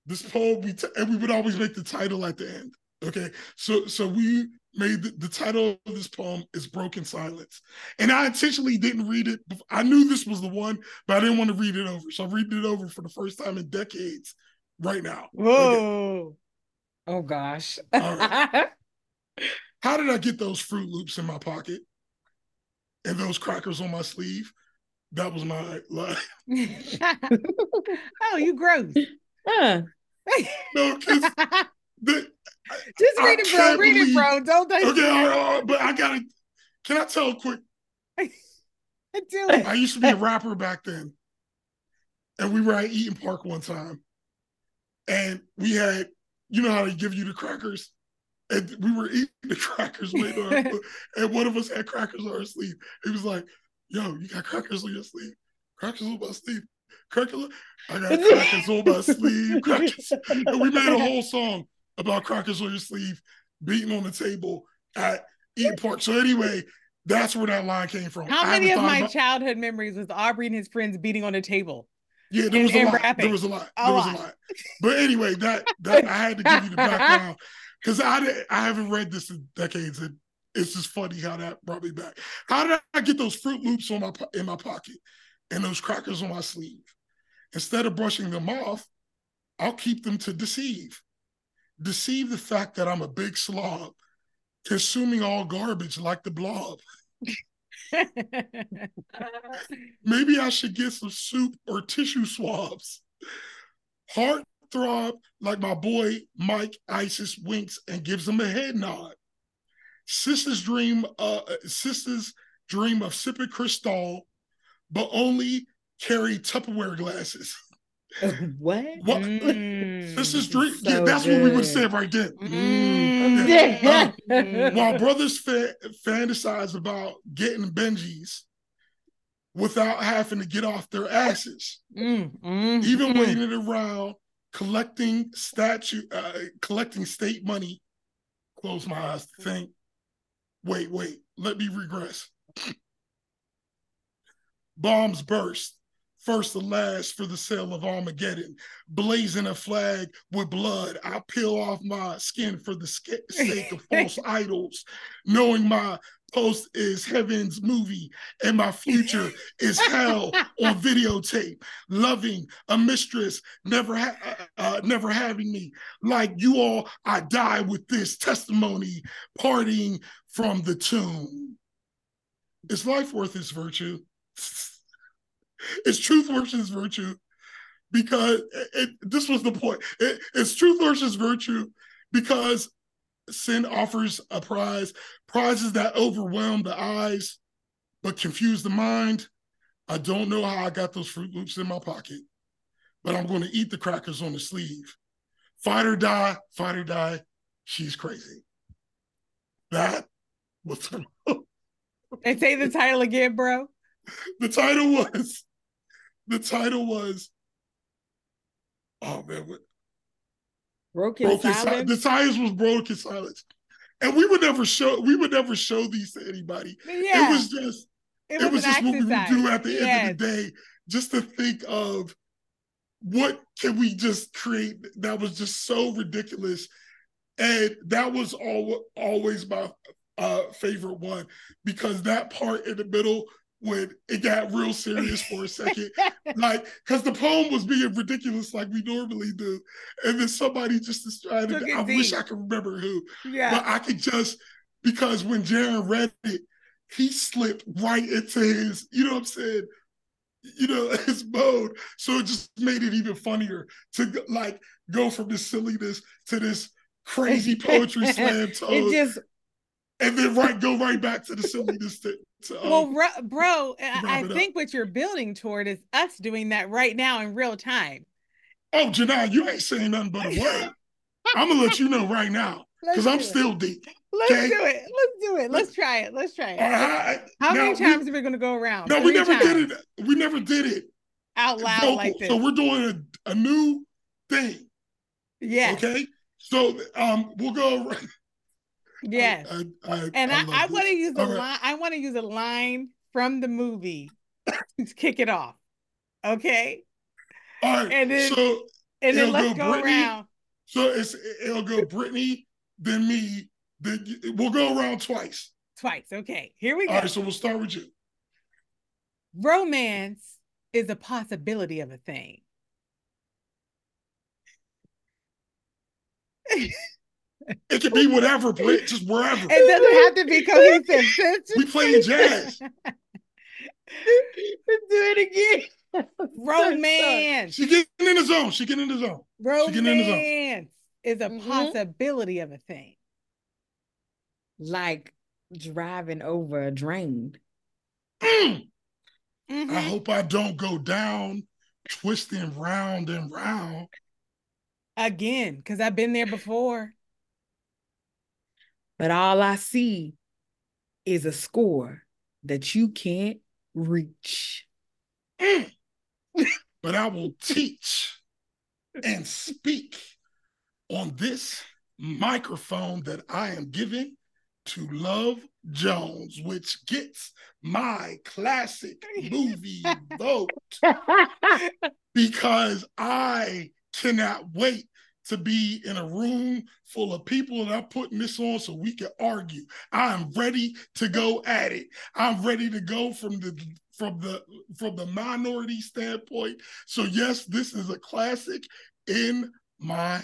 This poem, we t- and we would always make the title at the end. Okay. So so we made the, the, title of this poem is Broken Silence. And I intentionally didn't read it. I knew this was the one, but I didn't want to read it over. So I'm reading it over for the first time in decades right now. Whoa. Okay. Oh gosh. [laughs] How did I get those Fruit Loops in my pocket and those crackers on my sleeve? that was my life. [laughs] [laughs] oh, you gross. Huh. no, because just read it, bro. Read believe, it, bro. Don't. Okay, all right, all right, but I gotta. Can I tell a quick? [laughs] Do it. I used to be a rapper back then, and we were at Eaton Park one time, and we had, you know how they give you the crackers, and we were eating the crackers later, [laughs] and one of us had crackers on our sleeve. He was like, "Yo, you got crackers on your sleeve? Crackers on my sleeve." Crackers, I got crackers on my sleeve. Crackers. And we made a whole song about crackers on your sleeve, beating on the table at Eat Park. So anyway, that's where that line came from. How many of my about... childhood memories was Aubrey and his friends beating on the table? Yeah, there was a lot. Rapping. There was a lot. There was a lot. But anyway, that that I had to give you the background [laughs] because I I haven't read this in decades, and it's just funny how that brought me back. How did I get those Fruit Loops on my in my pocket and those crackers on my sleeve? Instead of brushing them off, I'll keep them to deceive. Deceive the fact that I'm a big slob consuming all garbage like the blob. [laughs] Maybe I should get some soup or tissue swabs. Heart throb like my boy Mike Isis winks and gives him a head nod. Sisters dream, uh, sisters dream of sipping Cristal, but only carry Tupperware glasses. [laughs] [laughs] what? what? Mm, this is dream. So yeah, that's good. what we would say right then. Mm. [laughs] Yeah. Uh, while brothers fa- fantasize about getting Benjis without having to get off their asses, mm, mm even mm. waiting around collecting statue, uh, collecting state money. Close my eyes to think. Wait, wait. Let me regress. [clears throat] Bombs burst first to last for the sale of Armageddon, blazing a flag with blood. I peel off my skin for the sake of [laughs] false idols, knowing my post is heaven's movie and my future is hell on [laughs] videotape. Loving a mistress never ha- uh, uh, never having me. Like you all i die with this testimony parting from the tomb. Is life worth its virtue [laughs] it's truth versus virtue because it, it, this was the point. It, it's truth versus virtue because sin offers a prize, prizes that overwhelm the eyes but confuse the mind. I don't know how I got those Fruit Loops in my pocket, but I'm going to eat the crackers on the sleeve. Fight or die, fight or die. She's crazy. That was. and [laughs] say the title again, bro. The title was the title was oh man what broken, broken silence. the science was broken silence and we would never show we would never show these to anybody yeah. it was just it was, it was just what we would do at the yes. end of the day just to think of what can we just create that was just so ridiculous and that was all always my uh, favorite one because that part in the middle when it got real serious for a second. [laughs] like, because the poem was being ridiculous like we normally do. And then somebody just is trying to, I deep. wish I could remember who. Yeah. But I could just, because when Jaron read it, he slipped right into his, you know what I'm saying? You know, [laughs] his mode. So it just made it even funnier to like go from this silliness to this crazy poetry [laughs] slam tone. It just and then right go right back to the silliness to, to um, well bro i, I think what you're building toward is us doing that right now in real time oh janai you ain't saying nothing but a [laughs] word i'm gonna let you know right now because i'm still deep Let's okay? do it. Let's do it. Let's try it. Let's try it. Right. How now, many times we, are we going to go around? No, Three we never times. did it. We never did it out loud vocal. like this. So we're doing a, a new thing. Yeah. Okay. So um, we'll go. [laughs] Yes. I, I, and I, I, I want to use a right. line. I want to use a line from the movie [coughs] to kick it off. Okay. All right. And then, so and then let's go, go around. So it's it'll go Brittany, then me, then we'll go around twice. Twice. Okay. Here we go. All right. So we'll start with you. Romance is a possibility of a thing. [laughs] It could be whatever, [laughs] just wherever. It doesn't have to be cohesive. [laughs] we playing jazz. [laughs] Do it again. Romance. She getting in the zone. She getting in the zone. Romance is a mm-hmm. possibility of a thing. Like driving over a drain. Mm. Mm-hmm. I hope I don't go down, twisting round and round. Again, because I've been there before. But all I see is a score that you can't reach. Mm. [laughs] but I will teach and speak on this microphone that I am giving to Love Jones, which gets my classic movie [laughs] vote because I cannot wait to be in a room full of people and I'm putting this on so we can argue. I'm ready to go at it. I'm ready to go from the from the from the minority standpoint. So yes, this is a classic in my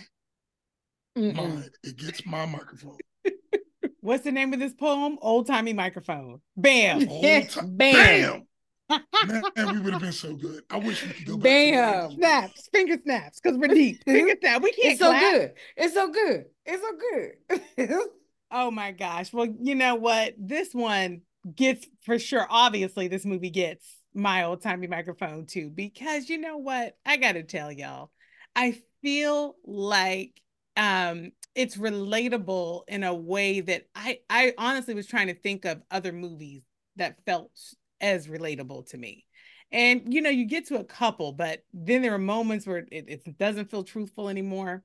Mm-mm. mind. It gets my microphone. [laughs] What's the name of this poem? Old timey microphone. Bam. [laughs] Bam. Bam. Man, [laughs] we would have been so good. I wish we could go back. Bam. Snaps. Finger snaps. Because we're deep. [laughs] Finger snaps. We can't It's so good. It's so good. It's so good. [laughs] oh my gosh. Well, you know what? This one gets for sure. Obviously, this movie gets my old timey microphone too. Because you know what? I gotta tell y'all, I feel like um it's relatable in a way that I I honestly was trying to think of other movies that felt as relatable to me. And you know, you get to a couple, but then there are moments where it, it doesn't feel truthful anymore.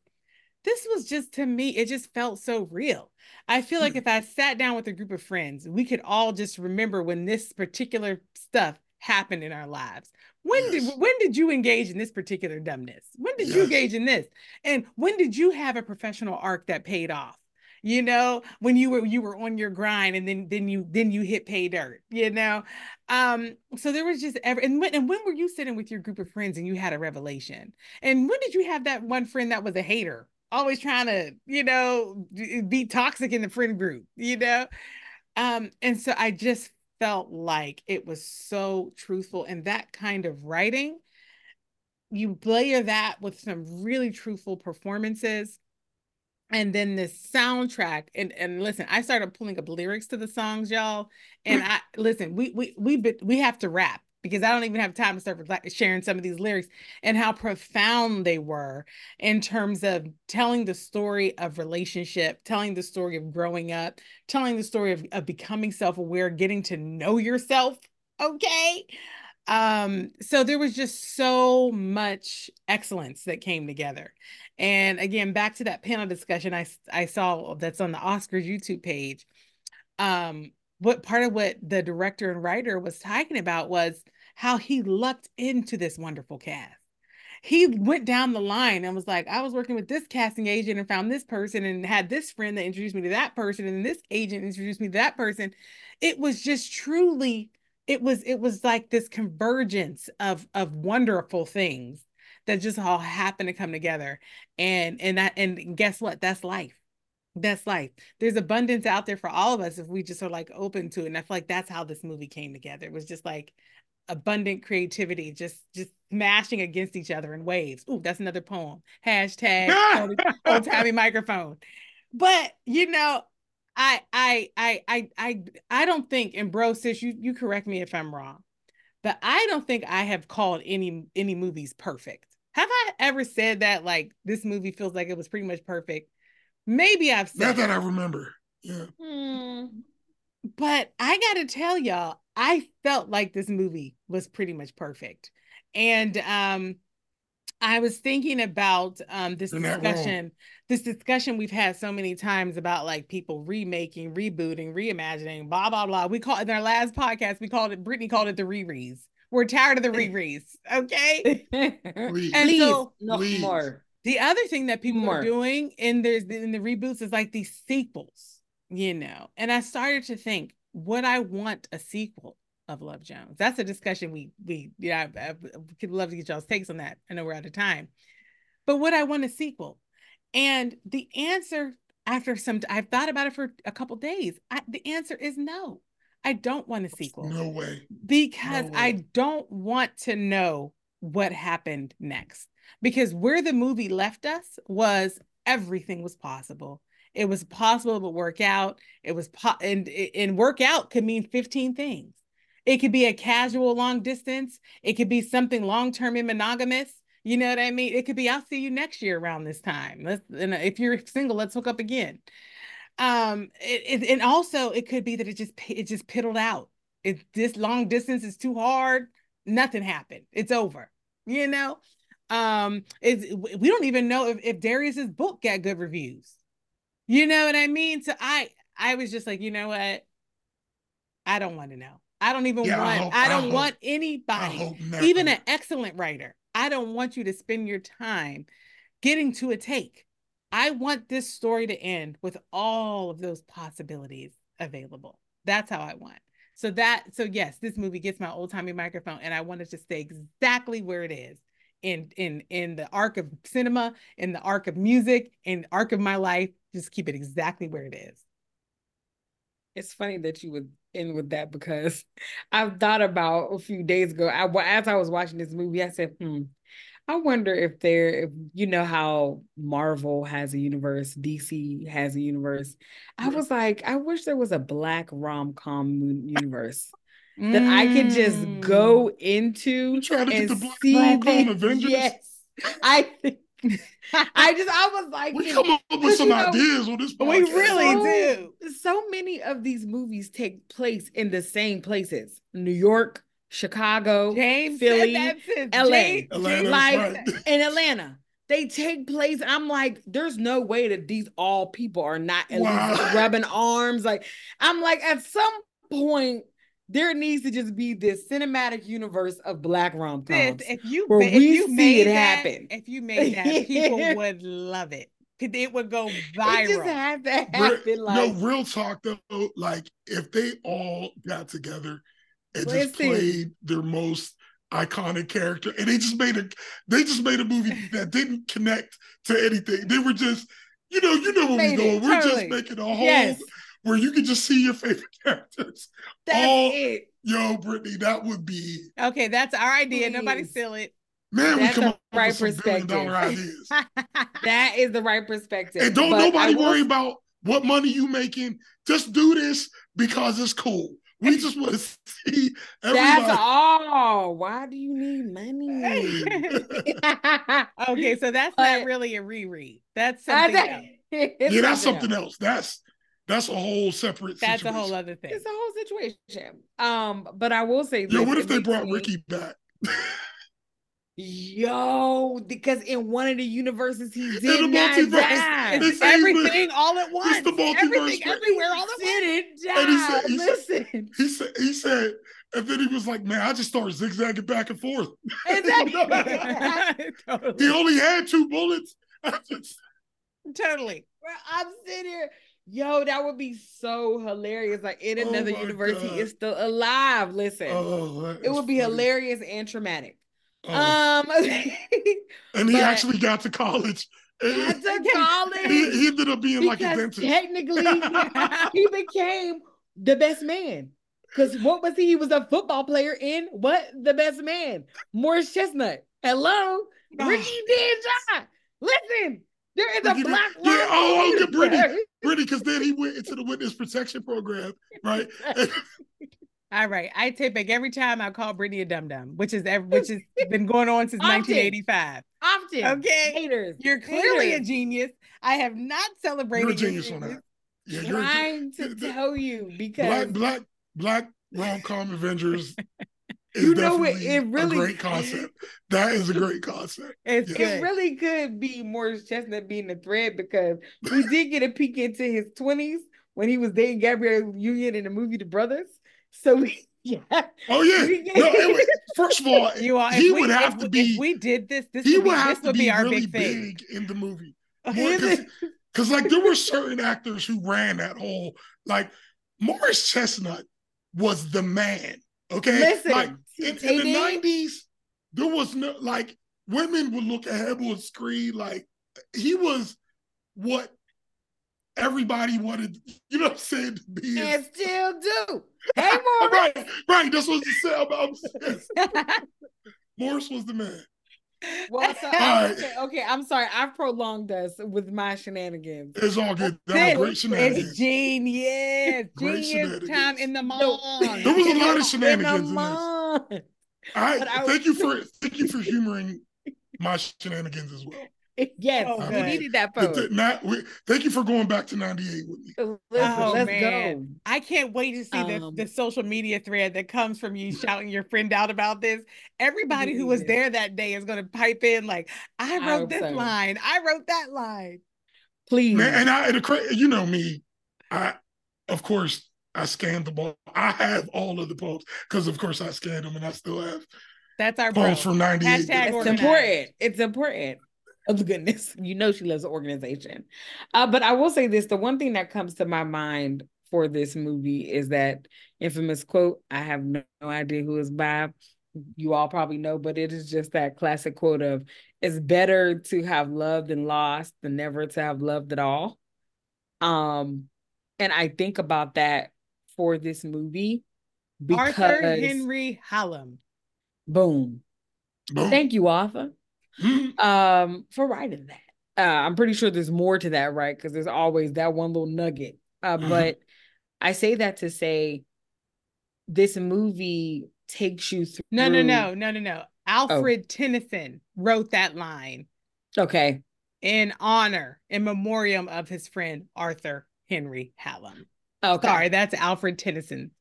This was just to me, it just felt so real. I feel like hmm. if I sat down with a group of friends, we could all just remember when this particular stuff happened in our lives. When yes. did when did you engage in this particular dumbness? When did yes. you engage in this? And when did you have a professional arc that paid off? You know, when you were you were on your grind and then then you then you hit pay dirt, you know. Um, so there was just ever and when and when were you sitting with your group of friends and you had a revelation? And when did you have that one friend that was a hater, always trying to, you know, be toxic in the friend group, you know? Um, and so I just felt like it was so truthful and that kind of writing you layer that with some really truthful performances and then this soundtrack and and listen i started pulling up lyrics to the songs y'all and [laughs] i listen we we we we have to rap because I don't even have time to start sharing some of these lyrics and how profound they were in terms of telling the story of relationship, telling the story of growing up, telling the story of, of becoming self-aware, getting to know yourself. Okay. Um, so there was just so much excellence that came together. And again, back to that panel discussion I I saw that's on the Oscars YouTube page. Um, what part of what the director and writer was talking about was how he lucked into this wonderful cast. He went down the line and was like, I was working with this casting agent and found this person and had this friend that introduced me to that person and this agent introduced me to that person. It was just truly it was it was like this convergence of of wonderful things that just all happened to come together. And and that and guess what? That's life. That's life. There's abundance out there for all of us if we just are like open to it. And i feel like that's how this movie came together. It was just like abundant creativity just just smashing against each other in waves. Ooh, that's another poem. Hashtag [laughs] old timey microphone. But you know I I I I I I don't think, and bro, sis, you you correct me if I'm wrong, but I don't think I have called any any movies perfect. Have I ever said that like this movie feels like it was pretty much perfect? Maybe I've said not that I remember. Yeah. Hmm. But I gotta tell y'all, I felt like this movie was pretty much perfect. And um I was thinking about um this discussion, this discussion we've had so many times about like people remaking, rebooting, reimagining, blah blah blah. We call in our last podcast, we called it Brittany called it the rereads. We're tired of the [laughs] rereads, okay? Please. And Please, so no Please. more. The other thing that people more. are doing in there's in the reboots is like these sequels, you know. And I started to think, would I want a sequel? of Love Jones. That's a discussion we we yeah I, I could love to get y'all's takes on that. I know we're out of time, but would I want a sequel? And the answer after some I've thought about it for a couple days. I, the answer is no. I don't want a sequel. No way. Because no way. I don't want to know what happened next. Because where the movie left us was everything was possible. It was possible to work out. It was po- and and work out could mean 15 things. It could be a casual long distance. It could be something long term and monogamous. You know what I mean? It could be I'll see you next year around this time. Let's and if you're single, let's hook up again. Um, it, it, and also it could be that it just it just piddled out. If this long distance is too hard, nothing happened. It's over. You know, um, it's we don't even know if if Darius's book got good reviews. You know what I mean? So I I was just like, you know what? I don't want to know. I don't even yeah, want. I, hope, I don't I want hope, anybody, even an excellent writer. I don't want you to spend your time getting to a take. I want this story to end with all of those possibilities available. That's how I want. So that so yes, this movie gets my old timey microphone, and I want it to stay exactly where it is in in in the arc of cinema, in the arc of music, in the arc of my life. Just keep it exactly where it is. It's funny that you would end with that because [laughs] I've thought about a few days ago. I, as I was watching this movie, I said, "Hmm, I wonder if there, if you know how Marvel has a universe, DC has a universe. I was like, I wish there was a black rom com universe." that I could just go mm. into and see the, Avengers. Yes, [laughs] I think [laughs] I just I was like, we come up with some know, ideas on this. Podcast. We really so, do. So many of these movies take place in the same places: New York, Chicago, James Philly, LA, James, Atlanta, like right. in Atlanta. They take place. I'm like, there's no way that these all people are not at wow. rubbing arms. Like, I'm like, at some point, there needs to just be this cinematic universe of black rom coms. If you where if we you see it that, happen, if you made that, people [laughs] would love it. It would go viral. It just had to happen. Real, like, no, real talk though. Like if they all got together and listen. just played their most iconic character, and they just made a they just made a movie [laughs] that didn't connect to anything. They were just, you know, you know where we're going. We're just making a whole yes where you can just see your favorite [laughs] characters. That's all, it. Yo, Brittany, that would be okay. That's our idea. Please. Nobody steal it. Man, that's we come up right with perspective. billion ideas. [laughs] that is the Wright Perspective. And don't but nobody worry about what money you making. Just do this because it's cool. We just want to [laughs] see everybody. That's all. Why do you need money? okay, so that's but, not really a reread. That's something else. Yeah, that's something else. else. That's that's a whole separate. That's situation. a whole other thing. It's a whole situation. Um, but I will say, yo, what if they brought Ricky back? [laughs] Yo, because in one of the universes he did in the multiverse, it's everything all at once. It's the multiverse, everything everywhere all at once. Die. And he said, he Listen, said, he said, he said, and then he was like, "Man, I just started zigzagging back and forth." Exactly. [laughs] totally. [laughs] He only had two bullets. totally. I'm sitting here Yo, that would be so hilarious. Like in oh another oh universe, God. he is still alive. Listen, oh, it would be funny. hilarious and traumatic. Oh. Um, [laughs] and he actually got to college. Got to college. He, he, ended up being like a dentist. Technically, [laughs] he became the best man. Because what was he? He was a football player in what? The best man, Morris Chestnut. Hello, Ricky did John, Listen, there is a black yeah, oh, oh okay, Brittany, Brittany, because then he went into the witness protection program, right? [laughs] All right, I take back every time I call Brittany a dum dum, which is which has [laughs] been going on since Often. 1985. Often, okay, haters. You're clearly Haters. a genius. I have not celebrated. You're a genius on that. Yeah, you're trying to tell you because black black black rom com Avengers [laughs] you know it, it really a great concept. [laughs] That is a great concept. It's, It really could be Morris Chestnut being the thread because we did get a peek into his twenties when he was dating Gabrielle Union in the movie The Brothers. So we [laughs] yeah. Oh yeah. No, [laughs] was, first of all, you are, he we, would have to be. We did this, this he would, be, have to be, our really big, big in the movie. Because like there were certain actors who ran that whole like Morris Chestnut was the man. Okay, listen, like in, in the nineties, there was no like women would look at him on screen like he was what everybody wanted, you know what I'm saying, to be. And still do. [laughs] Hey, Morris. right, right. That's what you said about Morris was the man. Well, so right. okay, okay, I'm sorry. I've prolonged us with my shenanigans. It's all good. That was great [laughs] shenanigans. It's genius. Great genius time in the mall. There was a lot of [laughs] shenanigans in, in this. I, I thank you for thank you for humoring my shenanigans as well. [laughs] Yes, oh, we needed that post. Not, we, thank you for going back to 98 with me. Listen, oh, let's man. go. I can't wait to see um, the, the social media thread that comes from you shouting your friend out about this. Everybody who was there that day is going to pipe in like, I wrote I this so. line. I wrote that line. Please. Man, and I, and the, you know me, I, of course, I scanned the ball. I have all of the posts because, of course, I scanned them and I still have. That's our post from 98. It's important. It's important. Oh goodness, [laughs] you know she loves the organization. Uh, but I will say this: the one thing that comes to my mind for this movie is that infamous quote. I have no, no idea who is by. You all probably know, but it is just that classic quote of "It's better to have loved and lost than never to have loved at all." Um, and I think about that for this movie because Arthur Henry Hallam. Boom. boom. Thank you, Arthur. [laughs] um, for writing that. Uh, I'm pretty sure there's more to that, right? Because there's always that one little nugget. Uh, mm-hmm. But I say that to say this movie takes you through. No, no, no, no, no, no. Alfred oh. Tennyson wrote that line. Okay. In honor, in memoriam of his friend Arthur Henry Hallam. Okay. Sorry, that's Alfred Tennyson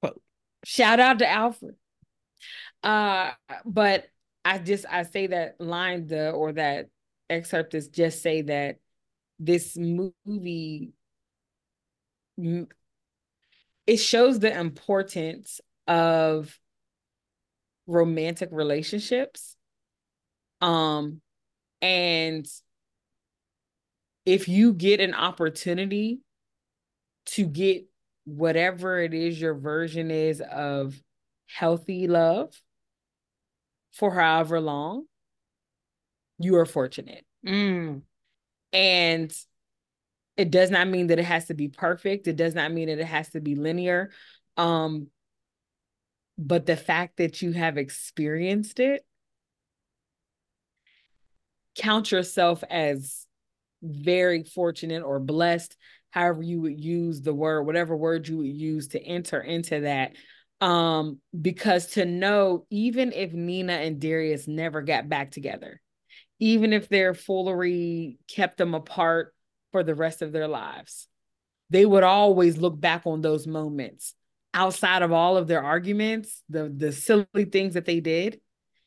quote. Shout out to Alfred. Uh, but I just I say that line the or that excerpt is just say that this movie it shows the importance of romantic relationships. Um and if you get an opportunity to get whatever it is your version is of healthy love for however long, you are fortunate. Mm. And it does not mean that it has to be perfect. It does not mean that it has to be linear. Um, but the fact that you have experienced it, count yourself as very fortunate or blessed, however you would use the word, whatever word you would use to enter into that um, because to know even if Nina and Darius never got back together, even if their foolery kept them apart for the rest of their lives, they would always look back on those moments outside of all of their arguments, the the silly things that they did,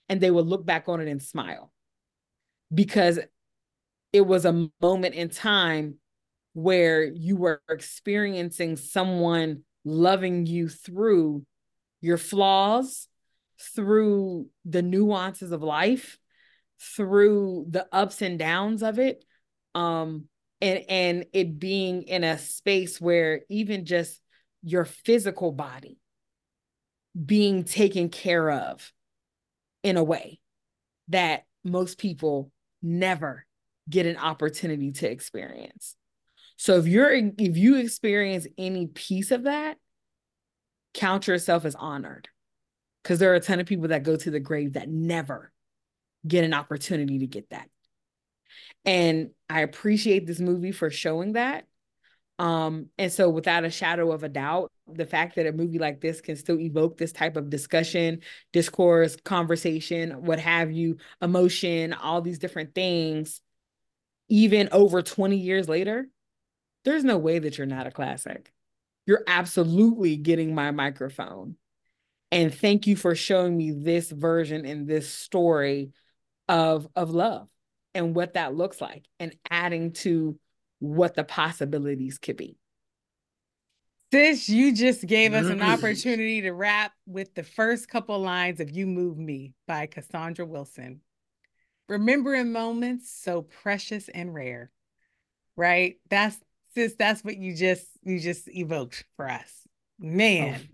and they would look back on it and smile. Because it was a moment in time where you were experiencing someone loving you through your flaws, through the nuances of life, through the ups and downs of it. Um, and and it being in a space where even just your physical body being taken care of in a way that most people never get an opportunity to experience. So if you're if you experience any piece of that, count yourself as honored. Because there are a ton of people that go to the grave that never get an opportunity to get that. And i appreciate this movie for showing that. Um and so without a shadow of a doubt the fact that a movie like this can still evoke this type of discussion discourse conversation what have you emotion all these different things even over 20 years later there's no way that you're not a classic you're absolutely getting my microphone. And thank you for showing me this version and this story of, of love and what that looks like and adding to what the possibilities could be. Sis, you just gave us an opportunity to wrap with the first couple lines of You Move Me by Cassandra Wilson. Remembering moments so precious and rare, right? That's sis, that's what you just you just evoked for us. Man. Oh.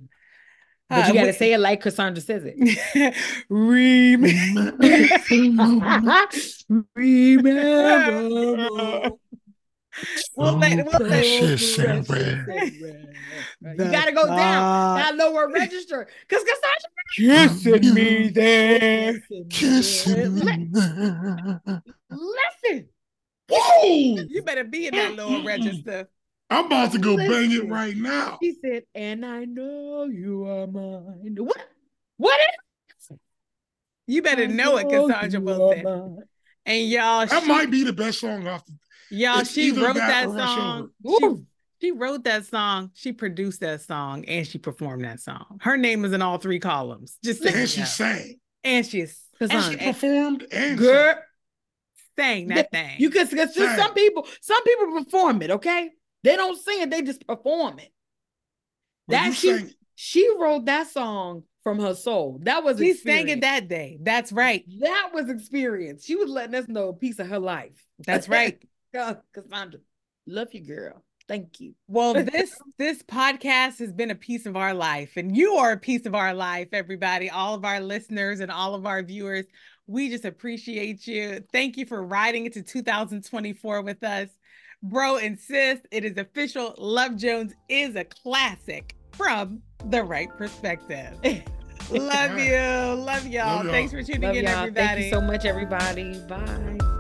But you uh, gotta say it like Cassandra says it. [laughs] Remember. Remember. [laughs] we'll let, we'll let, precious and rare. [laughs] You gotta go down. That lower register. Cause Cassandra kissing me there. Kissing me. Listen. Whoa! You better be in that lower register. I'm about to go bang it right now. He said, and I know you are mine. What? What is You better know it, Cassandra Wilson. And y'all, That she, might be the best song off the y'all, it's she wrote that that song. She, she wrote that song. She produced that song, and she performed that song. Her name is in all three columns. Just and she know. sang. and she's And she and, and performed and Girl, sang that thing. you can because some people, some people perform it, okay? They don't sing it, they just perform it. Well, That she sang- she wrote that song from her soul. That was she sang it that day. That's right. That was experience. She was letting us know a piece of her life. [laughs] That's right. God, [laughs] uh, Cassandra, love you, girl. Thank you. Well, [laughs] this this podcast has been a piece of our life, and you are a piece of our life, everybody, all of our listeners and all of our viewers. We just appreciate you. Thank you for riding into 2024 with us. Bro and sis, it is official. Love Jones is a classic from the Wright Perspective. [laughs] Love [laughs] you. Love y'all. Love y'all. Thanks for tuning Love in, y'all. everybody. Thank you so much, everybody. Bye.